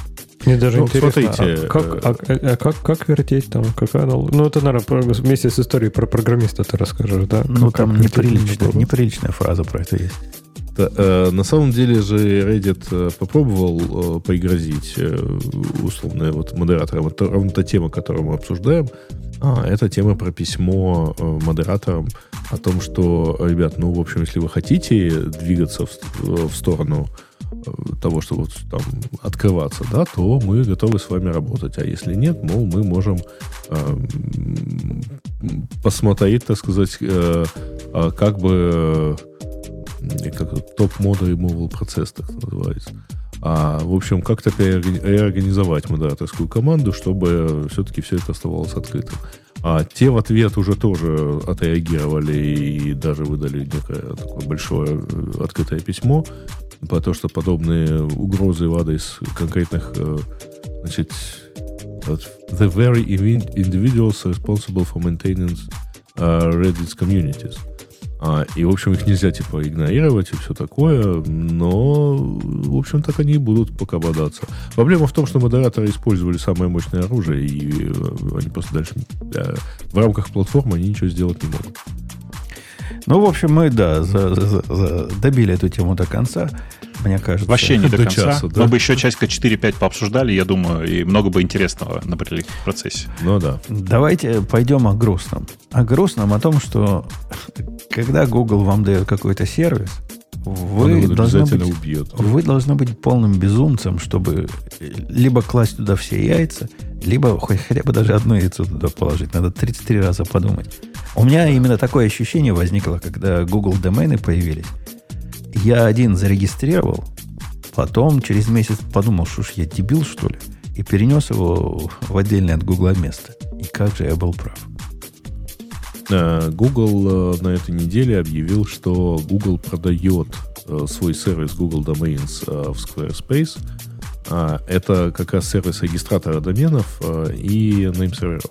Мне даже ну, интересно, смотрите, а как, э, а, а, а, как, как вертеть там? Какая, ну, это, наверное, вместе с историей про программиста ты расскажешь, да? Ну, как, там неприличная, неприличная фраза про это есть. Да, э, на самом деле же Reddit э, попробовал э, пригрозить э, условно вот модераторам. Это ровно та тема, которую мы обсуждаем. А, это тема про письмо э, модераторам о том, что, ребят, ну, в общем, если вы хотите двигаться в, в сторону того, чтобы там открываться, да, то мы готовы с вами работать. А если нет, мол, мы можем э, посмотреть, так сказать, э, э, как бы э, как топ-мода removal процесс, так называется. А, в общем, как-то реорганизовать модераторскую команду, чтобы все-таки все это оставалось открытым. А те в ответ уже тоже отреагировали и даже выдали некое такое большое э, открытое письмо, потому что подобные угрозы в адрес конкретных, э, значит, the very individuals responsible for maintaining uh, Reddit's communities. А, и, в общем, их нельзя, типа, игнорировать и все такое, но, в общем, так они и будут пока бодаться. Проблема в том, что модераторы использовали самое мощное оружие, и э, они просто дальше э, в рамках платформы они ничего сделать не могут. Ну, в общем, мы, да, за, за, за, добили эту тему до конца мне кажется. Вообще не до, до конца. Часа, да? Мы бы еще часика 4-5 пообсуждали, я думаю, и много бы интересного набрели в процессе. Ну да. Давайте пойдем о грустном. О грустном, о том, что когда Google вам дает какой-то сервис, вы должны, быть, убьет. вы должны быть полным безумцем, чтобы либо класть туда все яйца, либо хоть, хотя бы даже одно яйцо туда положить. Надо 33 раза подумать. У меня именно такое ощущение возникло, когда Google домены появились я один зарегистрировал, потом через месяц подумал, что ж я дебил, что ли, и перенес его в отдельное от Гугла место. И как же я был прав. Э, Google э, на этой неделе объявил, что Google продает э, свой сервис Google Domains в Squarespace. Это как раз сервис регистратора доменов и name-серверов.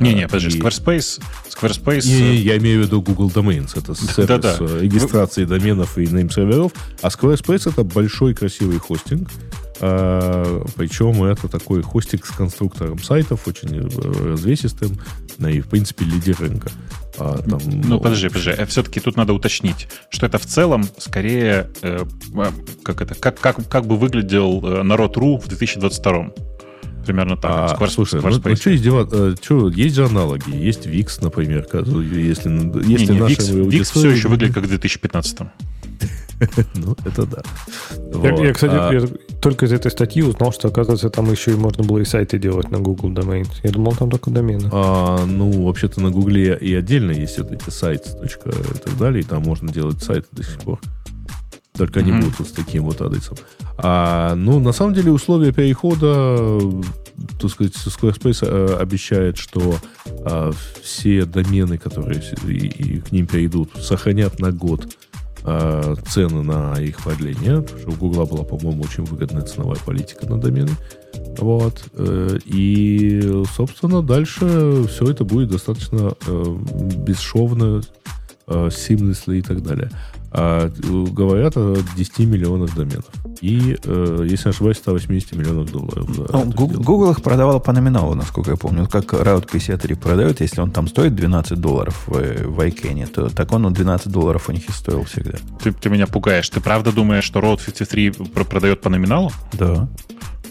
Не-не, подожди, и... Squarespace... Squarespace... Не, не, я имею в виду Google Domains. Это сервис да, да. Э, регистрации доменов и нейм-серверов. А Squarespace это большой красивый хостинг. А, причем это такой хостинг с конструктором сайтов, очень э, развесистым, ну и, в принципе, лидер рынка. А, там, ну, ну, подожди, подожди. Э, Все-таки тут надо уточнить, что это в целом скорее э, как это, как, как, как бы выглядел народ.ру в 2022 Примерно так. А, Squarespace, слушай, Squarespace. ну, ну что, издевать, э, что, есть же аналоги. Есть Wix, например. Если, если не, не, наши Wix, Wix все еще выглядит как в 2015 Ну, это да. Я, кстати, а только из этой статьи узнал, что, оказывается, там еще и можно было и сайты делать на Google Domain. Я думал, там только домены. А, ну, вообще-то на Google и отдельно есть вот эти сайты, и так далее, и там можно делать сайты до сих пор. Только mm-hmm. они будут вот с таким вот адресом. А, ну, на самом деле, условия перехода, так сказать, Squarespace э, обещает, что э, все домены, которые и, и к ним перейдут, сохранят на год э, цены на их продление. Потому что у Гугла была, по-моему, очень выгодная ценовая политика на домены. Вот. Э, и, собственно, дальше все это будет достаточно э, бесшовно, э, seamlessly и так далее а говорят о 10 миллионах доменов. И, э, если не ошибаюсь, 180 миллионов долларов. ну, Google, их продавал по номиналу, насколько я помню. Как Route 53 продает, если он там стоит 12 долларов в, в iCann, то так он 12 долларов у них и стоил всегда. Ты, ты меня пугаешь. Ты правда думаешь, что Route 53 продает по номиналу? Да.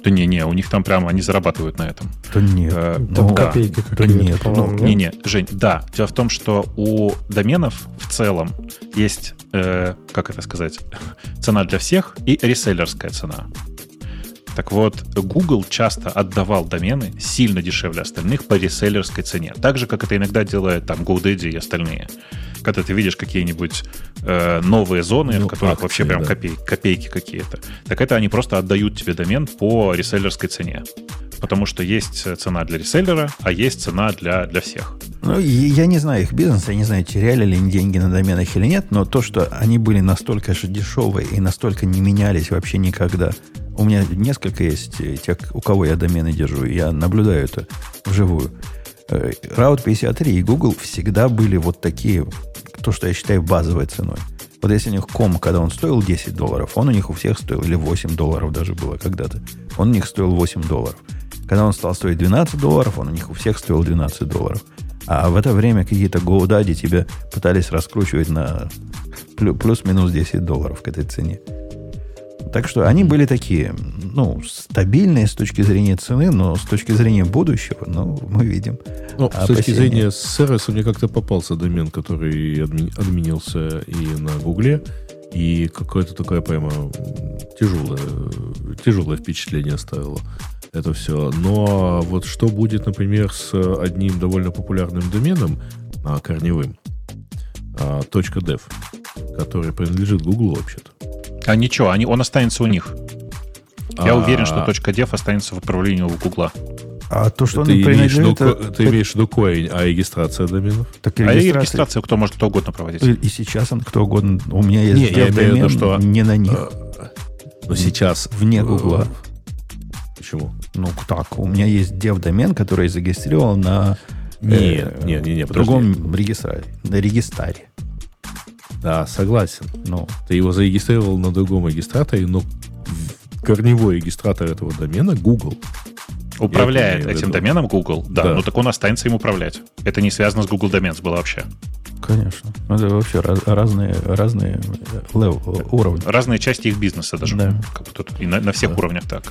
Да не-не, у них там прямо они зарабатывают на этом. Да нет. Э, Там ну, копейки да какие-то, нет, Ну, не-не, Жень, да. Дело в том, что у доменов в целом есть, э, как это сказать, цена для всех и реселлерская цена. Так вот, Google часто отдавал домены сильно дешевле остальных по реселлерской цене. Так же, как это иногда делает там GoDaddy и остальные. Когда ты видишь какие-нибудь э, новые зоны, Ну, в которых акции, вообще прям да. копей- копейки какие-то, так это они просто отдают тебе домен по реселлерской цене. Потому что есть цена для реселлера, а есть цена для, для всех. Ну, я не знаю их бизнес, я не знаю, теряли ли они деньги на доменах или нет, но то, что они были настолько же дешевые и настолько не менялись вообще никогда. У меня несколько есть э, тех, у кого я домены держу, я наблюдаю это вживую. Э, Route 53 и Google всегда были вот такие, то, что я считаю базовой ценой. Вот если у них ком, когда он стоил 10 долларов, он у них у всех стоил, или 8 долларов даже было когда-то. Он у них стоил 8 долларов. Когда он стал стоить 12 долларов, он у них у всех стоил 12 долларов. А в это время какие-то GoDaddy тебя пытались раскручивать на плю- плюс-минус 10 долларов к этой цене. Так что они были такие, ну, стабильные с точки зрения цены, но с точки зрения будущего, ну, мы видим. Ну, с точки зрения сервиса мне как-то попался домен, который адми- админился и на Гугле, и какое-то такое прямо тяжелое, тяжелое впечатление оставило это все. Но вот что будет, например, с одним довольно популярным доменом, а, корневым, а, .dev, который принадлежит Гуглу вообще-то. А ничего, они, он останется у них. Я А, уверен, что .dev останется в управлении у Гугла. А то, что ты он принадлежит... ко- это- ты имеешь в виду корень, а регистрация доменов? так А и регистрация- регистрацию кто может кто угодно проводить. И, и сейчас он кто угодно. У меня есть Не, я имею в виду, что, не на них. А, Но сейчас... Вне Гугла. Почему? Ну, так, у меня есть дев-домен, который зарегистрировал на Не, э, не, не, не, в другом регистраре, на регистаре. Да, согласен. Ну, Ты его зарегистрировал на другом регистраторе, но корневой регистратор этого домена Google. Управляет этим виду. доменом Google. Да, Да. ну так он останется им управлять. Это не связано с Google Domains было вообще. конечно. Это вообще раз- разные, разные э, лев- уровни. Разные части их бизнеса даже. Да. Как тут и на, на всех уровнях так.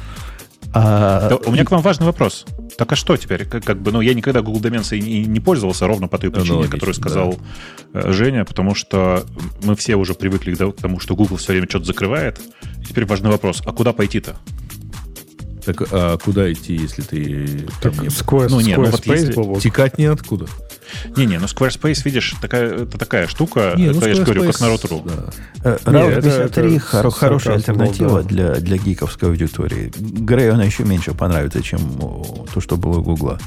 А, Да, у меня к вам важный вопрос. Так а что теперь? Как, как бы, ну, я никогда Google Domains и не, не пользовался ровно по той причине, Аналогично, которую сказал э, Женя, потому что мы все уже привыкли к тому, что Google все время что-то закрывает. И теперь важный вопрос. А куда пойти-то? Так а куда идти, если ты там не? Square, Ну, не, ну вот Squarespace, если- Бобок. Текать неоткуда. Не-не, ну Squarespace, видишь, такая, это такая штука, Не, ну, это я же говорю, как народ.ру. да. э, Route это- 53 это хоро- с- хорошая альтернатива да. для, для гиковской аудитории. Грею она еще меньше понравится, чем то, что было у Гугла.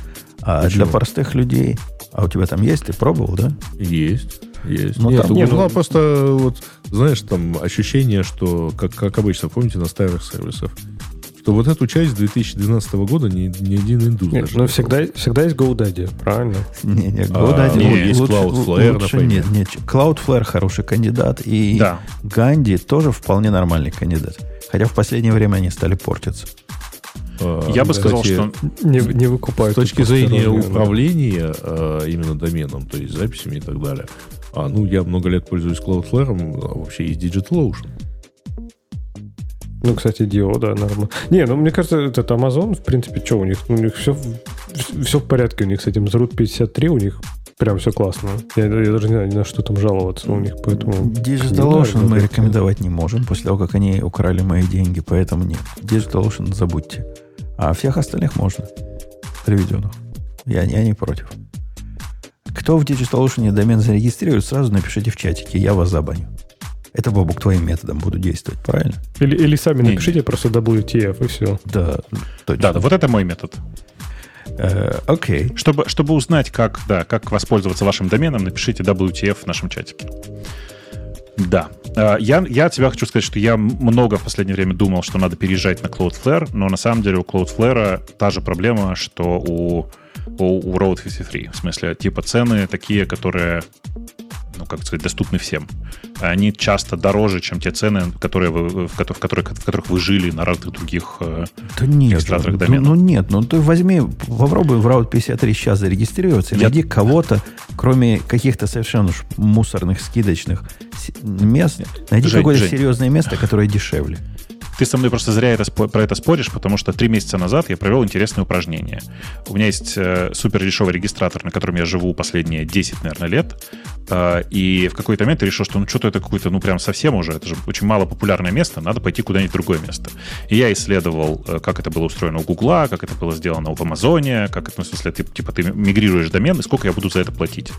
А Почему? для простых людей... А у тебя там есть? Ты пробовал, да? Есть. Есть. Ну, Нет, там- у не, Гугла ну- просто, вот, знаешь, там ощущение, что, как, как обычно, помните, на старых сервисах, что вот эту часть 2012 года ни, ни один индус Нет, даже ну не всегда, всегда есть GoDaddy, правильно? Не, не, А, GoDaddy ну, лучше- есть лучше- Cloudflare, лучше например. нет, нет. Cloudflare хороший кандидат, и Да. Ганди тоже вполне нормальный кандидат. Хотя в последнее время они стали портиться. А, Я бы сказал, что Не, не С выкупают. точки тут зрения управления э, именно доменом, то есть записями и так далее, а, ну, я много лет пользуюсь Cloudflare, а вообще есть DigitalOcean. Ну, кстати, Dio, да, нормально. Не, ну, мне кажется, этот Amazon, в принципе, что у них? У них все, все в порядке у них с этим. С Route 53 у них прям все классно. Я, я даже не знаю, на что там жаловаться у них, поэтому... DigitalOcean мы Да, да. рекомендовать не можем после того, как они украли мои деньги, поэтому нет. DigitalOcean забудьте. А всех остальных можно. Приведенных. Я, я не против. Кто в DigitalOcean домен зарегистрирует, сразу напишите в чатике, я вас забаню. Это, Бобук, твоим методом буду действовать, правильно? Или, или сами Не, напишите просто WTF, и все. Да, точно. Да, да, вот это мой метод. Э, окей. Чтобы, чтобы узнать, как, да, как воспользоваться вашим доменом, напишите WTF в нашем чатике. Да. Э, Я, я от тебя хочу сказать, что я много в последнее время думал, что надо переезжать на Cloudflare, но на самом деле у Cloudflare та же проблема, что у, у, у Road 53. В смысле, типа цены такие, которые ну, как сказать, доступны всем. Они часто дороже, чем те цены, которые вы, в, которых, в, которых, в которых вы жили на разных других... э, Да нет, регистраторах ну, ну нет, ну ты возьми, попробуй в Route 53 сейчас зарегистрироваться и Я- найди кого-то, кроме каких-то совершенно уж мусорных, скидочных мест, найди какое-то серьезное место, которое дешевле. Ты со мной просто зря это, про это споришь, потому что три месяца назад я провел интересное упражнение. У меня есть э, супер дешевый регистратор, на котором я живу последние 10, наверное, лет. Э, и в какой-то момент я решил, что ну что-то это какое-то, ну прям совсем уже, это же очень мало популярное место, надо пойти куда-нибудь другое место. И я исследовал, э, как это было устроено у Гугла, как это было сделано в Амазоне, как это, ну, в смысле, ты, типа ты мигрируешь домен, и сколько я буду за это платить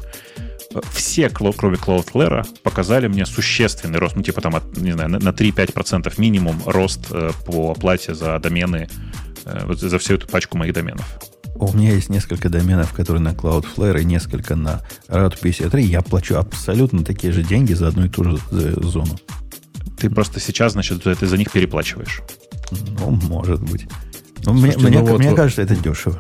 все, кроме Cloudflare, показали мне существенный рост, ну, типа там, от, не знаю, на 3-5% минимум рост э, по оплате за домены, э, за всю эту пачку моих доменов. У меня есть несколько доменов, которые на Cloudflare и несколько на Route 53. Я плачу абсолютно такие же деньги за одну и ту же э, зону. Ты просто сейчас, значит, ты за них переплачиваешь. Ну, может быть. Ну, Слушайте, мне, ну мне, вот мне кажется, это дешево.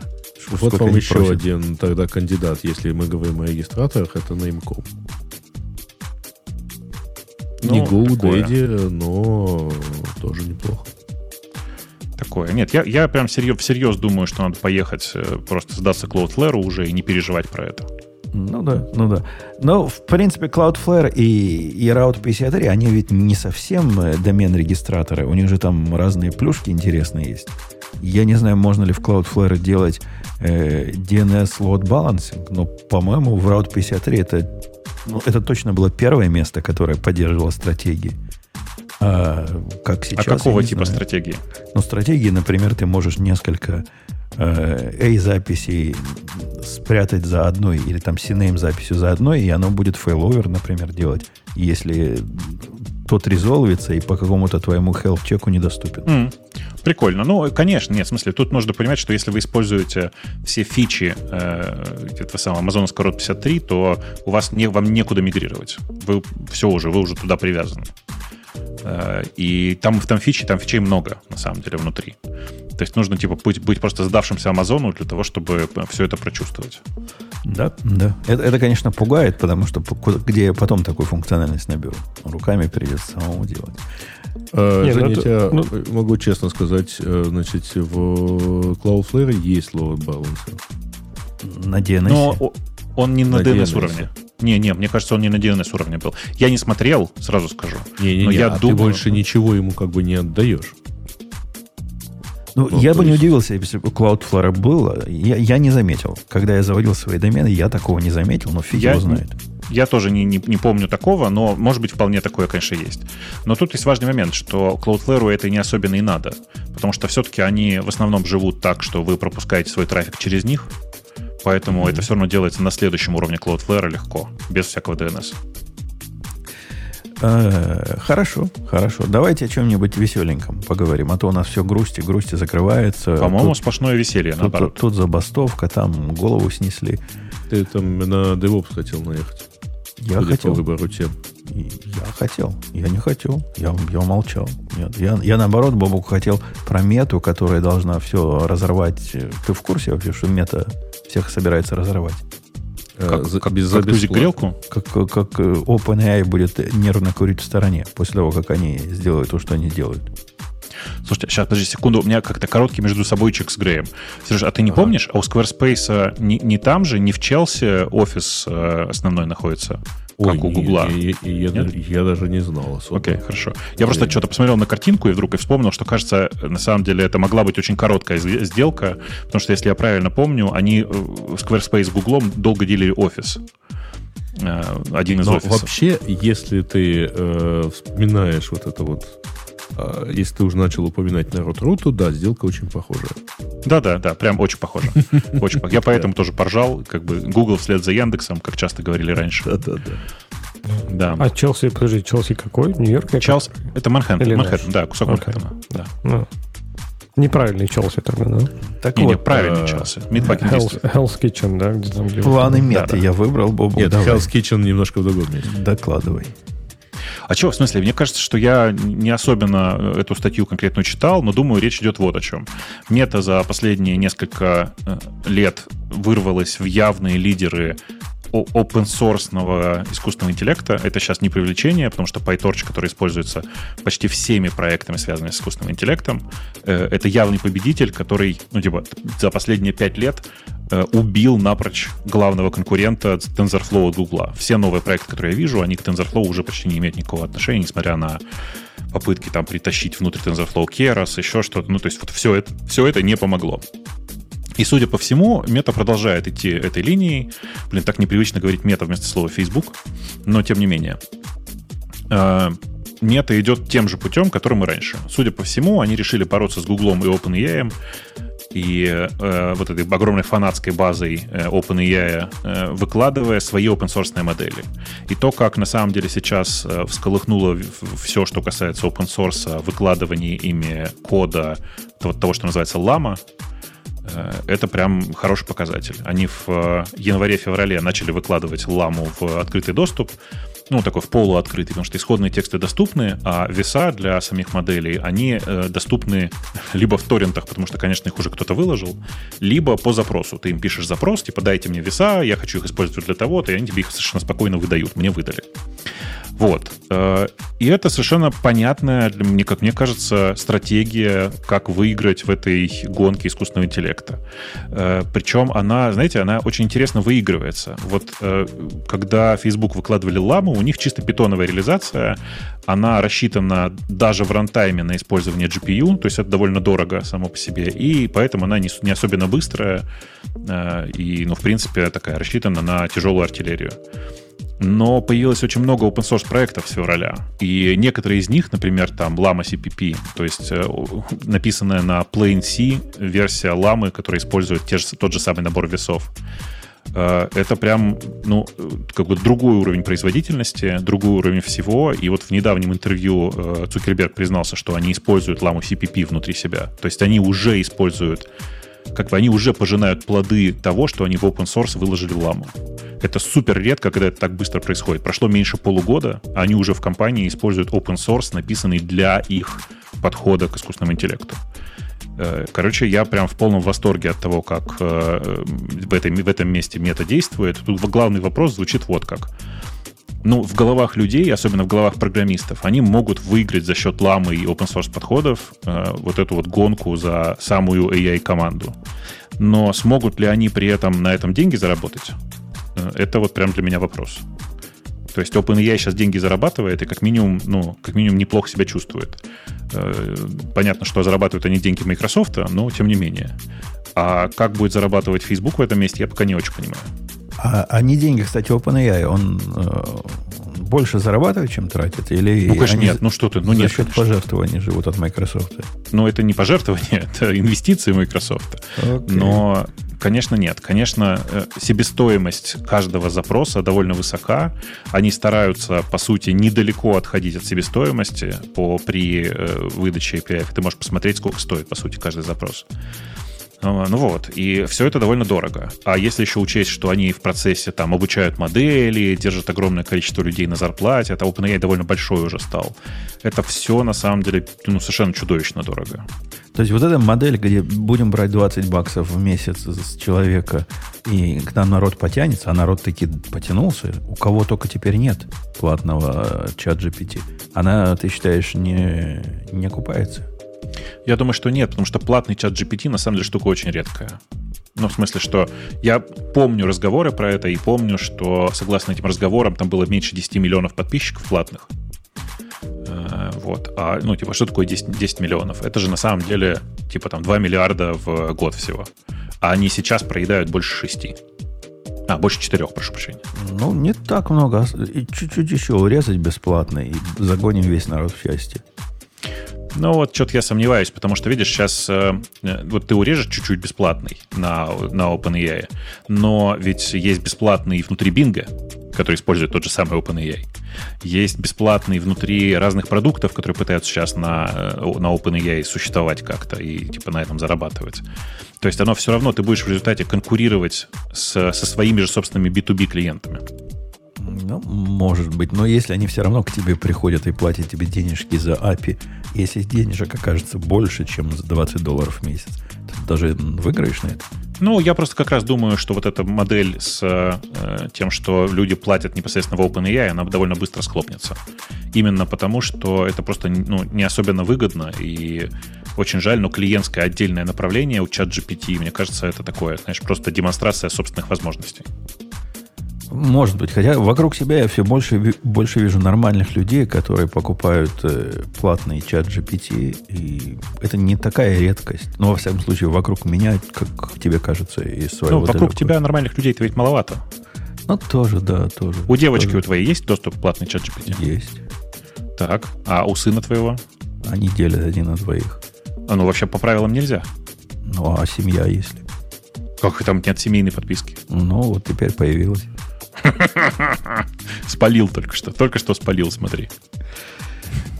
Вот вам еще просят. один тогда кандидат, если мы говорим о регистраторах, это Name.com. Ну, Не GoDaddy, но тоже неплохо. Такое. Нет, я, я прям серьез, всерьез думаю, что надо поехать, э, просто сдаться Cloudflare уже и не переживать про это. Ну да, ну да. Но, в принципе, Cloudflare и, и Route 53, они ведь не совсем э, домен-регистраторы. У них же там разные плюшки интересные есть. Я не знаю, можно ли в Cloudflare делать э, DNS load balancing, но, по-моему, в Route 53 это, ну, это точно было первое место, которое поддерживало стратегии. А, как а сейчас, а какого типа знаю. стратегии? Ну, стратегии, например, ты можешь несколько э, A-записей спрятать за одной, или там CNAME записью за одной, и оно будет failover, например, делать, если тот резолвится и по какому-то твоему health чеку недоступен. Mm. Прикольно. Ну, конечно, нет, в смысле, тут нужно понимать, что если вы используете все фичи э, этого самого Amazon Road 53, то у вас не, вам некуда мигрировать. Вы все уже, вы уже туда привязаны. Э, и там, там фичи, там фичей много, на самом деле, внутри. То есть нужно, типа, быть, быть просто сдавшимся Амазону для того, чтобы все это прочувствовать. Да, да. Это, это, конечно, пугает, потому что где я потом такую функциональность наберу? Руками придется самому делать. А, Не, ну это, ну, могу честно сказать, э, значит, в Cloudflare есть load balancer. На DNS? Но он не на, на DNS, DNS уровне. Не, не, мне кажется, он не на DNS уровне был. Я не смотрел, сразу скажу. Не, не, но не, я а думаю... ты больше ничего ему как бы не отдаешь. Ну, ну я бы есть... не удивился, если бы Cloudflare было. Я, я не заметил. Когда я заводил свои домены, я такого не заметил, но фиг я, его знает. Я тоже не, не, не помню такого, но, может быть, вполне такое, конечно, есть. Но тут есть важный момент, что Cloudflare это не особенно и надо. Потому что все-таки они в основном живут так, что вы пропускаете свой трафик через них, Поэтому mm-hmm. это все равно делается на следующем уровне Cloudflare легко, без всякого DNS. Э, хорошо, хорошо. Давайте о чем-нибудь веселеньком поговорим. А то у нас все грусти, грусти закрывается. По-моему, тут, сплошное веселье, тут, наоборот. Тут, тут забастовка, там голову снесли. Ты там на DevOps хотел наехать. Я Судя хотел. По выбору тем. Я хотел. Я не хотел. Я, я молчал. Нет, я, я наоборот, Бобук, хотел про мету, которая должна все разорвать. Ты в курсе вообще, что мета всех собирается разорвать? Э, как, за, как, без, как за грелку? Как, как, как э, OpenAI будет нервно курить в стороне после того, как они сделают то, что они делают. Слушайте, сейчас, подожди секунду, у меня как-то короткий между собойчик с Греем. Сереж, а ты не ага. помнишь, а у Squarespace не, не там же, не в Челси офис э, основной находится? Ой, как у Гугла. Я, я, я, я даже не знал особо. Окей, хорошо. Я я просто что-то посмотрел на картинку и вдруг и вспомнил, что, кажется, на самом деле это могла быть очень короткая сделка, потому что, если я правильно помню, они э, Squarespace с Гуглом долго делили офис э, один из Но офисов. Вообще, если ты э, вспоминаешь вот это вот а, если ты уже начал упоминать народ ру, то да, сделка очень похожая. Да-да, да, прям очень похожа. Очень Я поэтому тоже поржал, как бы Google вслед за Яндексом, как часто говорили раньше. Да-да-да. Да. А Челси, подожди, Челси какой? Нью-Йорк? Челси, это Манхэттен, Манхэттен, да, кусок Манхэттена. Да. Ну, неправильный Челси тогда, да? Так не, вот, не, правильный э, Челси. Meatpacking Hell's, Hell's Kitchen, да? Где там, где Планы меты да, я выбрал, Бобу. Нет, давай. Hell's Kitchen немножко в другом месте. Докладывай. А чего, в смысле? Мне кажется, что я не особенно э, эту статью конкретно читал, но думаю, речь идет вот о чем. Мета за последние несколько э, лет вырвалась в явные лидеры open source искусственного интеллекта. Это сейчас не привлечение, потому что PyTorch, который используется почти всеми проектами, связанными с искусственным интеллектом, э, это явный победитель, который, ну, типа, за последние пять лет убил напрочь главного конкурента TensorFlow от Google. Все новые проекты, которые я вижу, они к TensorFlow уже почти не имеют никакого отношения, несмотря на попытки там притащить внутрь TensorFlow Keras, еще что-то. Ну, то есть вот все это, все это не помогло. И, судя по всему, мета продолжает идти этой линией. Блин, так непривычно говорить мета вместо слова Facebook, но тем не менее. А, мета идет тем же путем, которым и раньше. Судя по всему, они решили бороться с Гуглом и OpenAI, и э, вот этой огромной фанатской базой э, OpenAI, э, выкладывая свои open source модели. И то, как на самом деле сейчас э, всколыхнуло все, что касается open source, выкладывания ими кода, того, того что называется лама, это прям хороший показатель. Они в э, январе-феврале начали выкладывать ламу в открытый доступ, ну, такой в полуоткрытый, потому что исходные тексты доступны, а веса для самих моделей, они э, доступны либо в торрентах, потому что, конечно, их уже кто-то выложил, либо по запросу. Ты им пишешь запрос, типа, дайте мне веса, я хочу их использовать для того-то, и они тебе их совершенно спокойно выдают. Мне выдали. Вот. Э, и это совершенно понятная, меня, как мне кажется, стратегия, как выиграть в этой гонке искусственного интеллекта. Э, Причем она, знаете, она очень интересно выигрывается. Вот э, когда Facebook выкладывали ламу, у них чисто питоновая реализация, она рассчитана даже в рантайме на использование GPU, то есть это довольно дорого само по себе, и поэтому она не, не особенно быстрая, и, ну, в принципе, такая рассчитана на тяжелую артиллерию но появилось очень много open source проектов с февраля. И некоторые из них, например, там Lama CPP, то есть э, написанная на Plain C версия Ламы, которая использует те же, тот же самый набор весов. Э, это прям, ну, как бы другой уровень производительности, другой уровень всего. И вот в недавнем интервью э, Цукерберг признался, что они используют ламу CPP внутри себя. То есть они уже используют как бы они уже пожинают плоды того, что они в open source выложили ламу. Это супер редко, когда это так быстро происходит. Прошло меньше полугода, а они уже в компании используют open source, написанный для их подхода к искусственному интеллекту. Э, короче, я прям в полном восторге от того, как э, в этом, в этом месте мета действует. Тут главный вопрос звучит вот как ну, в головах людей, особенно в головах программистов, они могут выиграть за счет ламы и open source подходов э, вот эту вот гонку за самую AI-команду. Но смогут ли они при этом на этом деньги заработать? Э, это вот прям для меня вопрос. То есть OpenAI сейчас деньги зарабатывает и как минимум, ну, как минимум неплохо себя чувствует. Э, понятно, что зарабатывают они деньги Microsoft, но тем не менее. А как будет зарабатывать Facebook в этом месте, я пока не очень понимаю. А, а не деньги, кстати, OpenAI, он э, больше зарабатывает, чем тратит? Или ну, конечно, нет. Ну, что ты, ну, за нет. счет пожертвований живут от Microsoft? Ну, это не пожертвование, это инвестиции Microsoft. Okay. Но, конечно, нет. Конечно, э, себестоимость каждого запроса довольно высока. Они стараются, по сути, недалеко отходить от себестоимости по, при э, выдаче API. Ты можешь посмотреть, сколько стоит, по сути, каждый запрос. А, ну вот, и все это довольно дорого. А если еще учесть, что они в процессе там обучают модели, держат огромное количество людей на зарплате, это OpenAI довольно большой уже стал. Это все на самом деле ну, совершенно чудовищно дорого. То есть вот эта модель, где будем брать 20 баксов в месяц с человека, и когда народ потянется, а народ таки потянулся, у кого только теперь нет платного чат GPT, она, ты считаешь, не, не окупается? Я думаю, что нет, потому что платный чат GPT на самом деле штука очень редкая. Ну, в смысле, что я помню разговоры про это и помню, что согласно этим разговорам там было меньше 10 миллионов подписчиков платных. Э, вот. А, ну, типа, что такое 10, 10 миллионов? Это же на самом деле, типа, там 2 миллиарда в год всего. А они сейчас проедают больше 6. А, больше 4, прошу прощения. Ну, не так много. И чуть-чуть еще урезать бесплатно, и загоним весь народ в счастье. Ну вот, что-то я сомневаюсь, потому что, видишь, сейчас э, вот ты урежешь чуть-чуть бесплатный на, на OpenAI, но ведь есть бесплатный внутри Bing, который использует тот же самый OpenAI. Есть бесплатный внутри разных продуктов, которые пытаются сейчас на, э, на OpenAI существовать как-то и типа на этом зарабатывать. То есть оно все равно, ты будешь в результате конкурировать с, со своими же собственными B2B клиентами. Ну, может быть. Но если они все равно к тебе приходят и платят тебе денежки за API, если денежек окажется больше, чем за 20 долларов в месяц, ты даже выиграешь на это. Ну, я просто как раз думаю, что вот эта модель с э, тем, что люди платят непосредственно в OpenAI, она довольно быстро схлопнется. Именно потому, что это просто ну, не особенно выгодно, и очень жаль, но клиентское отдельное направление у чат GPT, мне кажется, это такое, знаешь, просто демонстрация собственных возможностей. Может быть, хотя вокруг себя я все больше, больше вижу нормальных людей, которые покупают э, платный чат GPT, и это не такая редкость. Но, во всяком случае, вокруг меня, как тебе кажется, из своего Ну, вокруг далеко. тебя нормальных людей-то ведь маловато. Ну, тоже, да, тоже. У девочки тоже. у твоей есть доступ к платный чат GPT? Есть. Так, а у сына твоего? Они делят один на двоих. А ну, вообще по правилам нельзя. Ну, а семья, если? Как там нет семейной подписки? Ну, вот теперь появилась. Спалил только что. Только что спалил, смотри.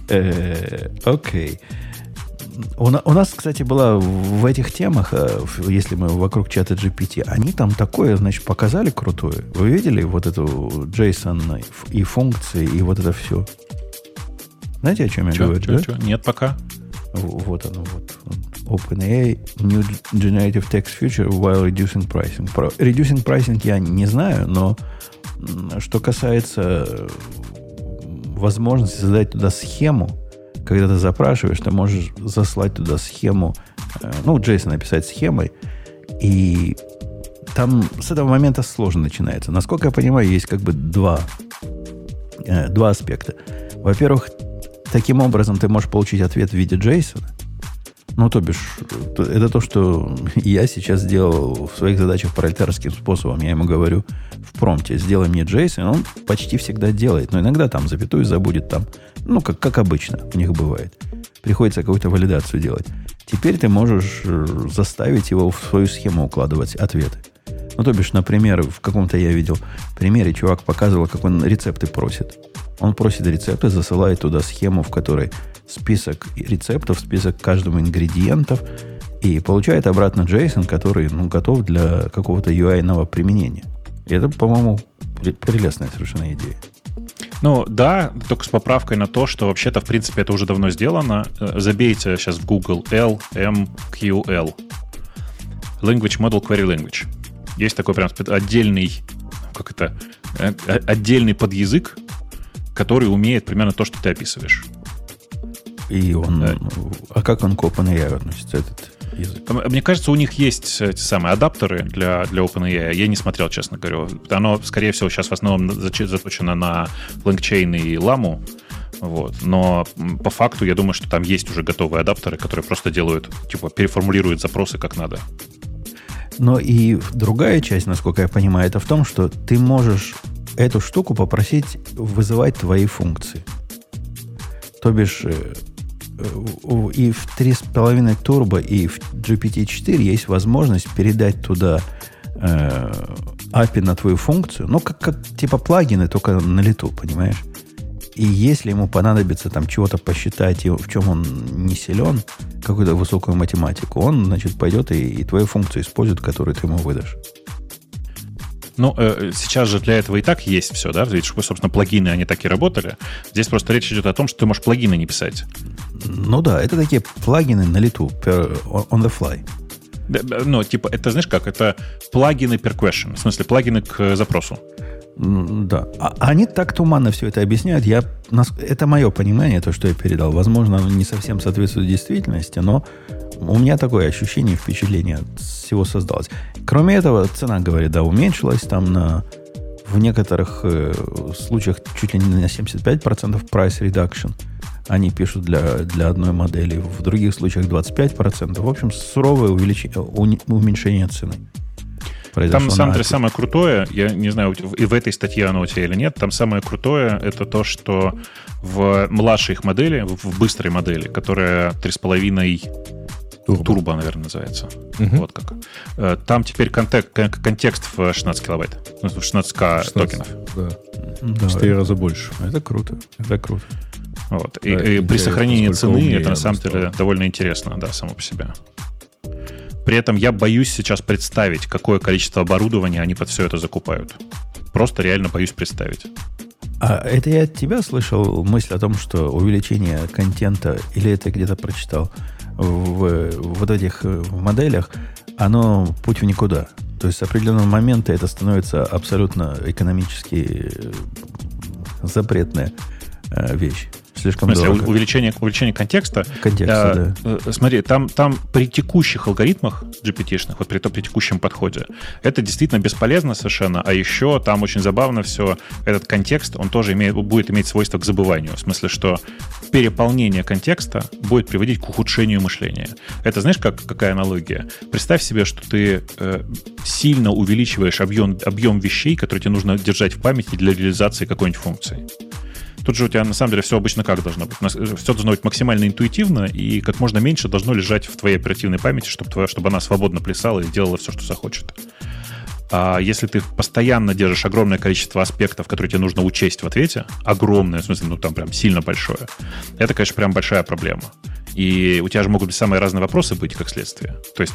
Э, окей. У, нас, кстати, была в этих темах, э, если мы вокруг чата GPT, они там такое, значит, показали крутое. Вы видели вот эту JSON и функции, и вот это все? Знаете, о чем я говорю? Чё, да? чё? Нет пока. Вот оно, вот. OpenAI New Generative Text Feature while reducing pricing. Про reducing pricing я не знаю, но что касается возможности создать туда схему, когда ты запрашиваешь, ты можешь заслать туда схему, э, ну, JSON написать схемой, и там с этого момента сложно начинается. Насколько я понимаю, есть как бы два, э, два аспекта. Во-первых, таким образом ты можешь получить ответ в виде JSON, ну, то бишь, это то, что я сейчас сделал в своих задачах пролетарским способом. Я ему говорю в промте, сделай мне JSON, он почти всегда делает, но иногда там запятую забудет там. Ну, как, как обычно у них бывает. Приходится какую-то валидацию делать. Теперь ты можешь э, заставить его в свою схему укладывать ответы. Ну, то бишь, например, в каком-то я видел примере, чувак показывал, как он рецепты просит. Он просит рецепты, засылает туда схему, в которой список рецептов, список каждого ингредиентов, и получает обратно JSON, который ну, готов для какого-то UI-ного применения. И это, по-моему, прелестная совершенно идея. Ну, да, только с поправкой на то, что вообще-то, в принципе, это уже давно сделано. Э, забейте сейчас в Google LMQL. Language Model Query Language. Есть такой прям отдельный, как это, э, отдельный подязык, который умеет примерно то, что ты описываешь. И он... Да. А как он к OpenAI относится, этот язык? Мне кажется, у них есть эти самые адаптеры для, для OpenAI. Я не смотрел, честно говоря. Оно, скорее всего, сейчас в основном заточено на LangChain и Ламу. Вот. Но по факту я думаю, что там есть уже готовые адаптеры, которые просто делают, типа, переформулируют запросы как надо. Но и другая часть, насколько я понимаю, это в том, что ты можешь эту штуку попросить вызывать твои функции. То бишь, э, и в 3.5 турбо, и в GPT-4 есть возможность передать туда э, API на твою функцию, ну, как, как типа плагины, только на лету, понимаешь? И если ему понадобится там чего-то посчитать, и в чем он не силен, какую-то высокую математику, он, значит, пойдет и, и твою функцию использует, которую ты ему выдашь. Ну, э, сейчас же для этого и так есть все, да? Ведь, собственно, плагины, они так и работали. Здесь просто речь идет о том, что ты можешь плагины не писать. Ну да, это такие плагины на лету, on the fly. Ну, типа, это, знаешь как, это плагины per question, в смысле, плагины к запросу. Да. А, они так туманно все это объясняют. Я, это мое понимание, то, что я передал. Возможно, оно не совсем соответствует действительности, но у меня такое ощущение, впечатление всего создалось. Кроме этого, цена, говорит, да, уменьшилась там на в некоторых э, случаях чуть ли не на 75% price reduction. Они пишут для, для одной модели. В других случаях 25%. В общем, суровое увеличение, уменьшение цены. Там, на самом деле, самое крутое, я не знаю, и в этой статье оно у тебя или нет, там самое крутое это то, что в младшей их модели, в быстрой модели, которая 3,5 Турбо, Турбо наверное, называется. Угу. Вот как. Э, там теперь контекст, контекст в 16 килобайт. 16к 16, токенов. Да. да. 4 раза больше. Это круто. Это круто. Вот. Да, и, и при сохранении цены это на самом деле довольно интересно, да, само по себе. При этом я боюсь сейчас представить, какое количество оборудования они под все это закупают. Просто реально боюсь представить. А это я от тебя слышал мысль о том, что увеличение контента, или это где-то прочитал, в, в вот этих моделях, оно путь в никуда. То есть с определенного момента это становится абсолютно экономически э, запретная э, вещь. Слишком в смысле, дорого. увеличение, увеличение контекста. Контекста, А, да. э, Смотри, там, там при текущих алгоритмах GPT-шных, вот при, при текущем подходе, это действительно бесполезно совершенно, а еще там очень забавно все, этот контекст, он тоже имеет, будет иметь свойство к забыванию, в смысле, что переполнение контекста будет приводить к ухудшению мышления. Это знаешь, как, какая аналогия? Представь себе, что ты э, сильно увеличиваешь объем, объем вещей, которые тебе нужно держать в памяти для реализации какой-нибудь функции. Тут же у тебя на самом деле все обычно как должно быть? Все должно быть максимально интуитивно и как можно меньше должно лежать в твоей оперативной памяти, чтобы, твоя, чтобы она свободно плясала и делала все, что захочет. А если ты постоянно держишь огромное количество аспектов, которые тебе нужно учесть в ответе, огромное, в смысле, ну там прям сильно большое, это, конечно, прям большая проблема. И у тебя же могут быть самые разные вопросы быть, как следствие. То есть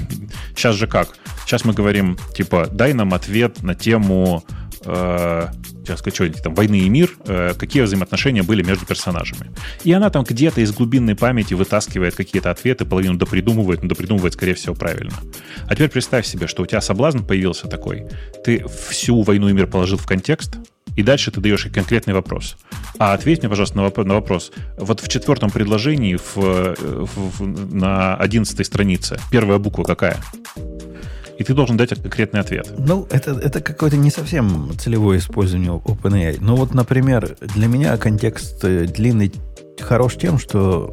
сейчас же как? Сейчас мы говорим, типа, дай нам ответ на тему э, сейчас сказать, что там, «Войны и мир», э, какие взаимоотношения были между персонажами. И она там где-то из глубинной памяти вытаскивает какие-то ответы, половину допридумывает, но допридумывает, скорее всего, правильно. А теперь представь себе, что у тебя соблазн появился такой. Ты всю «Войну и мир» положил в контекст, и дальше ты даешь конкретный вопрос. А ответь мне, пожалуйста, на вопрос. На вопрос. Вот в четвертом предложении в, в, в, на одиннадцатой странице первая буква какая? и ты должен дать конкретный ответ. Ну, это, это какое-то не совсем целевое использование OpenAI. Ну, вот, например, для меня контекст э, длинный хорош тем, что,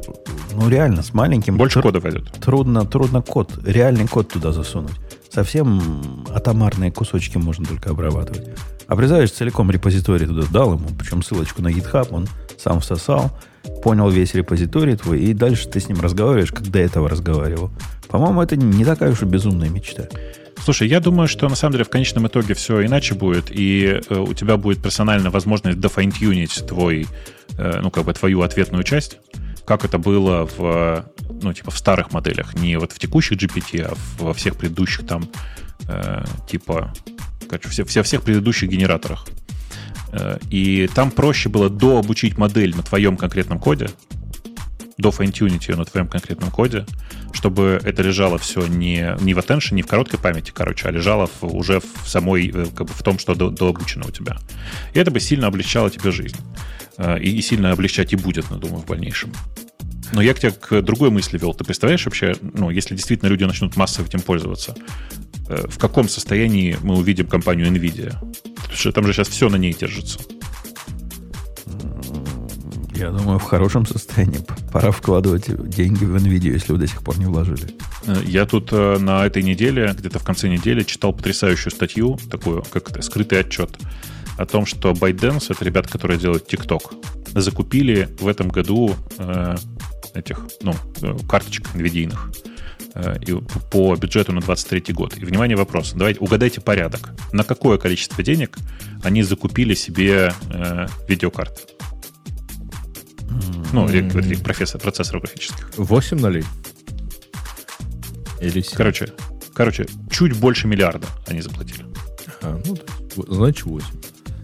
ну, реально, с маленьким... Больше кода пойдет. Трудно, трудно код, реальный код туда засунуть. Совсем атомарные кусочки можно только обрабатывать. А представляешь, целиком репозиторий туда дал ему, причем ссылочку на GitHub, он сам всосал, понял весь репозиторий твой, и дальше ты с ним разговариваешь, как до этого разговаривал. По-моему, это не такая уж и безумная мечта. Слушай, я думаю, что на самом деле в конечном итоге все иначе будет, и э, у тебя будет персональная возможность дофайнтюнить твой, э, ну, как бы твою ответную часть, как это было в, ну, типа, в старых моделях, не вот в текущих GPT, а во всех предыдущих там, э, типа, короче, все, все, всех предыдущих генераторах. И там проще было дообучить модель на твоем конкретном коде, до файнтюнить ее на твоем конкретном коде, чтобы это лежало все не, не в attention, не в короткой памяти, короче, а лежало в, уже в самой, как бы в том, что до, дообучено у тебя. И это бы сильно облегчало тебе жизнь. И, и сильно облегчать и будет, я думаю, в дальнейшем. Но я к тебе к другой мысли вел. Ты представляешь вообще, ну, если действительно люди начнут массово этим пользоваться, в каком состоянии мы увидим компанию NVIDIA? Потому что там же сейчас все на ней держится. Я думаю, в хорошем состоянии. Пора вкладывать деньги в NVIDIA, если вы до сих пор не вложили. Я тут на этой неделе, где-то в конце недели, читал потрясающую статью, такую, как это, скрытый отчет, о том, что ByteDance, это ребята, которые делают TikTok, закупили в этом году э, этих, ну, карточек NVIDIA э, и по бюджету на 23 год. И, внимание, вопрос. Давайте угадайте порядок. На какое количество денег они закупили себе э, видеокарты? Ну, mm-hmm. профессор, процессоров графических. 8 нолей? Или 7? Короче, короче, чуть больше миллиарда они заплатили. А, ну, значит, 8.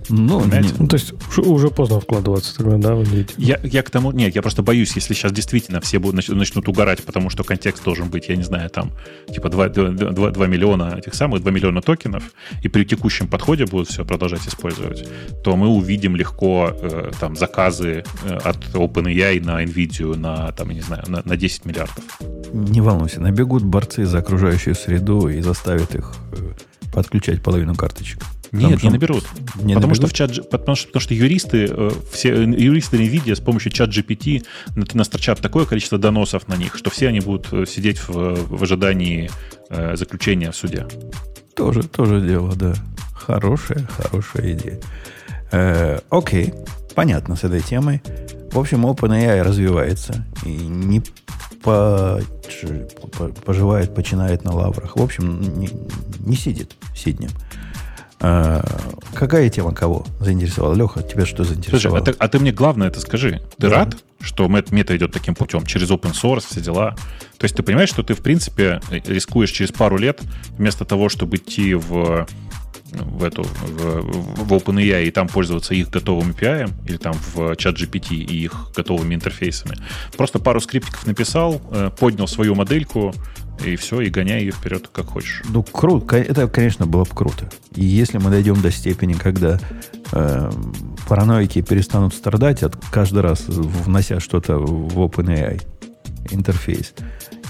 Ну, ну, то есть уже поздно вкладываться тогда, да, в видите? Я, я к тому... Нет, я просто боюсь, если сейчас действительно все будут, начнут угорать, потому что контекст должен быть, я не знаю, там, типа 2, 2, 2, 2 миллиона этих самых, 2 миллиона токенов, и при текущем подходе будут все продолжать использовать, то мы увидим легко э, там заказы э, от OpenAI на NVIDIA на, там, я не знаю, на, на 10 миллиардов. Не волнуйся, набегут борцы за окружающую среду и заставят их э, подключать половину карточек. Нет, не наберут. Не потому, наберут? Что в чат, потому, что, потому что юристы, э, все юристы NVIDIA с помощью чат GPT настрочат такое количество доносов на них, что все они будут сидеть в, в ожидании э, заключения в суде. Тоже, тоже дело, да. Хорошая, хорошая идея. Э, окей, понятно с этой темой. В общем, OpenAI развивается и не по, поживает, починает на лаврах. В общем, не, не сидит сиднем. А, какая тема кого заинтересовала? Леха, тебя что заинтересовало? Слушай, а, ты, а ты мне главное это скажи. Ты да. рад, что мета идет таким путем, через open source, все дела? То есть ты понимаешь, что ты, в принципе, рискуешь через пару лет, вместо того, чтобы идти в в эту в, в OpenAI и там пользоваться их готовым API или там в чат GPT и их готовыми интерфейсами. Просто пару скриптиков написал, поднял свою модельку, и все, и гоняй ее вперед, как хочешь. Ну, круто. Это, конечно, было бы круто. И если мы дойдем до степени, когда э, параноики перестанут страдать от каждый раз внося что-то в OpenAI интерфейс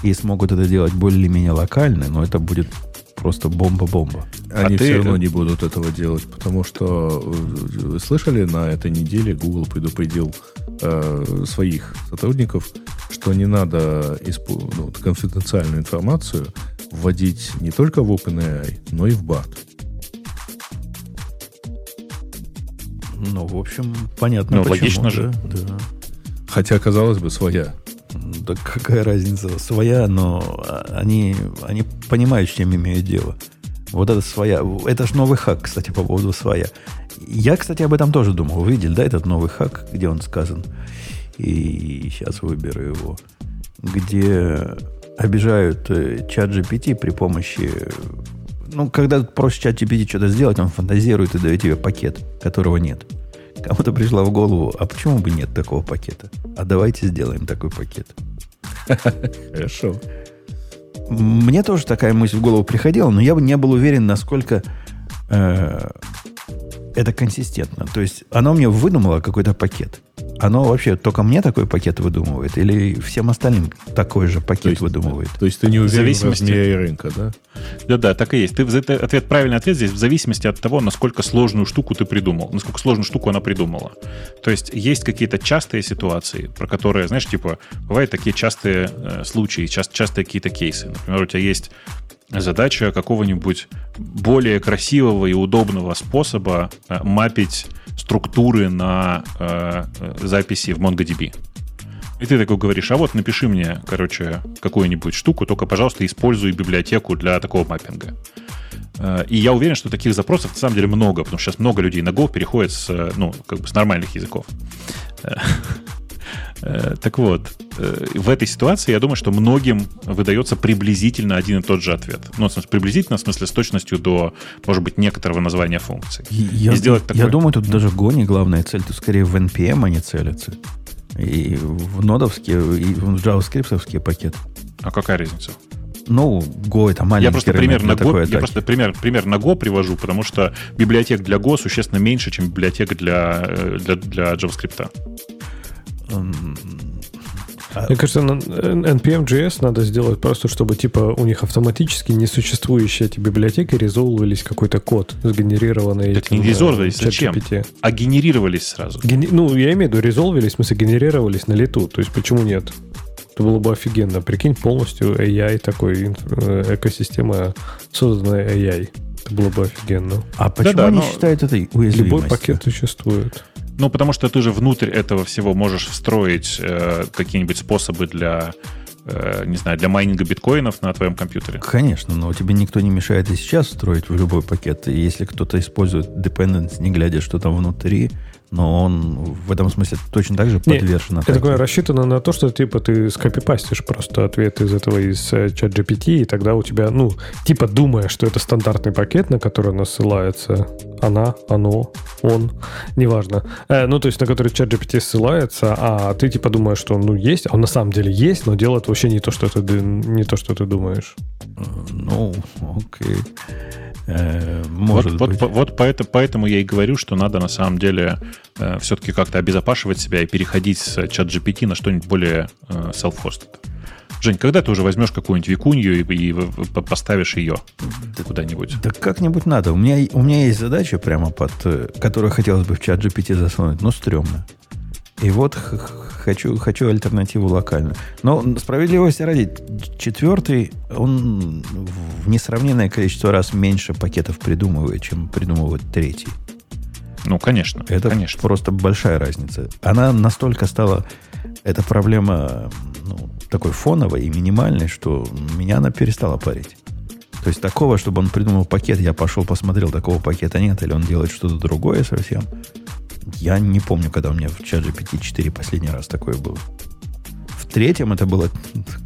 и смогут это делать более-менее локально, но это будет просто бомба-бомба. Они а все ты... равно не будут этого делать, потому что вы слышали, на этой неделе Google предупредил э, своих сотрудников, что не надо испу... ну, конфиденциальную информацию вводить не только в OpenAI, но и в BAT. Ну, в общем, понятно, ну, почему. логично же. Да. Хотя, казалось бы, своя. Да какая разница? Своя, но они, они понимают, с чем имеют дело. Вот это своя. Это же новый хак, кстати, по поводу своя. Я, кстати, об этом тоже думал. Вы видели, да, этот новый хак, где он сказан? И сейчас выберу его. Где обижают э, чат GPT при помощи... Ну, когда просишь чат GPT что-то сделать, он фантазирует и дает тебе пакет, которого нет. Кому-то пришла в голову, а почему бы нет такого пакета? А давайте сделаем такой пакет. Хорошо. Мне тоже такая мысль в голову приходила, но я бы не был уверен, насколько э, это консистентно. То есть оно мне выдумало какой-то пакет. Оно вообще только мне такой пакет выдумывает или всем остальным такой же пакет то есть, выдумывает? То есть ты не уверен в, зависимости... в размере рынка, да? Да-да, так и есть. Ты ответ, правильный ответ здесь в зависимости от того, насколько сложную штуку ты придумал, насколько сложную штуку она придумала. То есть есть какие-то частые ситуации, про которые, знаешь, типа, бывают такие частые э, случаи, част, частые какие-то кейсы. Например, у тебя есть задача какого-нибудь более красивого и удобного способа э, мапить структуры на э, записи в MongoDB. И ты такой говоришь, а вот напиши мне, короче, какую-нибудь штуку, только, пожалуйста, используй библиотеку для такого маппинга. Э, и я уверен, что таких запросов на самом деле много, потому что сейчас много людей на Go переходят с, ну, как бы с нормальных языков. Э, так вот, э, в этой ситуации я думаю, что многим выдается приблизительно один и тот же ответ. Ну, в смысле, приблизительно, в смысле, с точностью до, может быть, некоторого названия функции. Я, и сделать такое... я думаю, тут даже гони главная цель, тут скорее в NPM они целятся. И в нодовские, и в JavaScript пакеты. А какая разница? Ну, Go это маленький я просто пример на Go, Я просто пример, пример на Go привожу, потому что библиотек для Go существенно меньше, чем библиотек для, э, для, для JavaScript. Мне кажется, на NPM.js надо сделать просто, чтобы типа у них автоматически несуществующие эти библиотеки резолвились какой-то код, сгенерированный так этим. не резолвились, зачем? А генерировались сразу. Гени... Ну, я имею в виду, резолвились, в смысле, генерировались на лету. То есть почему нет? Это было бы офигенно. Прикинь, полностью AI такой, э, экосистема, созданная AI. Это было бы офигенно. А почему да, да, они но... считают это уязвимостью? Любой пакет существует. Ну, потому что ты же внутрь этого всего можешь встроить э, какие-нибудь способы для э, не знаю, для майнинга биткоинов на твоем компьютере. Конечно, но тебе никто не мешает и сейчас строить в любой пакет. И если кто-то использует dependency, не глядя, что там внутри, но он в этом смысле точно так же подвешен. Это такое рассчитано на то, что типа ты скопипастишь просто ответ из этого из э, чат GPT, и тогда у тебя, ну, типа думая, что это стандартный пакет, на который она ссылается, она, оно, он, неважно. Э, ну, то есть на который чат GPT ссылается, а ты типа думаешь, что он ну, есть, а он на самом деле есть, но делает вообще не то, что ты, не то, что ты думаешь. Ну, окей. Э, может вот, быть. Вот, вот поэтому, поэтому я и говорю, что надо на самом деле э, все-таки как-то обезопашивать себя и переходить с чат GPT на что-нибудь более э, self-hosted. Жень, когда ты уже возьмешь какую-нибудь викунью и, и, и поставишь ее да, куда-нибудь? Да как-нибудь надо. У меня, у меня есть задача прямо под, э, которую хотелось бы в чат GPT засунуть, но стрёмно. И вот хочу, хочу альтернативу локальную. Но справедливости ради, четвертый, он в несравненное количество раз меньше пакетов придумывает, чем придумывает третий. Ну, конечно. Это конечно. просто большая разница. Она настолько стала, эта проблема ну, такой фоновой и минимальной, что меня она перестала парить. То есть такого, чтобы он придумал пакет, я пошел посмотрел, такого пакета нет, или он делает что-то другое совсем. Я не помню, когда у меня в чат GPT 4 последний раз такое было. В третьем это было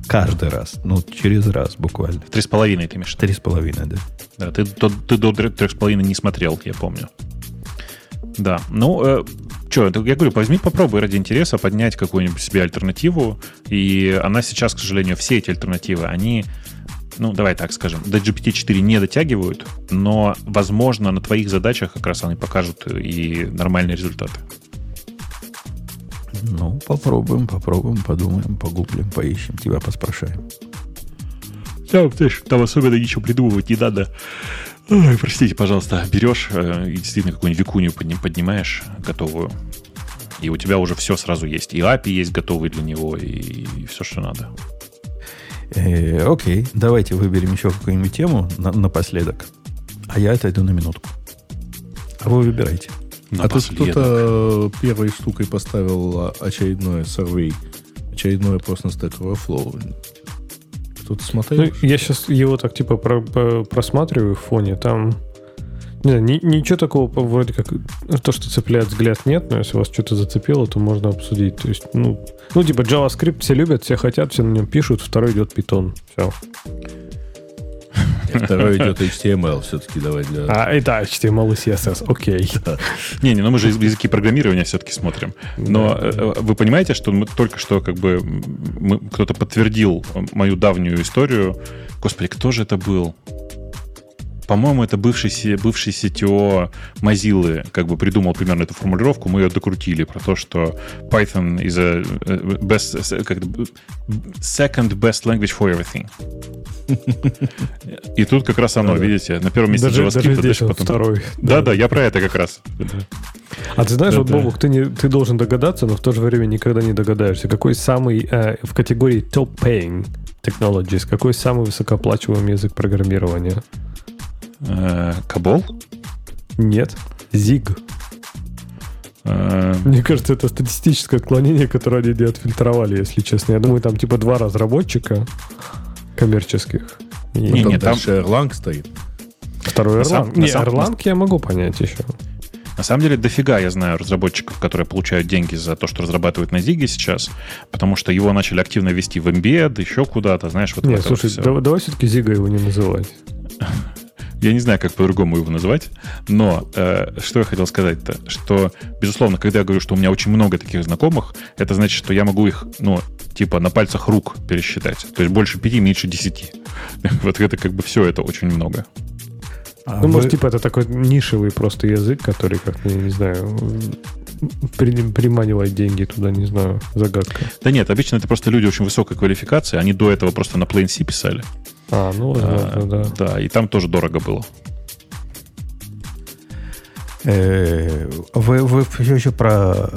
каждый раз. Ну, через раз буквально. Три с половиной ты имеешь? Три с половиной, да. Да, ты, то, ты до трех с половиной не смотрел, я помню. Да, ну, э, что, я говорю, возьми, попробуй ради интереса поднять какую-нибудь себе альтернативу. И она сейчас, к сожалению, все эти альтернативы, они ну, давай так скажем, до GPT-4 не дотягивают, но, возможно, на твоих задачах как раз они покажут и нормальные результаты. Ну, попробуем, попробуем, подумаем, погуглим, поищем, тебя поспрашаем. Там, знаешь, там особенно ничего придумывать не надо. Ой, простите, пожалуйста, берешь э, и действительно какую-нибудь викунью поднимаешь готовую, и у тебя уже все сразу есть. И API есть готовый для него, и, и все, что надо. Э, окей, давайте выберем еще какую-нибудь тему на, напоследок. А я отойду на минутку. А вы выбирайте. А тут кто-то первой штукой поставил очередное survey, очередной опрос на Stack Overflow. Кто-то смотрел? Ну, я сейчас его так типа про, про, просматриваю в фоне, там не, ни, ничего такого вроде как то, что цепляет взгляд, нет, но если вас что-то зацепило, то можно обсудить. То есть, ну, ну, типа JavaScript все любят, все хотят, все на нем пишут, второй идет Python. Все. Второй идет HTML все-таки давай для... А, и да, HTML и CSS, окей. Не, не, ну мы же языки программирования все-таки смотрим. Но э, э, вы понимаете, что мы только что как бы кто-то подтвердил мою давнюю историю. Господи, кто же это был? По-моему, это бывший, бывший CTO Mozilla как бы придумал примерно эту формулировку, мы ее докрутили про то, что Python is a best, как second best language for everything. И тут как раз оно, видите, на первом месте даже, JavaScript, даже здесь потом... второй. Да-да, я про это как раз. А ты знаешь, да, вот, да. Бобук, ты, не, ты должен догадаться, но в то же время никогда не догадаешься, какой самый э, в категории top paying technologies, какой самый высокооплачиваемый язык программирования? Э, Кабол? Нет. Зиг. Э, Мне кажется, это статистическое отклонение, которое они не отфильтровали, если честно. Я думаю, там типа два разработчика коммерческих. И не, не, там Erlang стоит. Второй Erlang. Не, Erlang я могу понять еще. На самом деле, дофига я знаю разработчиков, которые получают деньги за то, что разрабатывают на Зиге сейчас, потому что его начали активно вести в Embed, еще куда-то, знаешь, вот Нет, слушай, давай, давай все-таки Зига его не называть. Я не знаю, как по-другому его называть, но э, что я хотел сказать-то, что, безусловно, когда я говорю, что у меня очень много таких знакомых, это значит, что я могу их, ну, типа на пальцах рук пересчитать. То есть больше пяти, меньше десяти. Вот это как бы все, это очень много. А ну, вы... может, типа, это такой нишевый просто язык, который как-то, не знаю, приманивать деньги туда, не знаю, загадка. Да нет, обычно это просто люди очень высокой квалификации, они до этого просто на Plain C писали. А, ну, а, да. Да, и там тоже дорого было. Э, вы, вы все еще про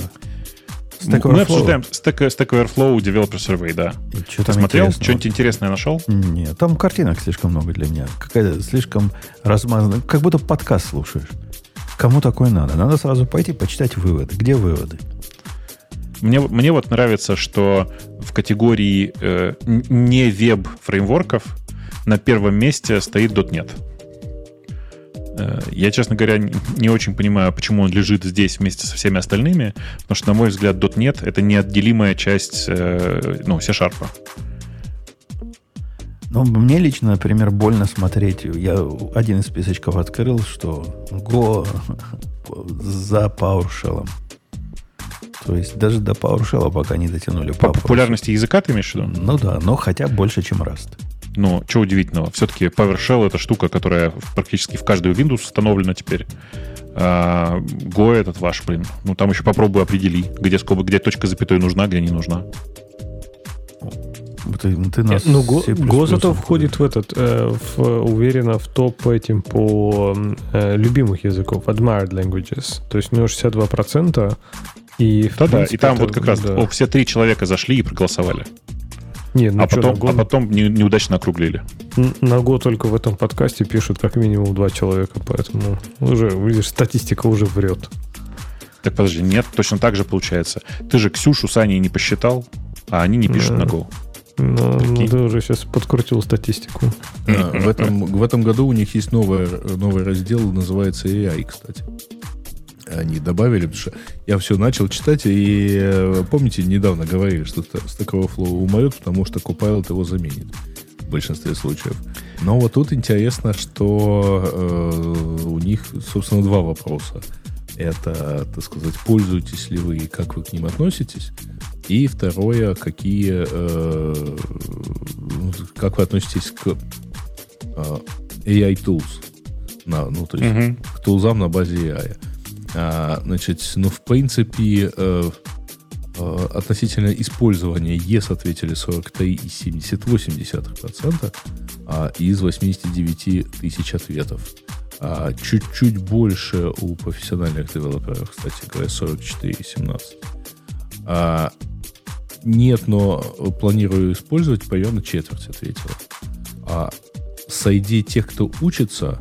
Stack Overflow? Мы обсуждаем Stack, Stack Overflow Developer Survey, да. Что Ты смотрел? Что-нибудь интересное нашел? Нет, там картинок слишком много для меня. Какая-то слишком размазанная. Как будто подкаст слушаешь. Кому такое надо? Надо сразу пойти почитать выводы. Где выводы? Мне, мне вот нравится, что в категории э, не веб-фреймворков на первом месте стоит .NET. Э, я, честно говоря, не очень понимаю, почему он лежит здесь вместе со всеми остальными, потому что, на мой взгляд, .NET — это неотделимая часть э, ну, C-Sharp. Ну, мне лично, например, больно смотреть. Я один из списочков открыл, что Go за PowerShell. То есть даже до PowerShell пока не дотянули. По популярности языка ты имеешь в виду? Ну да, но хотя больше, чем Rust. Ну, что удивительного. Все-таки PowerShell — это штука, которая практически в каждую Windows установлена теперь. А, Go этот ваш, блин. Ну, там еще попробуй определи, где скобы, где точка запятой нужна, где не нужна. Ты, ты нас ну, Go, Go зато входит в этот, э, в, уверенно, в топ этим по э, любимых языков, admired languages. То есть у него 62%. И, да, да, и там это, вот как раз да. о, все три человека зашли и проголосовали. Не, ну а, что, потом, год... а потом не, неудачно округлили. На год только в этом подкасте пишут как минимум два человека, поэтому уже, видишь, статистика уже врет. Так подожди, нет, точно так же получается. Ты же Ксюшу с Аней не посчитал, а они не пишут да. на Go. Ну, ну, ты уже сейчас подкрутил статистику. А, в, этом, в этом году у них есть новый, новый раздел, называется AI, кстати они добавили, потому что я все начал читать, и э, помните, недавно говорили, что Stack Overflow умрет, потому что Copilot его заменит в большинстве случаев. Но вот тут интересно, что э, у них, собственно, два вопроса. Это, так сказать, пользуетесь ли вы и как вы к ним относитесь? И второе, какие, э, ну, как вы относитесь к AI Tools. На, ну, то есть угу. к тулзам на базе AI. А, значит, ну, в принципе, э, э, относительно использования ES ответили 43,78%, а из 89 тысяч ответов. А чуть-чуть больше у профессиональных девелоперов, кстати говоря, 44,17. А, нет, но планирую использовать, примерно четверть ответила. А среди тех, кто учится,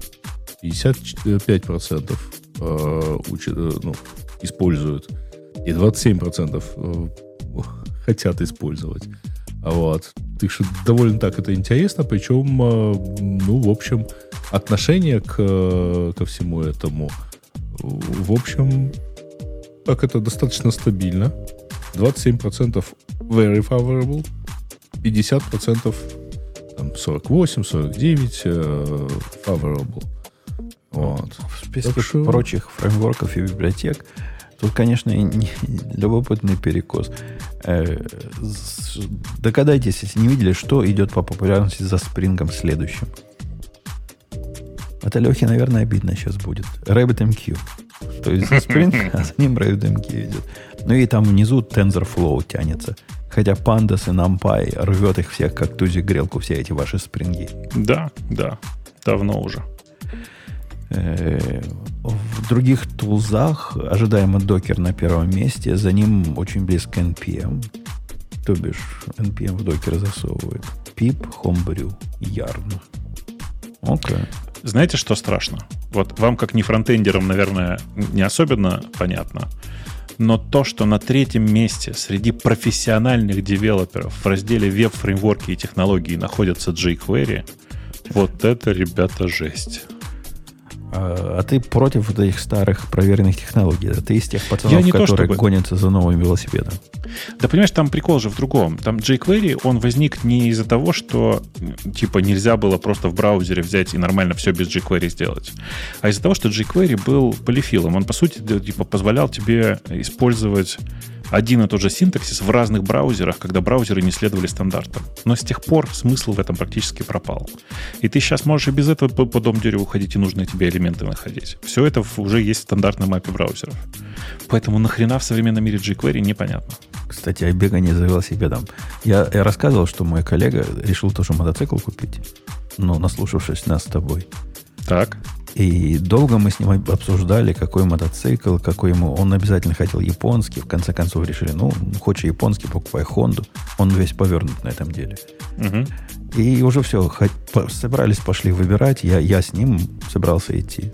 55% э, учат, э, ну, используют, и 27% э, хотят использовать. Вот. Так что довольно так это интересно, причем, ну, в общем, отношение к, ко всему этому, в общем, так это достаточно стабильно. 27% very favorable, 50% там 48, 49 э, favorable. Вот. Что... прочих фреймворков и библиотек тут, конечно, не, любопытный перекос. Э, догадайтесь, если не видели, что идет по популярности за спрингом следующим. Это Лехе, наверное, обидно сейчас будет. RabbitMQ. То есть Spring, а за ним RabbitMQ идет. Ну и там внизу TensorFlow тянется. Хотя Pandas и NumPy рвет их всех, как тузик грелку, все эти ваши спринги. Да, да, давно уже. Э, в других тулзах ожидаемо докер на первом месте, за ним очень близко NPM. То бишь, NPM в докер засовывает. Pip, Homebrew, Yarn. Окей. Okay. Знаете, что страшно? Вот вам, как не фронтендерам, наверное, не особенно понятно – но то, что на третьем месте среди профессиональных девелоперов в разделе веб-фреймворки и технологии находится jQuery, вот это, ребята, жесть. А, а ты против вот этих старых проверенных технологий? Ты из тех пацанов, которые то, чтобы... гонятся за новым велосипедом? Да понимаешь, там прикол же в другом. Там jQuery, он возник не из-за того, что типа нельзя было просто в браузере взять и нормально все без jQuery сделать, а из-за того, что jQuery был полифилом. Он, по сути, типа позволял тебе использовать один и тот же синтаксис в разных браузерах, когда браузеры не следовали стандартам. Но с тех пор смысл в этом практически пропал. И ты сейчас можешь и без этого по, по дом дереву ходить и нужные тебе элементы находить. Все это уже есть в стандартной мапе браузеров. Поэтому нахрена в современном мире jQuery непонятно. Кстати, о бегании за велосипедом. Я, я рассказывал, что мой коллега решил тоже мотоцикл купить. Ну, наслушавшись нас с тобой. Так. И долго мы с ним обсуждали, какой мотоцикл, какой ему... Он обязательно хотел японский. В конце концов решили, ну, хочешь японский, покупай Хонду. Он весь повернут на этом деле. Угу. И уже все, хоть, собрались, пошли выбирать. Я, я с ним собрался идти.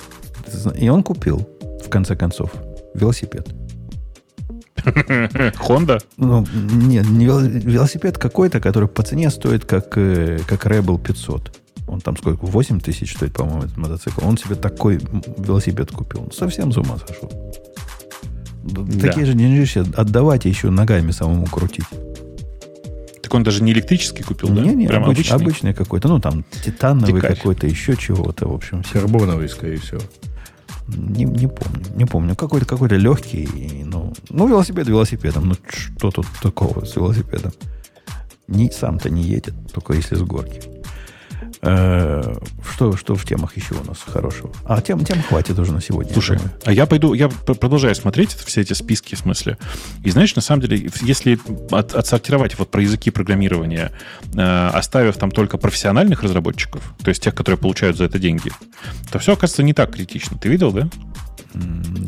И он купил, в конце концов, велосипед. Хонда? Ну, нет, не велосипед какой-то, который по цене стоит как, э, как Rebel 500. Он там сколько? 8 тысяч стоит, по-моему, этот мотоцикл. Он себе такой велосипед купил. Он совсем с ума сошел. Да. Такие же деньжища отдавать и еще ногами самому крутить. Так он даже не электрический купил, да? Не, не, Прям обыч, обычный? обычный какой-то. Ну, там титановый какой-то, еще чего-то, в общем. Карбоновый, скорее всего. Не, не помню, не помню. Какой-то какой-то легкий, ну, ну, велосипед велосипедом. Ну, что тут такого с велосипедом? Ни, сам-то не едет, только если с горки. Э, что, что в темах еще у нас хорошего? А тем, тем хватит уже на сегодня. Слушай, я а я пойду, я продолжаю смотреть все эти списки в смысле. И знаешь, на самом деле, если от, отсортировать вот про языки программирования, э, оставив там только профессиональных разработчиков, то есть тех, которые получают за это деньги, то все оказывается не так критично. Ты видел, да?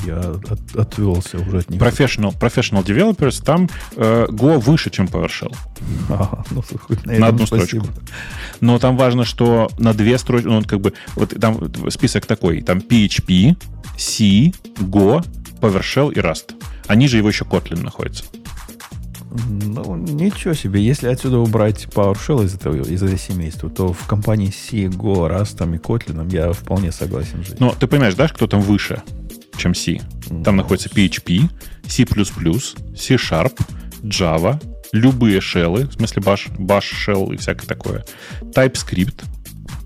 Я от, отвелся уже от них. Professional, professional Developers, там э, Go выше, чем PowerShell. Ага, ну, на, на одну спасибо. строчку. Но там важно, что на две строчки, ну, как бы, вот там список такой, там PHP, C, Go, PowerShell и Rust. Они же его еще Kotlin находится. Ну, ничего себе. Если отсюда убрать PowerShell из этого, из этого семейства, то в компании C, Go, Rust и Kotlin я вполне согласен жить. Но ты понимаешь, да, кто там выше? чем C. Там находится PHP, C++, C-Sharp, Java, любые шеллы, в смысле bash, bash shell и всякое такое, TypeScript,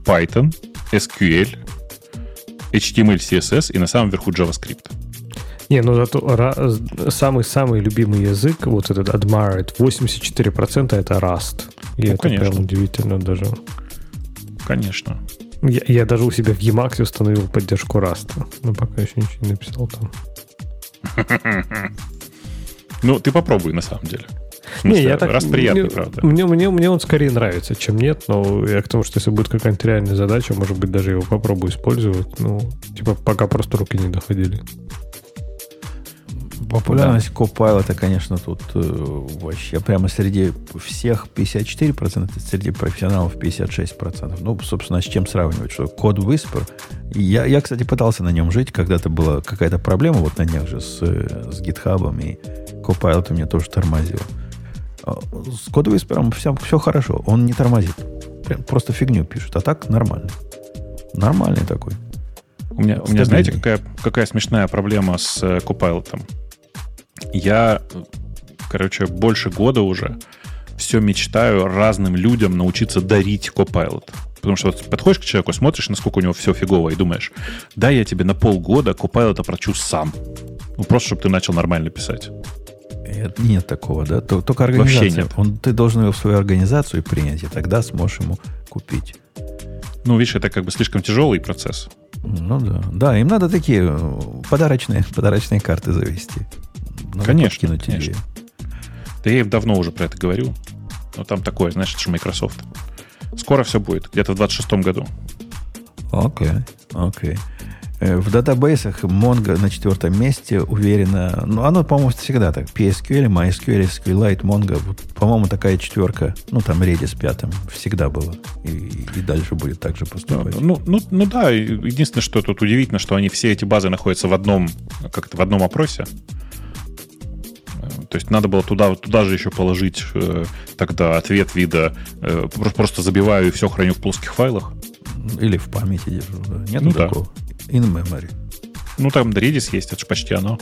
Python, SQL, HTML, CSS и на самом верху JavaScript. Не, ну зато самый-самый любимый язык, вот этот Admired, 84% это Rust. И ну, это конечно. прям удивительно даже. Конечно. Я, я даже у себя в Emacs установил поддержку Rust, но пока еще ничего не написал там. Ну, ты попробуй, на самом деле. Не, я так, раз приятный, мне, правда. Мне, мне, мне он скорее нравится, чем нет, но я к тому, что если будет какая-нибудь реальная задача, может быть, даже его попробую использовать. Ну, типа, пока просто руки не доходили. Популярность да. Copilot, конечно, тут э, вообще прямо среди всех 54%, среди профессионалов 56%. Ну, собственно, с чем сравнивать? Что код Whisper. Я, я, кстати, пытался на нем жить, когда-то была какая-то проблема вот на днях же с, с GitHub, и Copilot у меня тоже тормозил. С код Whisper все, все хорошо, он не тормозит. Прям просто фигню пишет, а так нормально. Нормальный такой. У меня, у меня знаете, какая, какая смешная проблема с э, Copilot? Я, короче, больше года уже все мечтаю разным людям научиться дарить Copilot. Потому что вот подходишь к человеку, смотришь, насколько у него все фигово, и думаешь, да, я тебе на полгода Copilot опрочу сам. Ну, просто, чтобы ты начал нормально писать. Нет такого, да? Только организация. Вообще нет. Он, ты должен его в свою организацию принять, и тогда сможешь ему купить. Ну, видишь, это как бы слишком тяжелый процесс. Ну да. Да, им надо такие э, подарочные, подарочные карты завести. Надо конечно, конечно. Идею. Да я им давно уже про это говорю. Но там такое, знаешь, это же Microsoft. Скоро все будет, где-то в 26 году. Окей, okay, окей. Okay. Э, в датабейсах Mongo на четвертом месте уверенно. Ну, оно, по-моему, всегда так. PSQL, MySQL, SQLite, Mongo. Вот, по-моему, такая четверка. Ну, там Redis пятым всегда было. И, и дальше будет так же поступать. Ну, ну, ну да. Единственное, что тут удивительно, что они все эти базы находятся в одном, как-то в одном опросе. То есть надо было туда, туда же еще положить э, тогда ответ вида э, просто забиваю и все храню в плоских файлах. Или в памяти держу. Да. Нет ну, такого. Да. In memory. Ну, там Redis есть, это же почти оно.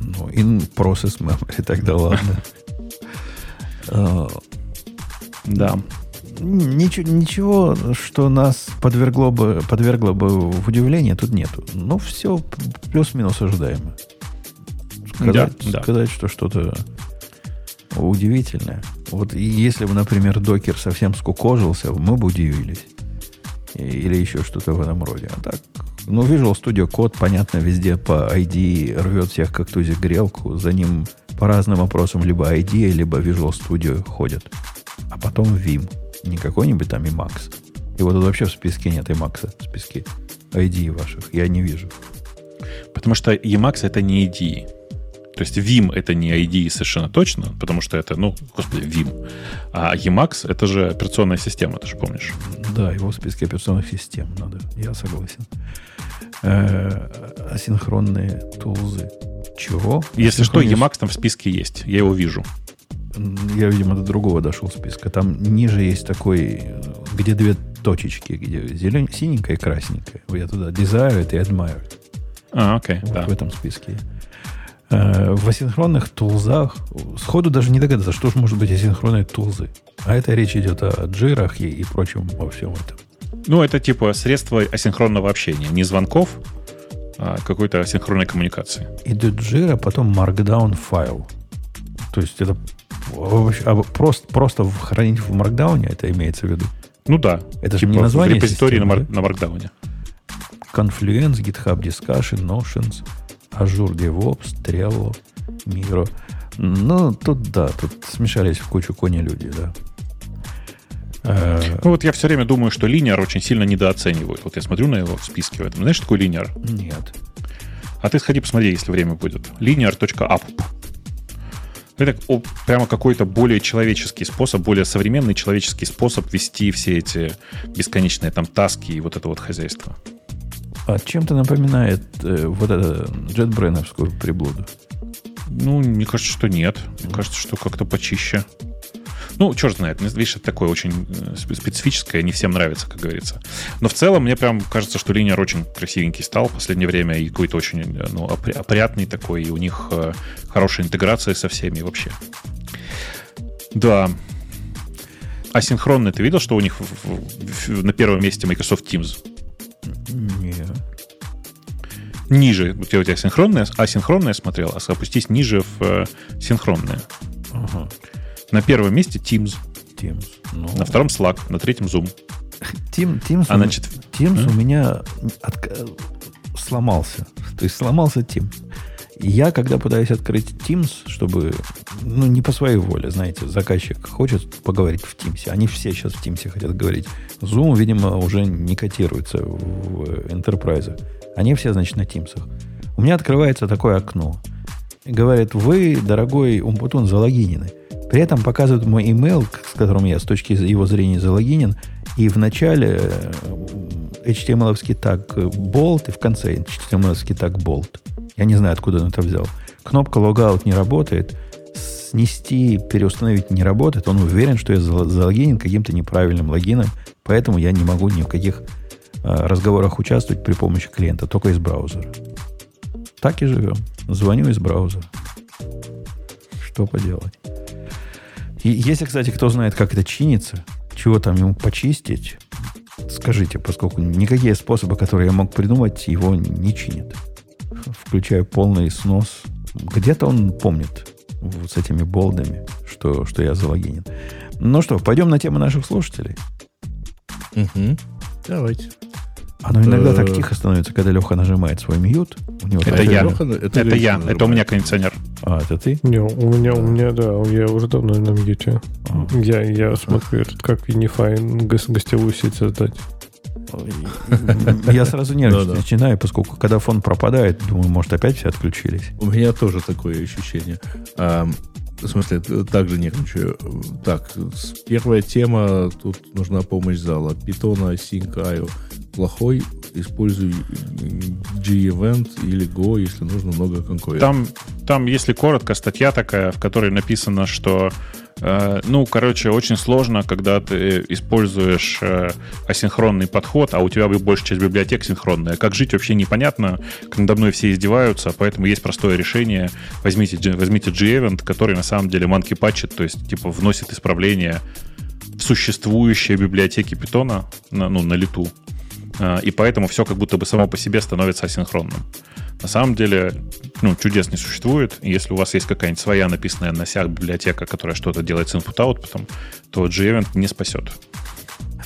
Ну, in process memory, тогда ладно. А, да. Ничего, ничего, что нас подвергло бы, подвергло бы в удивление, тут нету. Ну, все плюс-минус ожидаемо. Сказать, да, сказать да. что что-то удивительное. Вот если бы, например, докер совсем скукожился, мы бы удивились. Или еще что-то в этом роде. А так, ну, Visual Studio Code, понятно, везде по ID рвет всех как тузик грелку. За ним по разным вопросам либо ID, либо Visual Studio ходят. А потом Vim. Не какой-нибудь там Emacs. И вот тут вообще в списке нет Emacs, в списке ID ваших. Я не вижу. Потому что Emacs это не ID. То есть Vim это не ID совершенно точно, потому что это, ну, господи, Vim. А Emacs это же операционная система, ты же помнишь? Да, его в списке операционных систем надо, я согласен. Э, асинхронные тулзы. Чего? Если что, Emacs там в списке есть, я его вижу. Я, видимо, до другого дошел списка. Там ниже есть такой, где две точечки, где зелень, синенькая и красненькая. Я туда Desired и Admired. А, окей, вот да. В этом списке. Э, в асинхронных тулзах сходу даже не догадаться, что же может быть асинхронные тулзы. А это речь идет о джирах и, и прочем во всем этом. Ну, это типа средство асинхронного общения. Не звонков, а какой-то асинхронной коммуникации. Идет джира, потом markdown файл. То есть это а просто, просто хранить в маркдауне, это имеется в виду? Ну да. Это типа же не название в репозитории системы, на, да? на маркдауне. Confluence, GitHub Discussion, Notions – Azure DevOps, Trello, Miro. Ну, тут да, тут смешались в кучу кони люди, да. Э, ну вот я все время думаю, что линер очень сильно недооценивают. Вот я смотрю на его в списке в этом. Знаешь, что такое линер? Нет. А ты сходи посмотри, если время будет. linear.app. Это прямо какой-то более человеческий способ, более современный человеческий способ вести все эти бесконечные там таски и вот это вот хозяйство. А чем-то напоминает э, вот эту джетбрейновскую приблуду? Ну, мне кажется, что нет. Мне кажется, что как-то почище. Ну, черт знает. Видишь, это такое очень э, специфическое, не всем нравится, как говорится. Но в целом мне прям кажется, что линер очень красивенький стал в последнее время и какой-то очень э, ну, опрятный такой, и у них э, хорошая интеграция со всеми вообще. Да. Асинхронный, ты видел, что у них на первом месте Microsoft Teams? Нет. Ниже. Вот я у тебя синхронное, асинхронное смотрел, а опустись ниже в э, синхронное. Ага. На первом месте Teams. Teams. Ну... На втором Slack, на третьем Zoom. Team, Teams, а, значит, Teams а? у меня от, сломался. То есть сломался Teams. Я, когда пытаюсь открыть Teams, чтобы, ну, не по своей воле, знаете, заказчик хочет поговорить в Teams. Они все сейчас в Teams хотят говорить. Zoom, видимо, уже не котируется в Enterprise. Они все, значит, на Teams. У меня открывается такое окно. Говорит, вы, дорогой Умпутун, залогинены. При этом показывают мой email, с которым я с точки его зрения залогинен, и в начале HTML-овский так bold, и в конце HTML-овский так bold. Я не знаю, откуда он это взял. Кнопка logout не работает, снести, переустановить не работает. Он уверен, что я залогинен каким-то неправильным логином, поэтому я не могу ни в каких а, разговорах участвовать при помощи клиента, только из браузера. Так и живем. Звоню из браузера. Что поделать? И если, кстати, кто знает, как это чинится, чего там ему почистить, скажите, поскольку никакие способы, которые я мог придумать, его не чинят включая полный снос. Где-то он помнит с этими болдами, что, что я залогинен. Ну что, пойдем на тему наших слушателей. Угу. Давайте. Оно иногда так тихо становится, когда Леха нажимает свой мьют. У него это я. Леха, это это я. Это у меня кондиционер. А, это ты? Не, у меня, у меня, да, я уже давно на мьюте. А. Я, я смотрю, этот, как Unify гостевую сеть создать. Я сразу нервничать начинаю, поскольку когда фон пропадает, думаю, может, опять все отключились. У меня тоже такое ощущение. В смысле, также нервничаю. Так, первая тема, тут нужна помощь зала. Питона Sync.io плохой, используй G-Event или Go, если нужно много конкурентов. Там, там, если коротко, статья такая, в которой написано, что ну, короче, очень сложно, когда ты используешь э, асинхронный подход, а у тебя большая часть библиотек синхронная. Как жить вообще непонятно, надо мной все издеваются, поэтому есть простое решение. Возьмите, возьмите G-Event, который на самом деле манки патчит, то есть типа вносит исправления в существующие библиотеки питона на, ну, на лету. Э, и поэтому все как будто бы само по себе становится асинхронным. На самом деле, ну, чудес не существует. Если у вас есть какая-нибудь своя написанная на сях библиотека, которая что-то делает с input-output, то G-Event не спасет.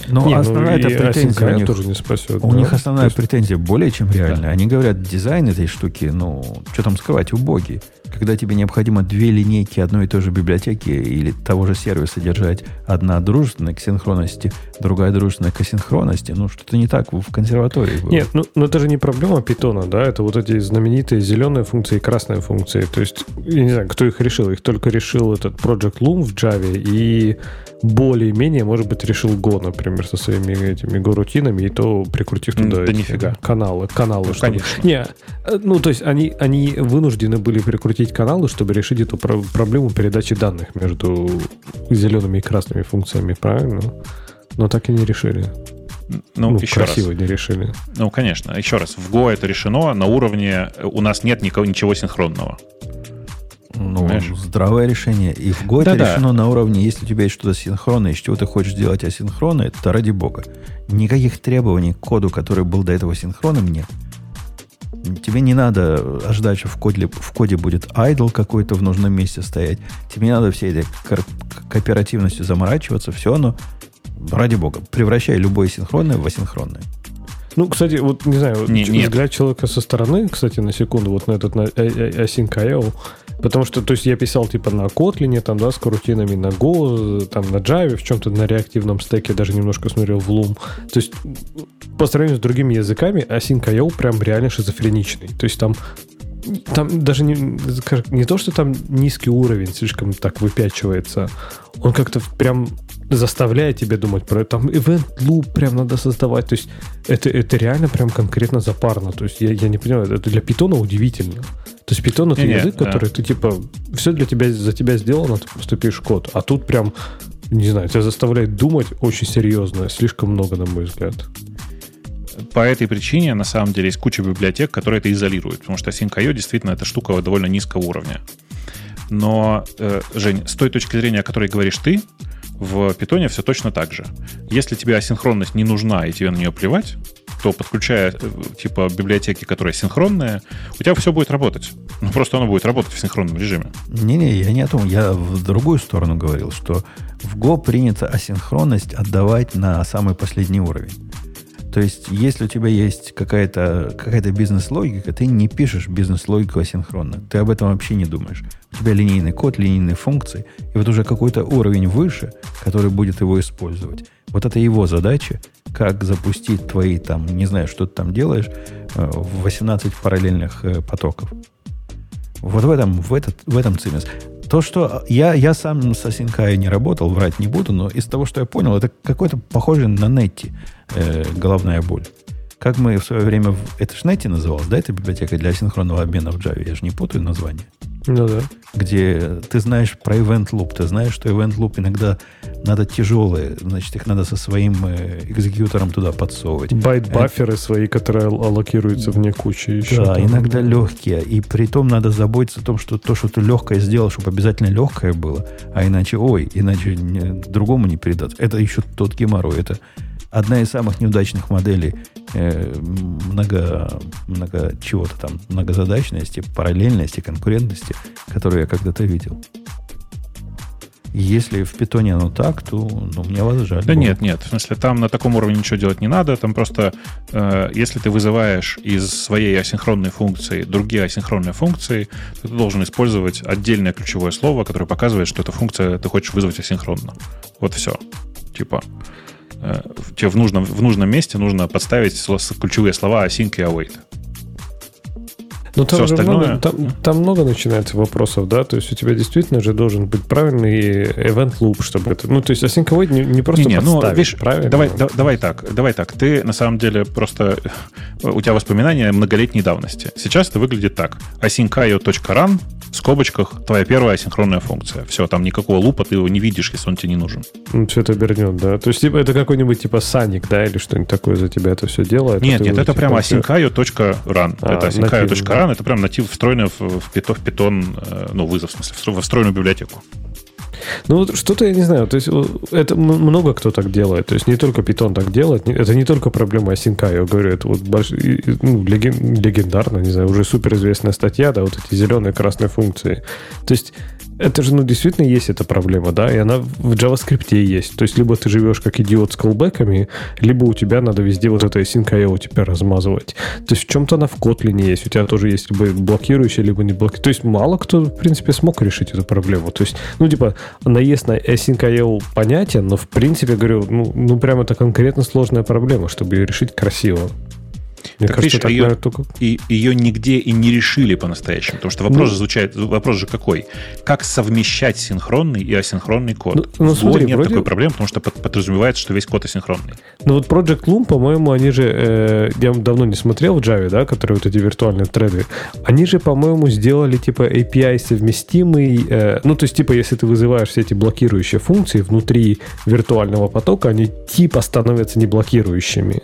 Но не, основная ну, претензия у них, тоже не спасет. У да? них основная есть... претензия более чем реальная. Да. Они говорят, дизайн этой штуки, ну, что там скрывать, убогий когда тебе необходимо две линейки одной и той же библиотеки или того же сервиса держать, одна дружественная к синхронности, другая дружественная к асинхронности, ну, что-то не так в консерватории было. Нет, ну, но это же не проблема питона, да, это вот эти знаменитые зеленые функции и красные функции. То есть, я не знаю, кто их решил. Их только решил этот Project Loom в Java и более-менее, может быть, решил Go, например, со своими этими Go-рутинами, и то прикрутив туда да эти, нифига. каналы. каналы ну, чтобы... конечно. Не, э, ну, то есть они, они вынуждены были прикрутить каналы, чтобы решить эту про- проблему передачи данных между зелеными и красными функциями, правильно? Но так и не решили. Ну, ну еще красиво раз. не решили. Ну, конечно. Еще раз. В Go это решено на уровне... У нас нет никого, ничего синхронного. Ну, Понимаешь? здравое решение. И в Go да, это решено на уровне, если у тебя есть что-то синхронное, из чего ты хочешь сделать асинхронное, то ради бога. Никаких требований к коду, который был до этого синхронным, нет. Тебе не надо ждать, что в коде, в коде будет idle какой-то в нужном месте стоять. Тебе не надо всей этой кооперативностью заморачиваться. Все оно, ради бога, превращай любое синхронное в асинхронное. Ну, кстати, вот не знаю, не, взгляд человека со стороны, кстати, на секунду, вот на этот на Async.io, Потому что, то есть, я писал типа на Kotlin, там, да, с корутинами, на Go, там, на Java, в чем-то на реактивном стеке, даже немножко смотрел в Loom. То есть, по сравнению с другими языками, Async.io прям реально шизофреничный. То есть, там там даже не, не то, что там низкий уровень слишком так выпячивается, он как-то прям заставляет тебя думать про там event loop прям надо создавать. То есть это, это реально прям конкретно запарно. То есть я, я не понимаю, это для питона удивительно. То есть питон это не, язык, не, который да. ты типа все для тебя за тебя сделано, ты просто пишешь код. А тут прям, не знаю, тебя заставляет думать очень серьезно, слишком много, на мой взгляд. По этой причине, на самом деле, есть куча библиотек, которые это изолируют, потому что Sync.io действительно эта штука довольно низкого уровня. Но, э, Жень, с той точки зрения, о которой говоришь ты, в питоне все точно так же. Если тебе асинхронность не нужна и тебе на нее плевать, то подключая э, типа библиотеки, которые синхронные, у тебя все будет работать. Ну, просто оно будет работать в синхронном режиме. Не-не, я не о том. Я в другую сторону говорил, что в Go принято асинхронность отдавать на самый последний уровень. То есть, если у тебя есть какая-то какая бизнес-логика, ты не пишешь бизнес-логику асинхронно. Ты об этом вообще не думаешь. У тебя линейный код, линейные функции, и вот уже какой-то уровень выше, который будет его использовать. Вот это его задача, как запустить твои там, не знаю, что ты там делаешь, э, в 18 параллельных э, потоков. Вот в этом, в, этот, в этом цимес. То, что я, я сам с Асинкай не работал, врать не буду, но из того, что я понял, это какой-то похожий на Нетти э, головная боль. Как мы в свое время... Это ж Netty называлось, да, эта библиотека для асинхронного обмена в Java? Я же не путаю название. Ну да. Где ты знаешь про event loop, ты знаешь, что event loop иногда надо тяжелые, значит, их надо со своим э, экзекьютором туда подсовывать. Байт-баферы э, свои, которые аллокируются вне кучи еще. Да, там. иногда легкие. И при том надо заботиться о том, что то, что ты легкое сделал, чтобы обязательно легкое было, а иначе, ой, иначе другому не передать. Это еще тот геморрой. Это одна из самых неудачных моделей э, много, много чего-то там, многозадачности, параллельности, конкурентности, которую я когда-то видел. Если в питоне оно так, то ну, мне вас жаль. Да было. нет, нет. В смысле, там на таком уровне ничего делать не надо. Там просто, э, если ты вызываешь из своей асинхронной функции другие асинхронные функции, то ты должен использовать отдельное ключевое слово, которое показывает, что эта функция ты хочешь вызвать асинхронно. Вот все. Типа, тебе в нужном, в нужном месте нужно подставить ключевые слова async и await. Ну, там, остальное... много, там, там много начинается вопросов, да, то есть у тебя действительно же должен быть правильный event loop, чтобы это... Ну, то есть async не, не просто не, не, ну, видишь, правильно? Давай, да, давай так, давай так. Ты, на самом деле, просто... У тебя воспоминания многолетней давности. Сейчас это выглядит так. async.io.run в скобочках твоя первая асинхронная функция. Все, там никакого лупа ты его не видишь, если он тебе не нужен. Ну, все это вернет, да? То есть типа, это какой-нибудь типа Саник, да, или что-нибудь такое за тебя это все делает? Нет, нет, это типа, прямо async.io.run. А, это async.io.run, да. это прям натив встроенный в, в Python, э, ну, вызов, в смысле, во встроенную библиотеку. Ну, что-то я не знаю. То есть, это много кто так делает. То есть, не только Python так делает. Это не только проблема осинка, я говорю. Это вот больш... ну, легендарно, не знаю, уже суперизвестная статья, да, вот эти зеленые красные функции. То есть, это же, ну, действительно есть эта проблема, да, и она в JavaScript есть. То есть, либо ты живешь как идиот с колбеками, либо у тебя надо везде вот это async.io теперь размазывать. То есть, в чем-то она в Kotlin есть. У тебя тоже есть либо блокирующая, либо не блокирующая. То есть, мало кто, в принципе, смог решить эту проблему. То есть, ну, типа, наезд на async.io понятен, но, в принципе, говорю, ну, ну, прям это конкретно сложная проблема, чтобы ее решить красиво. Мне так, кажется, видишь, ее, только... и, ее нигде и не решили по-настоящему. Потому что вопрос ну, звучит, вопрос же какой? Как совмещать синхронный и асинхронный код? Ну, ну, смотри, нет вроде... такой проблемы, потому что подразумевается, что весь код асинхронный. Ну вот Project Loom, по-моему, они же, э, я давно не смотрел в Java, да, которые вот эти виртуальные треды, они же, по-моему, сделали типа API совместимый, э, ну то есть типа если ты вызываешь все эти блокирующие функции внутри виртуального потока, они типа становятся не блокирующими.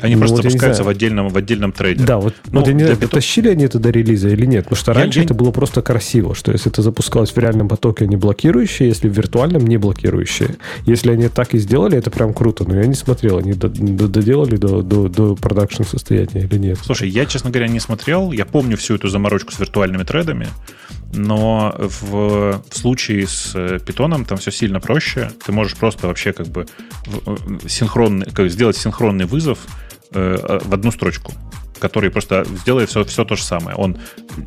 Они ну, просто вот запускаются в отдельном, в отдельном трейде. Да, вот, ну, вот я не знаю, битов... дотащили они это до релиза или нет. Потому что раньше я, это было просто красиво, что если это запускалось в реальном потоке, они блокирующие, если в виртуальном не блокирующие. Если они так и сделали, это прям круто. Но я не смотрел, они доделали до, до, до продакшн состояния или нет. Слушай, я, честно говоря, не смотрел. Я помню всю эту заморочку с виртуальными тредами, но в, в случае с питоном там все сильно проще. Ты можешь просто вообще как бы синхронный, как сделать синхронный вызов Э, в одну строчку который просто сделает все, все то же самое. Он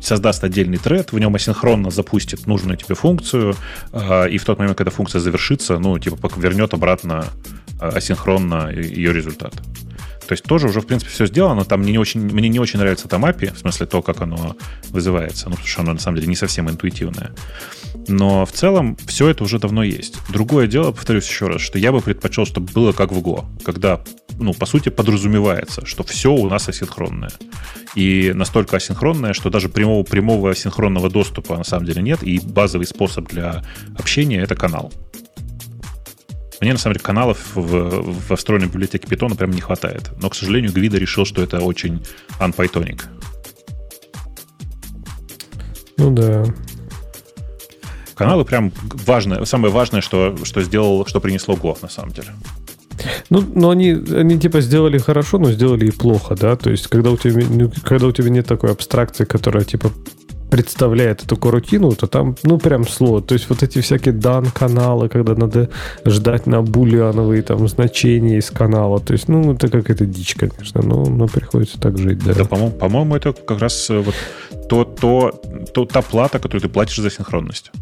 создаст отдельный тред, в нем асинхронно запустит нужную тебе функцию, э, и в тот момент, когда функция завершится, ну, типа, вернет обратно э, асинхронно ее результат. То есть тоже уже, в принципе, все сделано. Там мне не очень, мне не очень нравится там API, в смысле то, как оно вызывается. Ну, потому что оно, на самом деле, не совсем интуитивное. Но в целом все это уже давно есть. Другое дело, повторюсь еще раз, что я бы предпочел, чтобы было как в Go, когда, ну, по сути, подразумевается, что все у нас асинхронное. И настолько асинхронное, что даже прямого, прямого асинхронного доступа на самом деле нет, и базовый способ для общения — это канал. Мне, на самом деле, каналов в, во встроенной библиотеке Python прям не хватает. Но, к сожалению, Гвида решил, что это очень unpythonic. Ну да. Каналы прям важное, самое важное, что, что сделал, что принесло Go, на самом деле. Ну, но они, они типа сделали хорошо, но сделали и плохо, да. То есть, когда у тебя, ну, когда у тебя нет такой абстракции, которая типа представляет эту рутину, то там, ну, прям слово. То есть вот эти всякие дан-каналы, когда надо ждать на булиановые там значения из канала. То есть, ну, это какая-то дичь, конечно, но, но приходится так жить, да. Да, по-моему, по-моему, это как раз э, вот то, то, то, та плата, которую ты платишь за синхронность.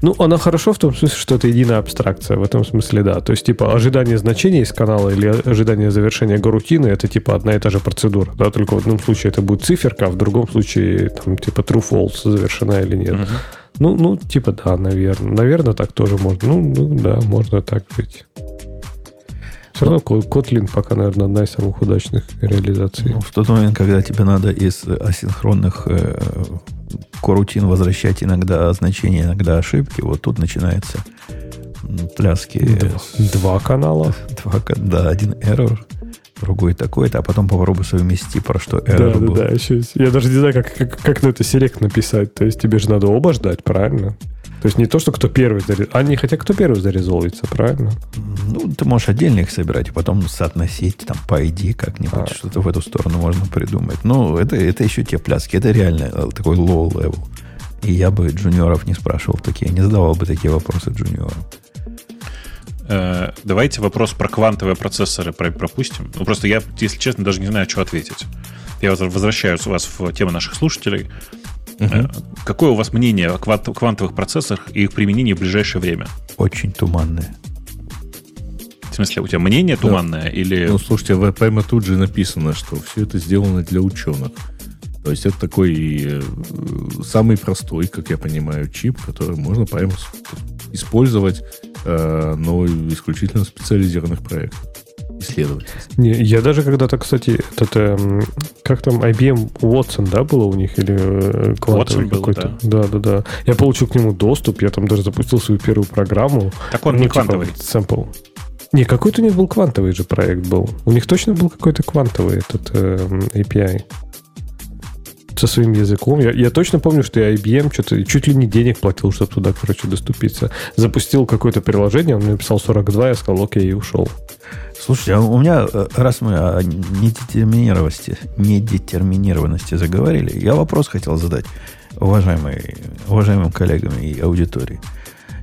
Ну, она хорошо в том смысле, что это единая абстракция. В этом смысле, да. То есть, типа, ожидание значения из канала или ожидание завершения гарутины это типа одна и та же процедура. Да, только в одном случае это будет циферка, а в другом случае там типа true false завершена или нет. Угу. Ну, ну, типа, да, наверное. Наверное, так тоже можно. Ну, ну да, можно так быть. Все равно Kotlin пока, наверное, одна из самых удачных реализаций. Ну, в тот момент, когда тебе надо из асинхронных э, корутин возвращать иногда значения, иногда ошибки, вот тут начинается пляски. Два, два канала? Два, да, один error, другой такой-то, а потом попробуй совмести, про что error да, был. Да, да, я даже не знаю, как, как, как на это селект написать. То есть тебе же надо оба ждать, правильно? То есть не то, что кто первый зарезолвится, а не хотя кто первый зарезолвится, правильно? Ну, ты можешь отдельно их собирать и потом соотносить там по ID как-нибудь, а. что-то в эту сторону можно придумать. Ну, это, это еще те пляски, это реально э, такой low level. И я бы джуниоров не спрашивал такие, не задавал бы такие вопросы джуниорам. Э, давайте вопрос про квантовые процессоры пропустим. Ну, просто я, если честно, даже не знаю, что ответить. Я возвращаюсь у вас в тему наших слушателей. Угу. Какое у вас мнение о квантовых процессорах и их применении в ближайшее время? Очень туманное. В смысле, у тебя мнение туманное да. или... Ну, слушайте, в прямо тут же написано, что все это сделано для ученых. То есть это такой э, самый простой, как я понимаю, чип, который можно прямо использовать, э, но исключительно в специализированных проектах исследовать. Не, я даже когда-то, кстати, этот, э, как там, IBM Watson, да, было у них? Или э, Watson какой-то? да. да, да, да. Я получил к нему доступ, я там даже запустил свою первую программу. Так он ну, не типа, квантовый. Сэмпл. Не, какой-то у них был квантовый же проект был. У них точно был какой-то квантовый этот э, API со своим языком. Я, я точно помню, что я IBM что-то чуть ли не денег платил, чтобы туда, короче, доступиться. Запустил какое-то приложение, он мне написал 42, я сказал, окей, и ушел. Слушайте, а у меня, э, раз мы о недетерминированности, недетерминированности заговорили, я вопрос хотел задать уважаемые, уважаемым коллегам и аудитории.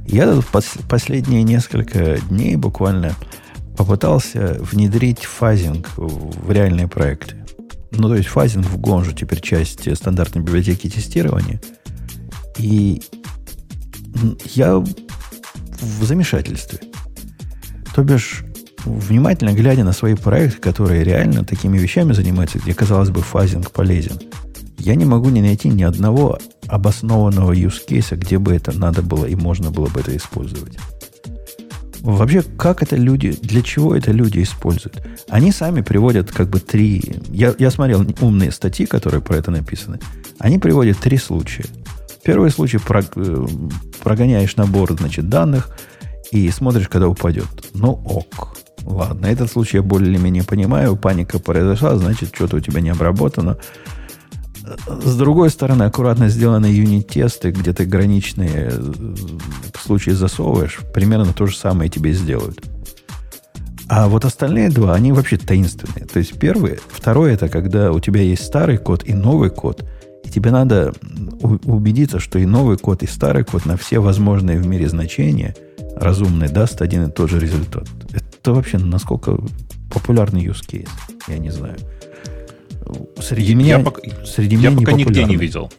Я тут пос, последние несколько дней буквально попытался внедрить фазинг в реальные проекты. Ну, то есть фазинг в Гонжу теперь часть стандартной библиотеки тестирования. И я в замешательстве. То бишь, внимательно глядя на свои проекты, которые реально такими вещами занимаются, где, казалось бы, фазинг полезен, я не могу не найти ни одного обоснованного use case, где бы это надо было и можно было бы это использовать. Вообще, как это люди, для чего это люди используют? Они сами приводят как бы три... Я, я смотрел умные статьи, которые про это написаны. Они приводят три случая. Первый случай про, э, прогоняешь набор значит, данных и смотришь, когда упадет. Ну ок. Ладно, этот случай я более-менее понимаю. Паника произошла, значит, что-то у тебя не обработано. С другой стороны, аккуратно сделанные юнит-тесты, где ты граничные э, случаи засовываешь, примерно то же самое тебе сделают. А вот остальные два, они вообще таинственные. То есть первый, второй это когда у тебя есть старый код и новый код, и тебе надо убедиться, что и новый код, и старый код на все возможные в мире значения разумные даст один и тот же результат. Это вообще насколько популярный use case? Я не знаю. Среди меня, я пока, среди я меня пока нигде не видел.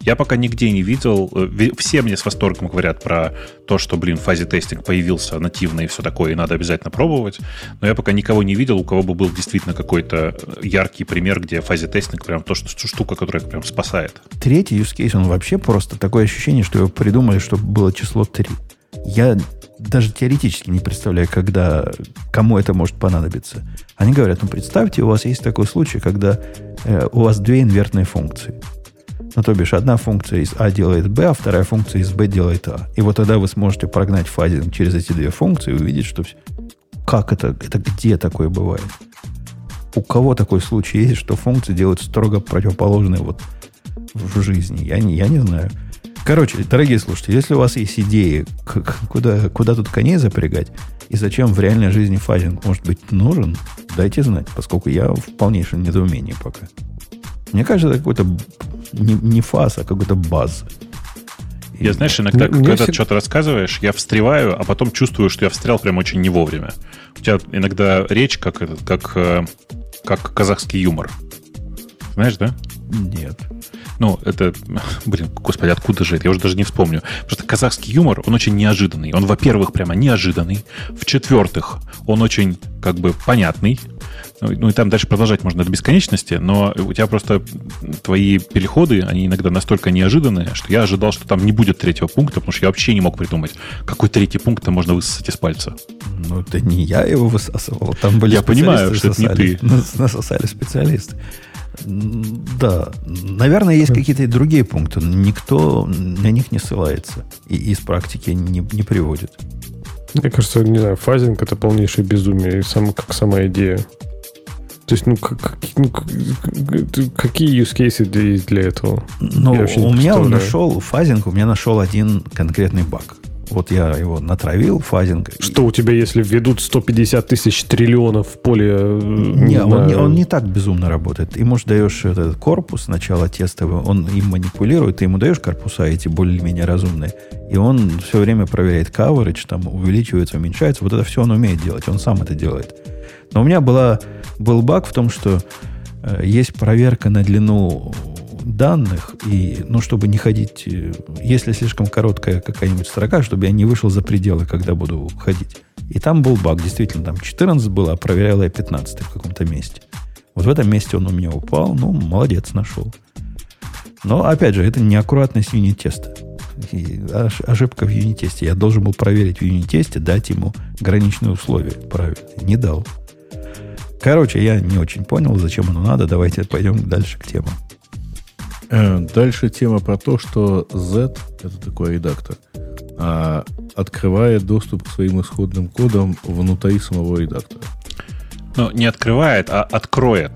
Я пока нигде не видел. Э, все мне с восторгом говорят про то, что, блин, в фазе тестинг появился нативно и все такое, и надо обязательно пробовать. Но я пока никого не видел, у кого бы был действительно какой-то яркий пример, где фазе тестинг прям то, что штука, которая прям спасает. Третий use case, он вообще просто такое ощущение, что его придумали, чтобы было число 3. Я даже теоретически не представляю, когда, кому это может понадобиться. Они говорят, ну представьте, у вас есть такой случай, когда э, у вас две инвертные функции. Ну, то бишь, одна функция из А делает Б, а вторая функция из Б делает А. И вот тогда вы сможете прогнать фазинг через эти две функции и увидеть, что как это, это где такое бывает. У кого такой случай есть, что функции делают строго противоположные вот в жизни? Я не, я не знаю. Короче, дорогие слушатели, если у вас есть идеи, куда, куда тут коней запрягать, и зачем в реальной жизни фазинг может быть нужен, дайте знать, поскольку я в полнейшем недоумении пока. Мне кажется, это какой-то не, не фаз, а какой-то баз. Я, знаешь, иногда, Мне когда всегда... что-то рассказываешь, я встреваю, а потом чувствую, что я встрял прям очень не вовремя. У тебя иногда речь как, как, э, как казахский юмор. Знаешь, да? Нет. Ну, это, блин, господи, откуда же это? Я уже даже не вспомню. Просто казахский юмор, он очень неожиданный. Он, во-первых, прямо неожиданный. В-четвертых, он очень, как бы, понятный. Ну, ну, и там дальше продолжать можно до бесконечности, но у тебя просто твои переходы, они иногда настолько неожиданные, что я ожидал, что там не будет третьего пункта, потому что я вообще не мог придумать, какой третий пункт там можно высосать из пальца. Ну, это не я его высасывал, там были Я понимаю, что это не ты. Насосали специалисты. Да, наверное, есть какие-то другие пункты. Никто на них не ссылается и из практики не, не приводит. Мне кажется, не знаю, фазинг это полнейшее безумие, сам, как сама идея. То есть, ну, как, ну какие use cases есть для этого? Ну, у меня он нашел фазинг, у меня нашел один конкретный баг. Вот я его натравил, фазинг. Что у тебя, если введут 150 тысяч триллионов в поле? Э, не, на... он, не, он не так безумно работает. Ты ему даешь этот корпус сначала тестовый, он им манипулирует, ты ему даешь корпуса эти более-менее разумные, и он все время проверяет coverage, там увеличивается, уменьшается. Вот это все он умеет делать, он сам это делает. Но у меня была, был баг в том, что э, есть проверка на длину данных, и, ну, чтобы не ходить, э, если слишком короткая какая-нибудь строка, чтобы я не вышел за пределы, когда буду ходить. И там был баг, действительно, там 14 было, а проверяла я 15 в каком-то месте. Вот в этом месте он у меня упал, ну, молодец, нашел. Но, опять же, это неаккуратность юнит-теста. Ошибка в юнит-тесте. Я должен был проверить в юнит-тесте, дать ему граничные условия правильно. Не дал. Короче, я не очень понял, зачем оно надо. Давайте пойдем дальше к темам. Э, дальше тема про то, что Z, это такой редактор, а, открывает доступ к своим исходным кодам внутри самого редактора. Ну, не открывает, а откроет.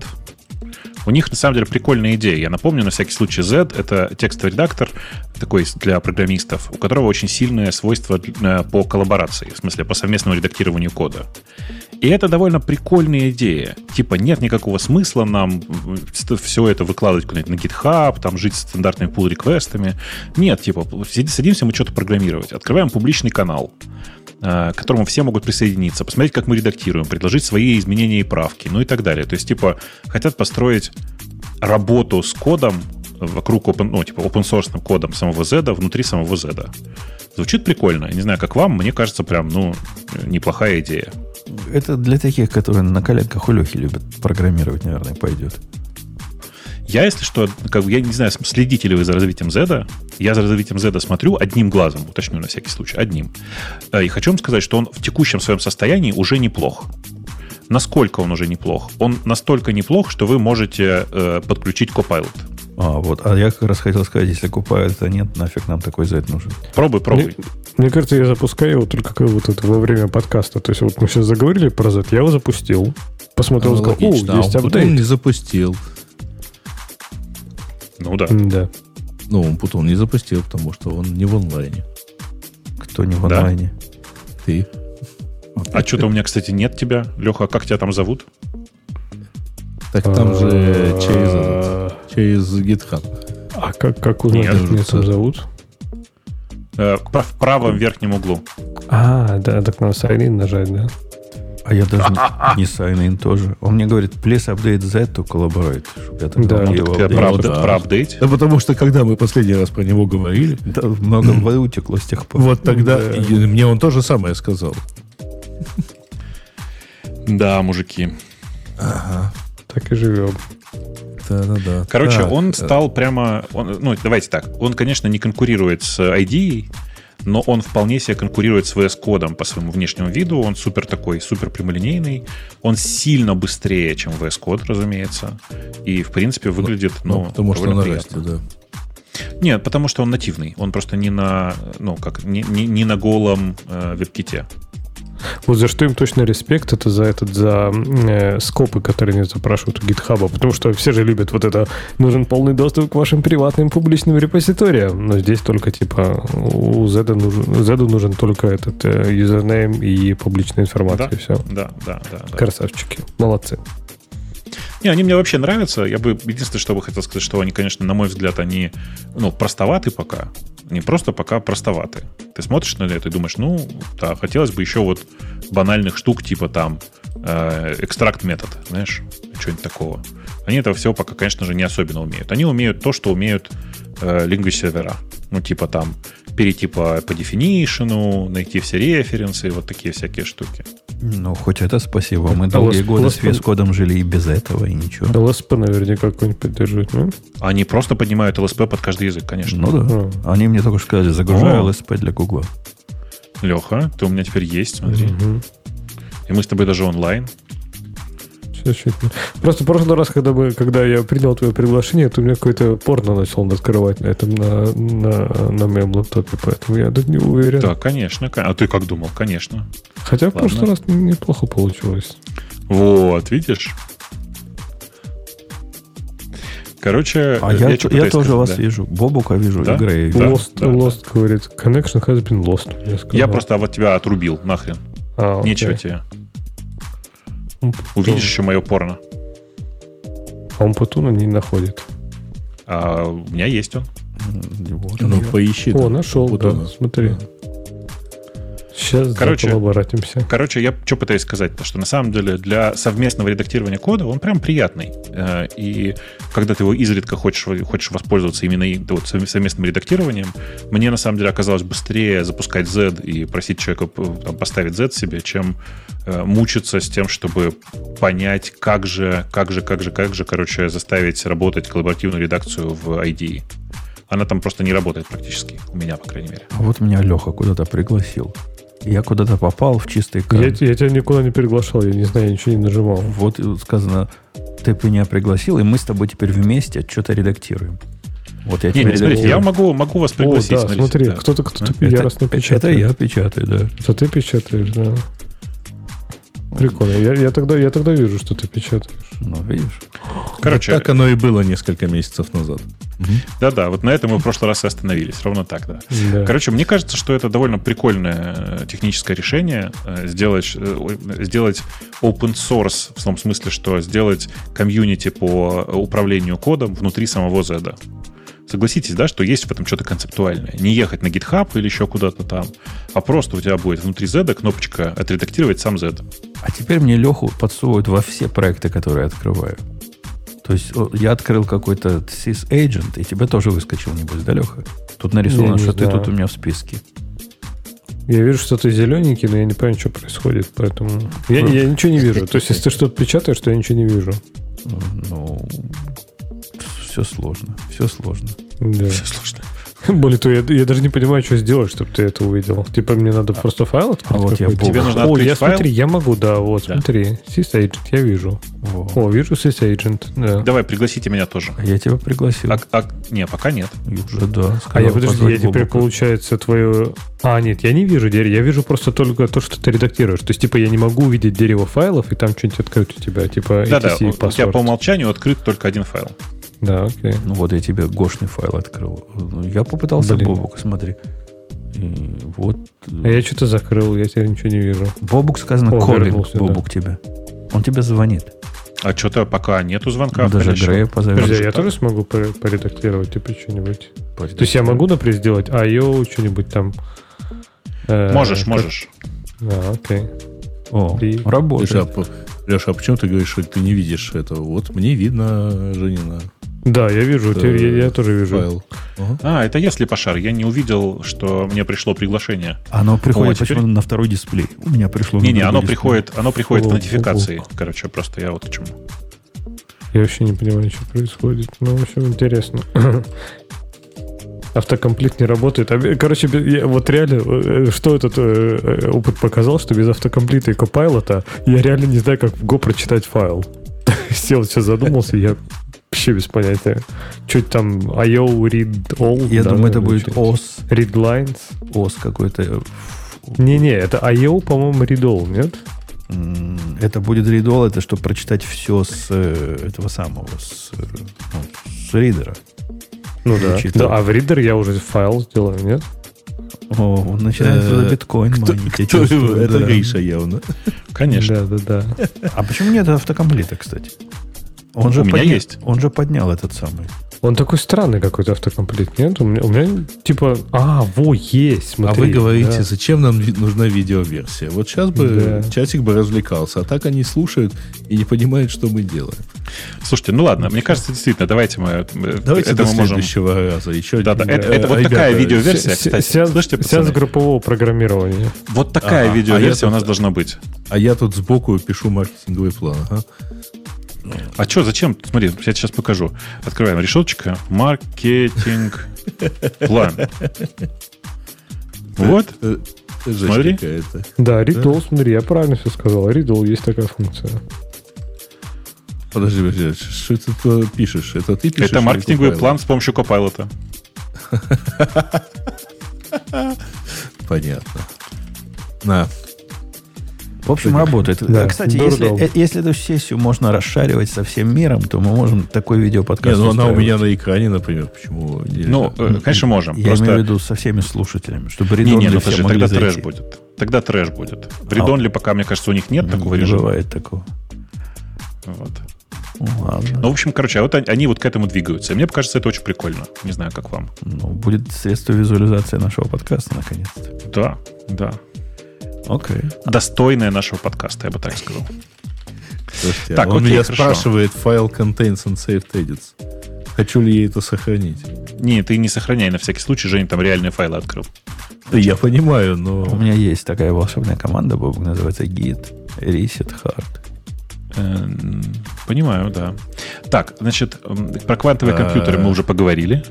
У них, на самом деле, прикольная идея. Я напомню, на всякий случай, Z — это текстовый редактор, такой для программистов, у которого очень сильное свойство э, по коллаборации, в смысле, по совместному редактированию кода. И это довольно прикольная идея. Типа нет никакого смысла нам все это выкладывать куда-нибудь на GitHub, там жить стандартными pull-реквестами. Нет, типа садимся мы что-то программировать. Открываем публичный канал э, к которому все могут присоединиться, посмотреть, как мы редактируем, предложить свои изменения и правки, ну и так далее. То есть, типа, хотят построить работу с кодом вокруг open, ну, типа open source кодом самого Z внутри самого Z. Звучит прикольно. Не знаю, как вам, мне кажется, прям, ну, неплохая идея. Это для таких, которые на коленках у Лехи любят программировать, наверное, пойдет. Я, если что, как бы, я не знаю, следите ли вы за развитием Z. Я за развитием Z смотрю одним глазом, уточню на всякий случай, одним. Э, и хочу вам сказать, что он в текущем своем состоянии уже неплох. Насколько он уже неплох? Он настолько неплох, что вы можете э, подключить Copilot. А, вот. А я как раз хотел сказать, если это нет, нафиг нам такой Z нужен. Пробуй, пробуй. Мне, мне кажется, я запускаю его только как вот это во время подкаста. То есть вот мы сейчас заговорили про Z, я его запустил. Посмотрел, а, сказал, о, есть апдейт. Потом не запустил. Ну да. Да. Ну, он потом не запустил, потому что он не в онлайне. Кто не в онлайне? Да. Ты. А что-то у меня, кстати, нет тебя. Леха, как тебя там зовут? Так там же а, через, через GitHub. А как, как узнать, как меня там зовут? Э, в правом верхнем углу. А, да, так надо sign in нажать, да? А я даже не sign in тоже. Он мне говорит, please update Z to collaborate. Я да, ну, его так про, да. про апдейт? Да потому что когда мы последний раз про него говорили... Да, много воды утекло с тех пор. Вот тогда мне он тоже самое сказал. Да, мужики. Ага так и живем. Да-да-да. Короче, так, он стал прямо... Он, ну, давайте так. Он, конечно, не конкурирует с ID, но он вполне себе конкурирует с VS кодом по своему внешнему виду. Он супер такой, супер прямолинейный. Он сильно быстрее, чем VS код, разумеется. И, в принципе, выглядит, ну, ну потому что он приятно. да. Нет, потому что он нативный. Он просто не на, ну, как, не, не, не на голом э, веб-ките. Вот за что им точно респект, это за этот, за э, скопы, которые они запрашивают у GitHub, потому что все же любят вот это, нужен полный доступ к вашим приватным публичным репозиториям, но здесь только типа у Z нужен, Z нужен только этот э, юзернейм и публичная информация, Да, все. да, да, да. да. Красавчики, молодцы. Не, они мне вообще нравятся. Я бы единственное, что бы хотел сказать, что они, конечно, на мой взгляд, они ну, простоваты пока. Не просто пока простоваты. Ты смотришь на это и думаешь, ну, да, хотелось бы еще вот банальных штук, типа там экстракт метод, знаешь, что-нибудь такого. Они этого всего пока, конечно же, не особенно умеют. Они умеют то, что умеют э, language сервера. Ну, типа там перейти по, по definition, найти все референсы, вот такие всякие штуки. Ну, хоть это спасибо. Мы А долгие LSP годы с VS кодом жили и без этого, и ничего. LSP наверняка какой-нибудь поддерживает, ну? Они просто поднимают LSP под каждый язык, конечно. Ну да. А. Они мне только что сказали, загружаю О. LSP для Гугла. Леха, ты у меня теперь есть, смотри. Мгм. И мы с тобой даже онлайн. Чуть-чуть. Просто в прошлый раз, когда, мы, когда я принял твое приглашение, то у меня какое-то порно начал открывать на этом, на, на, на моем лаптопе, поэтому я тут не уверен. Да, конечно. кон- А ты как думал? Конечно. Хотя в Ладно. прошлый раз неплохо получилось. Вот, видишь? Короче, А я, я пытаюсь тоже сказать, вас да. вижу. Бобука вижу, Да? и. Да, lost, да, lost говорит. Connection has been lost. Я, сказал. Я просто вот тебя отрубил, нахрен. А, окей. Нечего тебе. Увидишь еще мое порно. А он Путуна не находит. А у меня есть он. Вот Ну, он. поищи. О, там. нашел, да, смотри. Да. Сейчас Короче, обратимся. Короче, я что пытаюсь сказать, то что на самом деле для совместного редактирования кода он прям приятный. Э, И когда ты его изредка хочешь, хочешь воспользоваться именно вот, совм- совместным редактированием, мне на самом деле оказалось быстрее запускать Z и просить человека там, поставить Z себе, чем э, мучиться с тем, чтобы понять, как же, как же, как же, как же, короче, заставить работать коллаборативную редакцию в IDE. Она там просто не работает практически, у меня, по крайней мере. А вот меня Леха куда-то пригласил. Я куда-то попал в чистый Я, кан. я тебя никуда не приглашал, я не знаю, я ничего не нажимал. Вот э, сказано, ты меня пригласил, и мы с тобой теперь вместе что-то редактируем. Вот я Не, не, смотрите, я могу, могу вас О, пригласить. да, смотрите, смотри, да. кто-то кто-то Это- яростно это, печатает. я печатаю, да. Это ты печатаешь, да. Прикольно. Я, я, тогда, я тогда вижу, что ты печатаешь. Ну, видишь? Короче, Так оно и было несколько месяцев назад. да-да, вот на этом мы в прошлый раз и остановились. Ровно так, да. Да. Короче, мне кажется, что это довольно прикольное э, техническое решение э, сделать, э, сделать open source в том смысле, что сделать комьюнити по управлению кодом внутри самого Z. Согласитесь, да, что есть в этом что-то концептуальное. Не ехать на GitHub или еще куда-то там, а просто у тебя будет внутри Z кнопочка «Отредактировать сам Z». А теперь мне Леху подсовывают во все проекты, которые я открываю. То есть я открыл какой-то sys-agent, и тебе тоже выскочил, небось, да, Леха? Тут нарисовано, Я не что ты тут у меня в списке. Я вижу, что ты зелененький, но я не понимаю, что происходит, поэтому... Я, я ничего не вижу. То есть, если ты что-то печатаешь, то я ничего не вижу. Ну, все сложно, все сложно. Да. Все сложно. Более того, я, я даже не понимаю, что сделать, чтобы ты это увидел. Типа, мне надо просто файл открыть а вот я? Тебе нужно О, я файл? смотри, я могу, да, вот, Да. смотри. SysAgent, я вижу. Во. О, вижу SysAgent, да. Давай, пригласите меня тоже. А я тебя пригласил. А, а- не, пока нет. Уже, да. А я, сказал, подожди, я теперь, получается, твою... А, нет, я не вижу дерево, я вижу просто только то, что ты редактируешь. То есть, типа, я не могу увидеть дерево файлов, и там что-нибудь открыть у тебя, типа, Да-да, etc у тебя по умолчанию открыт только один файл. Да, окей. Ну вот я тебе гошный файл открыл. Ну, Я попытался Блин. Бобук, смотри. И вот. А я что-то закрыл, я теперь ничего не вижу. Бобук сказано О, коллинг, да. Бобук тебе. Он тебе звонит. А что-то пока нету звонка. Ну, даже. Грея позовет. Подожди, а я тоже смогу пор- поредактировать, типа, что-нибудь? То есть, я могу, например, сделать IO, что-нибудь там... э, Можешь, можешь. А, окей. О, И- Леша, а, работает. Леша, а почему ты говоришь, что ты не видишь этого? Вот мне видно, Женина, Да, я вижу, Это я, я тоже вижу. файл. Ага. А, это я слепошар. Я не увидел, что мне пришло приглашение. Оно приходит О, теперь- почему на второй дисплей. У меня пришло Не-не, оно дисплей. приходит, оно приходит в О, нотификации. Короче, просто я вот к чему. Я вообще не понимаю, что происходит. Ну, в общем, интересно. Автокомплект не работает. А, Короче, я- вот реально, э, что этот э, э, опыт показал, что без автокомплита и копайлота я реально не знаю, как в Go прочитать файл. Сел сейчас задумался, я вообще без понятия. Чуть там IO read all. Я да, думаю, это будет. ОС. Read lines. ОС какой-то. Не-не, это IO, по-моему, readall, нет? Это будет readall, это чтобы прочитать все с э, этого самого, с, э, ну, с ридера. Ну да. да. А в ридер я уже файл сделаю, нет? О, он начинает туда биткоин майнить. Кто Это Гриша явно. Конечно. Да, да, да. А почему нет автокомплита, кстати? Он же У меня есть. Он же поднял этот самый. Он такой странный какой-то автокомплект, нет? У меня, у меня типа, а, во, есть, смотри. А вы говорите, да. зачем нам нужна видеоверсия? Вот сейчас бы да. часик бы развлекался, а так они слушают и не понимают, что мы делаем. Слушайте, ну ладно, мне кажется, действительно, давайте мы... Давайте это до мы следующего можем... раза. Еще да, да, это, это вот ребята, такая видеоверсия, кстати. Сеанс, Слышите, сеанс группового программирования. Вот такая ага, видеоверсия а у нас должна быть. А я тут сбоку пишу маркетинговый план. Ага. А что, зачем? Смотри, я сейчас покажу. Открываем решеточка. Маркетинг план. Вот. Э, смотри. Да, Ридол, смотри, я правильно все сказал. Ридол есть такая функция. Подожди, подожди, что ты пишешь? Это ты пишешь? Это маркетинговый план с помощью Copilot. Понятно. На, в общем, работает. Да, Кстати, если, э, если эту сессию можно расшаривать со всем миром, то мы можем такой видеоподкаст Нет, ну она у меня на экране, например. Почему? Ну, э, конечно, можем. Я просто... имею в виду со всеми слушателями, чтобы редонли не, не, ну, все подожди, тогда зайти. трэш будет. Тогда трэш будет. В редонли а, пока, мне кажется, у них нет такого не режима. бывает такого. Вот. Ну, ладно. Ну, в общем, короче, а вот они, они вот к этому двигаются. И мне кажется, это очень прикольно. Не знаю, как вам. Ну, будет средство визуализации нашего подкаста, наконец-то. Да, да. Окей. Достойная нашего подкаста, я бы так сказал. Слушайте, так, он окей, меня хорошо. спрашивает, файл contains unsaved edits. Хочу ли я это сохранить? Не, ты не сохраняй на всякий случай, Женя там реальные файлы открыл. Да я понимаю, но... У меня есть такая волшебная команда, Бог, называется git reset hard. Эм, понимаю, да. Так, значит, про квантовые компьютеры мы уже поговорили.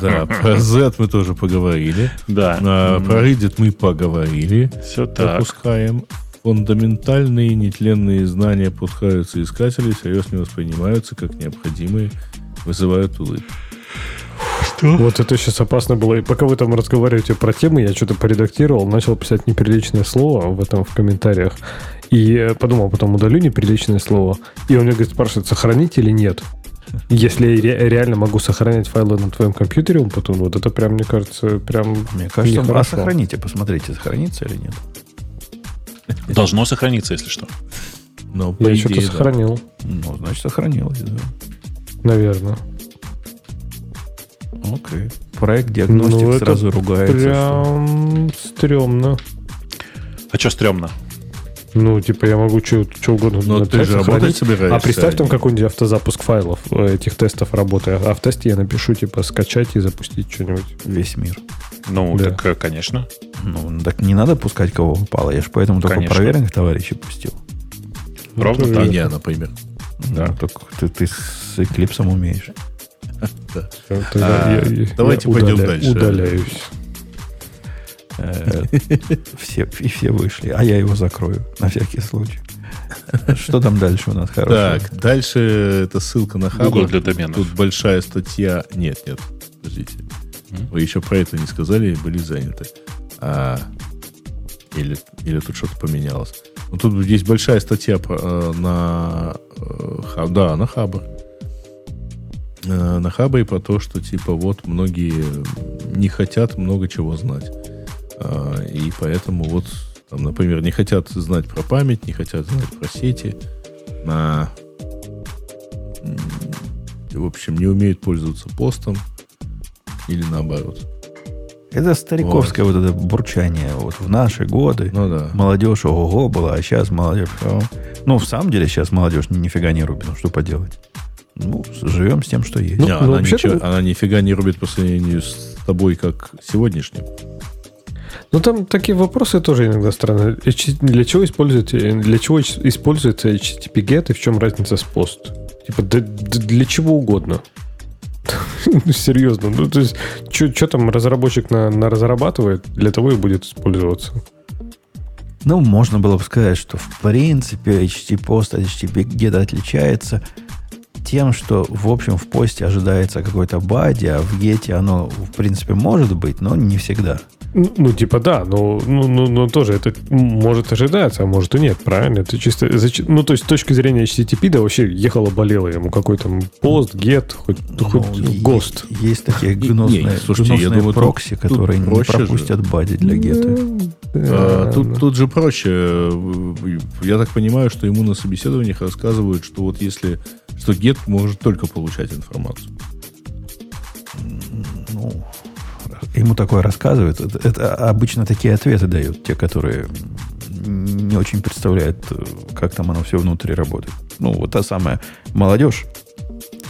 Да, про Z мы тоже поговорили. Да. Про Reddit мы поговорили. Все так. Запускаем. Фундаментальные нетленные знания пускаются искатели, серьезно воспринимаются как необходимые, вызывают улыбку. Что? Вот это сейчас опасно было. И пока вы там разговариваете про темы, я что-то поредактировал, начал писать неприличное слово в этом в комментариях. И подумал, потом удалю неприличное слово. И он мне говорит, спрашивает, сохранить или нет? Если я реально могу сохранять файлы на твоем компьютере, он потом, вот это прям, мне кажется, прям Мне кажется, а сохраните, посмотрите, сохранится или нет. Должно сохраниться, если что. Но, я что-то да. сохранил. Ну, значит, сохранилось, да. Наверное. Окей. Проект диагностик ну, сразу ругается. Прям что... стрёмно. А что стрёмно? Ну, типа, я могу что угодно Но ты же работать собираешься. А представь там какой-нибудь автозапуск файлов э, этих тестов работы. А в тесте я напишу, типа, скачать и запустить что-нибудь. Весь мир. Ну, да. так, э, конечно. Ну, так не надо пускать кого попало. Я же поэтому конечно. только проверенных товарищей пустил. Ровно ну, так. Я, например. Да, только ты, ты с Эклипсом умеешь. А, давайте пойдем дальше. Удаляюсь. Э, все, и все вышли, а я его закрою на всякий случай. Что там дальше у нас хорошего? Так, дальше это ссылка на Хабр. для доменов. Тут большая статья. Нет, нет, подождите. Вы еще про это не сказали и были заняты. А, или, или тут что-то поменялось. Ну, тут есть большая статья э, на, э, да, на Хабр. На Хабре про то, что типа вот многие не хотят много чего знать. А, и поэтому вот, там, например, не хотят знать про память, не хотят знать про сети, на, в общем, не умеют пользоваться постом или наоборот. Это стариковское вот. вот это бурчание. Вот в наши годы ну, да. молодежь ого-го была, а сейчас молодежь... Ну, в самом деле сейчас молодежь нифига не рубит. Ну, что поделать? Ну, живем с тем, что есть. Ну, не, она, ничего, она нифига не рубит по сравнению с тобой, как сегодняшним. Ну, там такие вопросы тоже иногда странные. Для чего используете, для чего используется HTTP GET и в чем разница с POST? Типа, для, для чего угодно. ну, серьезно. Ну, то есть, что там разработчик на, на разрабатывает, для того и будет использоваться. Ну, можно было бы сказать, что в принципе HTTP POST от HTTP GET отличается тем, что, в общем, в посте ожидается какой-то бади, а в гете оно, в принципе, может быть, но не всегда. Ну, ну, типа, да, но, ну, ну, ну, тоже это может ожидаться, а может и нет, правильно? Это чисто... Ну, то есть, с точки зрения HTTP, да, вообще ехало болело ему какой там пост, get, хоть, ну, хоть GOST. Есть такие гнусные, не, слушайте, гнусные я думаю, прокси, тут, которые тут не пропустят же. бади для гета. Ну, а, да, тут, да. тут же проще. Я так понимаю, что ему на собеседованиях рассказывают, что вот если... Что get может только получать информацию. Ну, ему такое рассказывают, это, это обычно такие ответы дают, те, которые не очень представляют, как там оно все внутри работает. Ну, вот та самая молодежь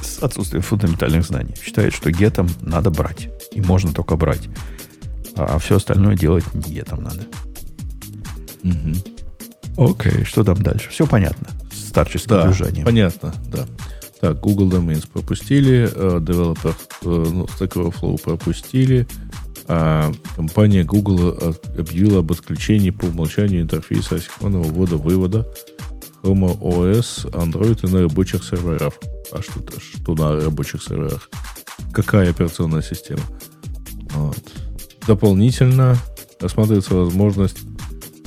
с отсутствием фундаментальных знаний считает, что гетом надо брать. И можно только брать. А все остальное делать не гетом надо. Угу. Окей, что там дальше? Все понятно. Старческим да, движением. понятно, да. Так, Google Domains пропустили, Developer uh, ну, Stack Overflow пропустили, а компания Google объявила об отключении по умолчанию интерфейса асинхронного ввода-вывода Chrome OS, Android и на рабочих серверах. А что, что на рабочих серверах? Какая операционная система? Вот. Дополнительно рассматривается возможность...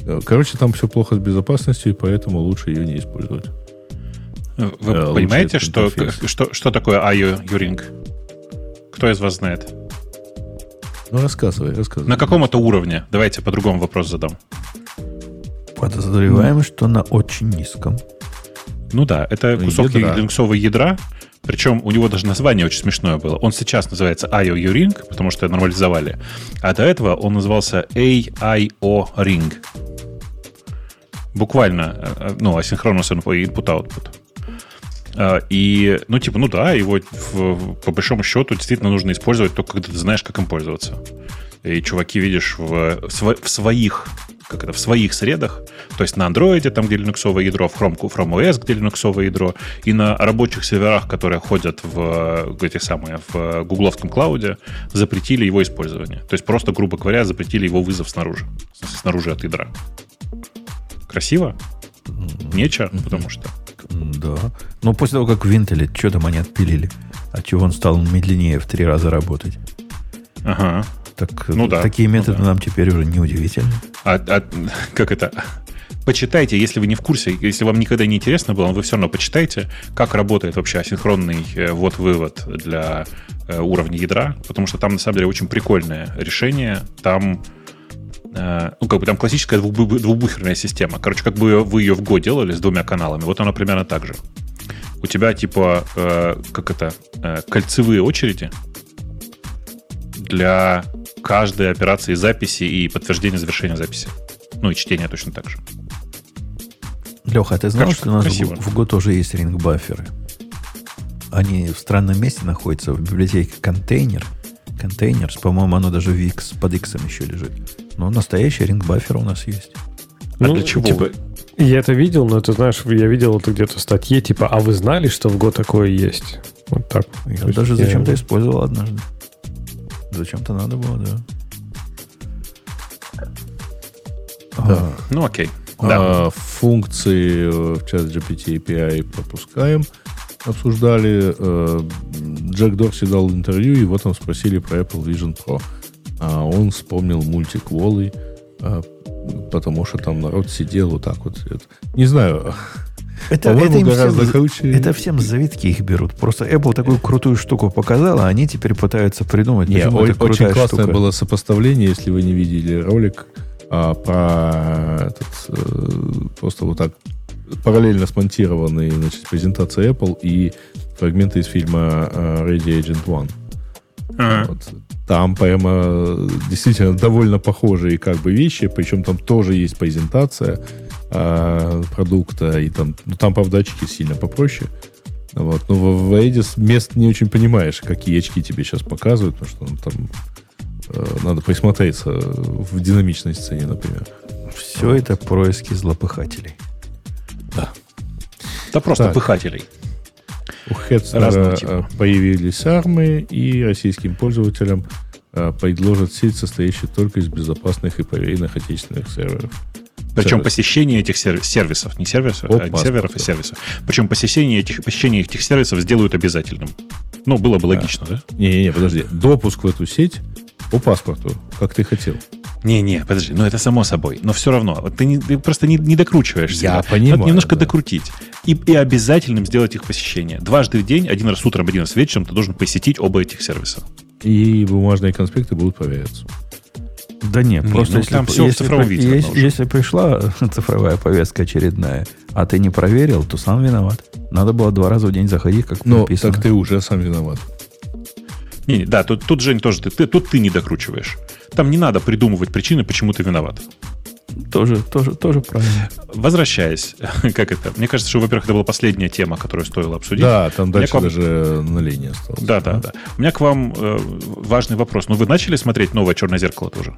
Э, короче, там все плохо с безопасностью, и поэтому лучше ее не использовать. Вы э, понимаете, что, что, что такое IO Юринг? Кто из вас знает? Ну, рассказывай, рассказывай. На каком это уровне? Давайте по-другому вопрос задам. Подозреваем, что на очень низком. Ну да, это кусок ядра. линуксового ядра, причем у него даже название очень смешное было. Он сейчас называется IO Ring, потому что нормализовали. А до этого он назывался AIO Ring. Буквально, э, э, ну, асинхронный input-output. А, и, ну, типа, ну да, его в, по большому счету действительно нужно использовать только когда ты знаешь, как им пользоваться. И чуваки, видишь, в, в своих как это, в своих средах, то есть на андроиде, там, где линуксовое ядро, в Chrome, Chrome OS, где линуксовое ядро, и на рабочих серверах, которые ходят в эти самые, в гугловском клауде, запретили его использование. То есть просто, грубо говоря, запретили его вызов снаружи, снаружи от ядра. Красиво? Нечего, потому что. Да. Но после того, как Винтеле, что там они отпилили? А чего он стал медленнее в три раза работать? Ага. Так, ну, да. Такие методы ну, да. нам теперь уже не удивительны. А, а как это? Почитайте, если вы не в курсе, если вам никогда не интересно было, вы все равно почитайте, как работает вообще асинхронный э, ввод-вывод для э, уровня ядра, потому что там на самом деле очень прикольное решение. Там ну, как бы там классическая двухбуферная система. Короче, как бы вы ее в Go делали с двумя каналами, вот она примерно так же. У тебя типа, э, как это, э, кольцевые очереди для каждой операции записи и подтверждения завершения записи. Ну и чтения точно так же. Леха, а ты знал, Короче, что у нас красиво. в, Go тоже есть ринг-бафферы? Они в странном месте находятся, в библиотеке контейнер. Контейнер, по-моему, оно даже в X, под X еще лежит. Ну, настоящий ринг-баффер у нас есть. А ну, для чего? Типа, я это видел, но ты знаешь, я видел это где-то в статье, типа, а вы знали, что в Go такое есть? Вот так. Я даже зачем-то я... использовал однажды. Зачем-то надо было, да. Да. А, ну, окей. Да. А, функции в чат GPT API пропускаем. Обсуждали. Э, Джек Дорси дал интервью, и вот там спросили про Apple Vision Pro а он вспомнил мультик Волы, а, потому что там народ сидел вот так вот. Не знаю, это, это, им гораздо всем, круче. это всем завитки их берут. Просто Apple такую крутую штуку показала, а они теперь пытаются придумать. Не, о, очень классное штука. было сопоставление, если вы не видели ролик а, про этот, а, просто вот так параллельно смонтированные значит, презентация Apple и фрагменты из фильма а, Ready Agent One. Ага. Вот. Там прямо действительно довольно похожие как бы вещи, причем там тоже есть презентация э, продукта, и там, ну, там, правда, очки сильно попроще. Вот. Но в, в Edis мест не очень понимаешь, какие очки тебе сейчас показывают, потому что ну, там э, надо присмотреться в динамичной сцене, например. Все вот. это происки злопыхателей. Да. Да просто так. пыхателей. У Хедстера э, появились армы, и российским пользователям э, предложат сеть, состоящую только из безопасных и проверенных отечественных серверов. Причем Сервис. посещение этих сервисов, не сервисов, О, а не серверов, а сервисов. Причем посещение этих, посещение этих сервисов сделают обязательным. Ну, было бы логично, да? Не-не-не, подожди. Допуск в эту сеть по паспорту, как ты хотел. Не-не, подожди, ну это само собой. Но все равно, вот ты, не, ты просто не, не докручиваешься. Я понимаю, Надо немножко да. докрутить. И, и обязательным сделать их посещение. Дважды в день, один раз утром, один раз вечером ты должен посетить оба этих сервиса. И бумажные конспекты будут проверяться. Да нет, Не, просто ну, если, там всё в если, цифровом при- виде если- если пришла цифровая повестка очередная, а ты не проверил, то сам виноват. Надо было два раза в день заходить, как Но написано. так ты уже сам виноват. Не, не, да, тут, тут Жень тоже, ты, ты- тут ты не докручиваешь. Там не надо придумывать причины, почему ты виноват. Тоже, тоже, тоже правильно. Возвращаясь, как это? Мне кажется, что, во-первых, это была последняя тема, которую стоило обсудить. Да, там дальше вам- даже на линии осталось. Да, да, да. У меня к вам э, важный вопрос. Ну, вы начали смотреть новое черное зеркало тоже?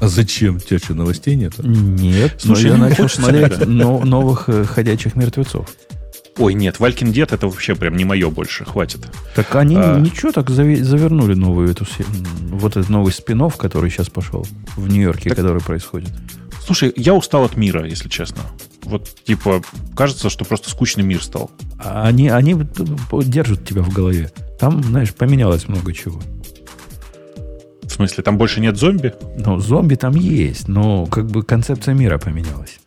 А зачем? У тебя что, новостей нет? Нет, Слушай, но я начал смотреть но- новых э, ходячих мертвецов. Ой, нет, Валькин дед это вообще прям не мое больше, хватит. Так они А. ничего так заве- завернули новую эту вот этот новый спин который сейчас пошел в Нью-Йорке, Так- который происходит. Слушай, я устал от мира, если честно. Вот, типа, кажется, что просто скучный мир стал. А они, они держат тебя в голове. Там, знаешь, поменялось много чего. В смысле, там больше нет зомби? Ну, зомби там есть, но как бы концепция мира поменялась.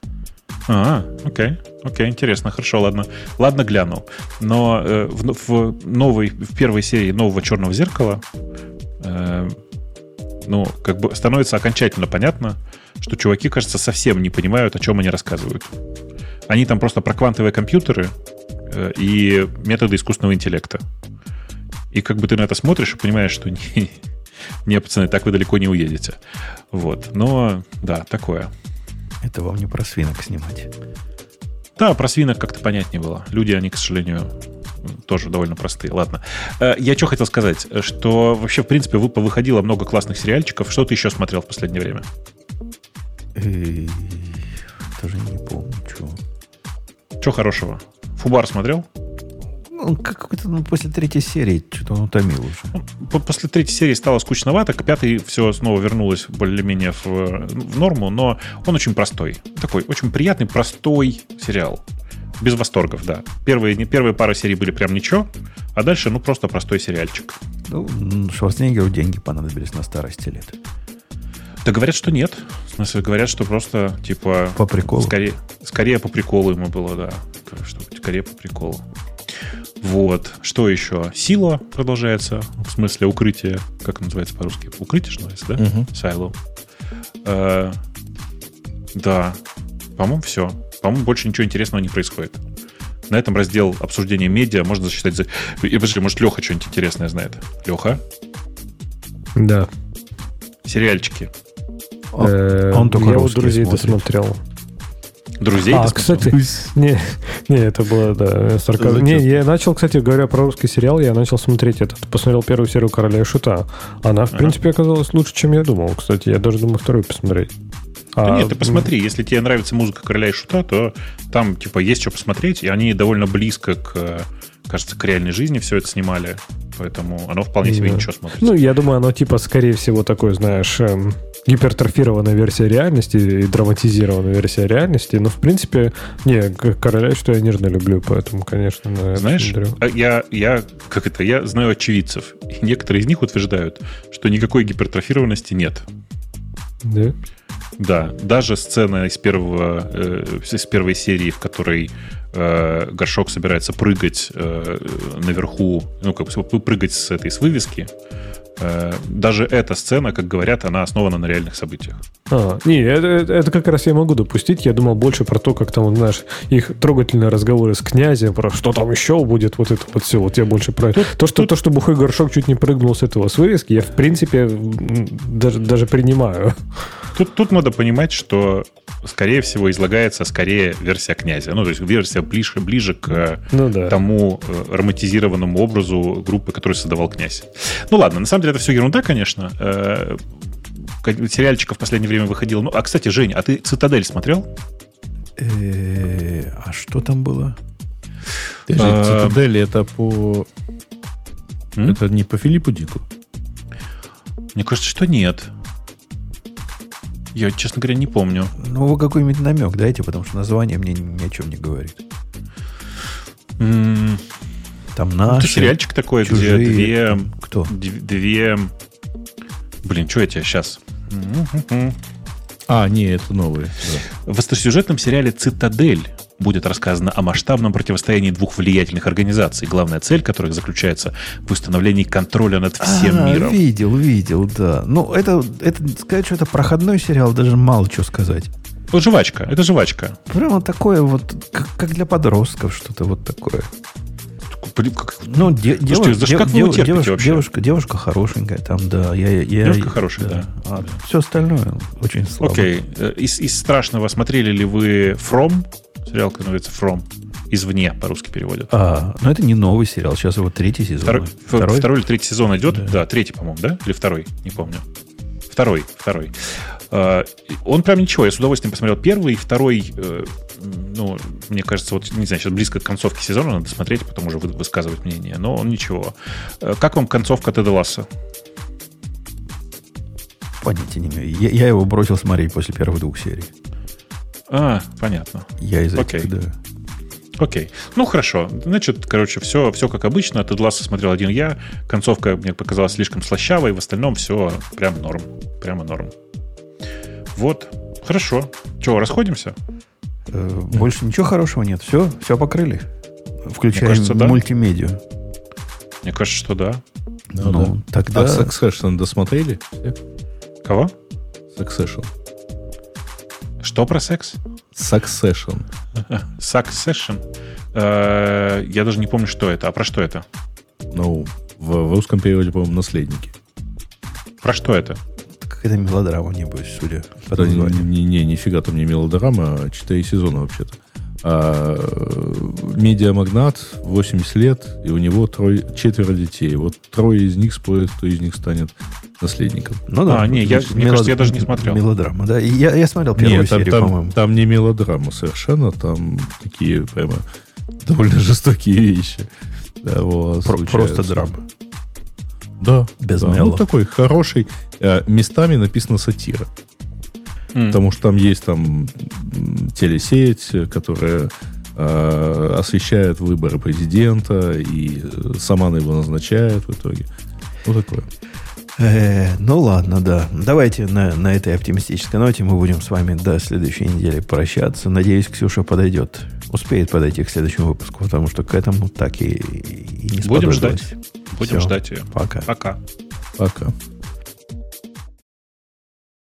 А, окей, окей, интересно, хорошо, ладно, ладно, гляну. Но э, в, в новой, в первой серии нового Черного зеркала, э, ну, как бы становится окончательно понятно, что чуваки, кажется, совсем не понимают, о чем они рассказывают. Они там просто про квантовые компьютеры э, и методы искусственного интеллекта. И как бы ты на это смотришь и понимаешь, что не, не, пацаны, так вы далеко не уедете. Вот. Но, да, такое. Это вам не про свинок снимать. Да, про свинок как-то понятнее было. Люди, они, к сожалению, тоже довольно простые. Ладно. Э, Я что хотел сказать, что вообще, в принципе, вы- повыходило много классных сериальчиков. Что ты еще смотрел в последнее время? Даже не помню, чего. Что хорошего? Фубар смотрел? Ну, какой-то ну, после третьей серии что-то он утомил уже. П- После третьей серии стало скучновато, к пятой все снова вернулось более-менее в, в норму, но он очень простой. Такой очень приятный, простой сериал. Без восторгов, да. Первые, первые пара серий были прям ничего, а дальше, ну, просто простой сериальчик. Ну, Шварценеггеру деньги понадобились на старости лет. Да говорят, что нет. В смысле, говорят, что просто, типа... По приколу. Скорее, скорее по приколу ему было, да. Что, скорее по приколу. Вот. Что еще? Сила продолжается. В смысле, укрытие. Как называется по-русски? Укрытие, что называется, да? Сайло. Э, да. По-моему, все. По-моему, больше ничего интересного не происходит. На этом раздел обсуждения медиа можно засчитать за... И, подожди, может, Леха что-нибудь интересное знает? Леха? Да. Сериальчики. Он, Э, он только Я русские друзей смотрит. досмотрел. Друзей? А, кстати, не, не, это было, да, сарказм. Не, я начал, кстати, говоря про русский сериал, я начал смотреть этот, посмотрел первую серию «Короля и Шута». Она, в принципе, оказалась лучше, чем я думал, кстати. Я даже думаю вторую посмотреть. Да А, нет, ты посмотри, если тебе нравится музыка короля и шута, то там, типа, есть что посмотреть, и они довольно близко к, кажется, к реальной жизни все это снимали. Поэтому оно вполне себе Да. ничего смотрится. Ну, я думаю, оно, типа, скорее всего, такой, знаешь, эм, гипертрофированная версия реальности и драматизированная версия реальности. Но, в принципе, не, «Короля Шута» я нежно люблю, поэтому, конечно, на Знаешь, а я, я, как это, я знаю очевидцев, и некоторые из них утверждают, что никакой гипертрофированности нет. Да? Да, даже сцена из первого, э, из первой серии, в которой э, горшок собирается прыгать э, наверху, ну, как бы прыгать с этой с вывески, даже эта сцена, как говорят, она основана на реальных событиях. А, не, это, это- как раз я могу допустить. Я думал больше про то, как там, знаешь, их трогательные разговоры с князем, про что там еще будет, вот это вот все. Вот я больше про то, что, то, что бухой горшок чуть не прыгнул с этого с вывески, я, в принципе, даже, даже принимаю. Тут, тут надо понимать, что, скорее всего, излагается скорее версия князя. Ну, то есть версия ближе, ближе к э, Ну да. тому э, романтизированному образу группы, которую создавал князь. Ну ладно, на самом деле это все ерунда, конечно. Э, Сериальчиков в последнее время выходило. Ну, а, кстати, Женя, а ты «Цитадель» смотрел? Э, А что там было? А, Цитадель это по... Это не по Филиппу Дику? Мне кажется, что нет. Я, честно говоря, не помню. Ну, вы какой-нибудь намек дайте, потому что название мне ни о чем не говорит. Там ну, наши, это сериальчик такой, чужие. где две... Кто? Две... Блин, что я тебе сейчас? А, не, это новые. Да. В остросюжетном сериале «Цитадель» будет рассказано о масштабном противостоянии двух влиятельных организаций, главная цель которых заключается в установлении контроля над всем а, миром. Видел, видел, да. Ну, это, это сказать, что это проходной сериал, даже мало что сказать. Вот жвачка, это жвачка. Прямо такое вот, как, как для подростков, что-то вот такое. Ну, де, Слушайте, девушка, как дев, вы девушка, девушка, девушка хорошенькая там, да. Я, я, девушка я, хорошая, да. да. А все остальное очень слабо. Окей. Э, из, из страшного смотрели ли вы From? Сериал, который называется From. Извне по-русски переводят. А, но это не новый сериал. Сейчас его третий сезон. Второй, второй? второй или третий сезон идет? Да, да третий, по-моему, да? Или второй? Не помню. Второй, второй. Uh, он прям ничего, я с удовольствием посмотрел первый, второй, uh, ну, мне кажется, вот, не знаю, сейчас близко к концовке сезона надо смотреть, потом уже высказывать мнение, но ничего. Uh, как вам концовка Теда Ласса? Понятия не имею. Я, я его бросил смотреть после первых двух серий. А, понятно. Я из этих, Окей. да. Окей. Ну, хорошо. Значит, короче, все, все как обычно. Тед Ласса смотрел один я. Концовка мне показалась слишком слащавой. В остальном все прям норм. Прямо норм. Вот. Хорошо. Чего, расходимся? Э, больше ничего хорошего нет. Все, все покрыли. Включая кажется, да. мультимедиа. Мне кажется, что да. Ну, ну да. тогда... А Succession досмотрели? Кого? Succession. Что про секс? Succession. Succession? Э, я даже не помню, что это. А про что это? Ну, в, в русском переводе, по-моему, наследники. Про что это? Какая-то мелодрама, небось, судя по да, не, не, нифига там не мелодрама, а 4 сезона вообще-то. А, медиамагнат, 80 лет, и у него трое, четверо детей. Вот трое из них спорят, кто из них станет наследником. Ну да. А, не, я, мелод... мне кажется, я даже не смотрел. Мелодрама, да. Я, я смотрел первую Нет, там, серию, там, по-моему. Там не мелодрама совершенно, там такие прямо довольно жестокие вещи. Да, вот, Про, просто драма. Да. Без да. Ну, такой хороший. Э, местами написано сатира. Mm. Потому что там есть там телесеть, которая э, освещает выборы президента, и сама на его назначает в итоге. Вот такое. Э, ну ладно, да. Давайте на, на этой оптимистической ноте мы будем с вами до следующей недели прощаться. Надеюсь, Ксюша подойдет, успеет подойти к следующему выпуску, потому что к этому так и, и не Будем ждать. Будем Все. ждать ее. Пока. Пока. Пока.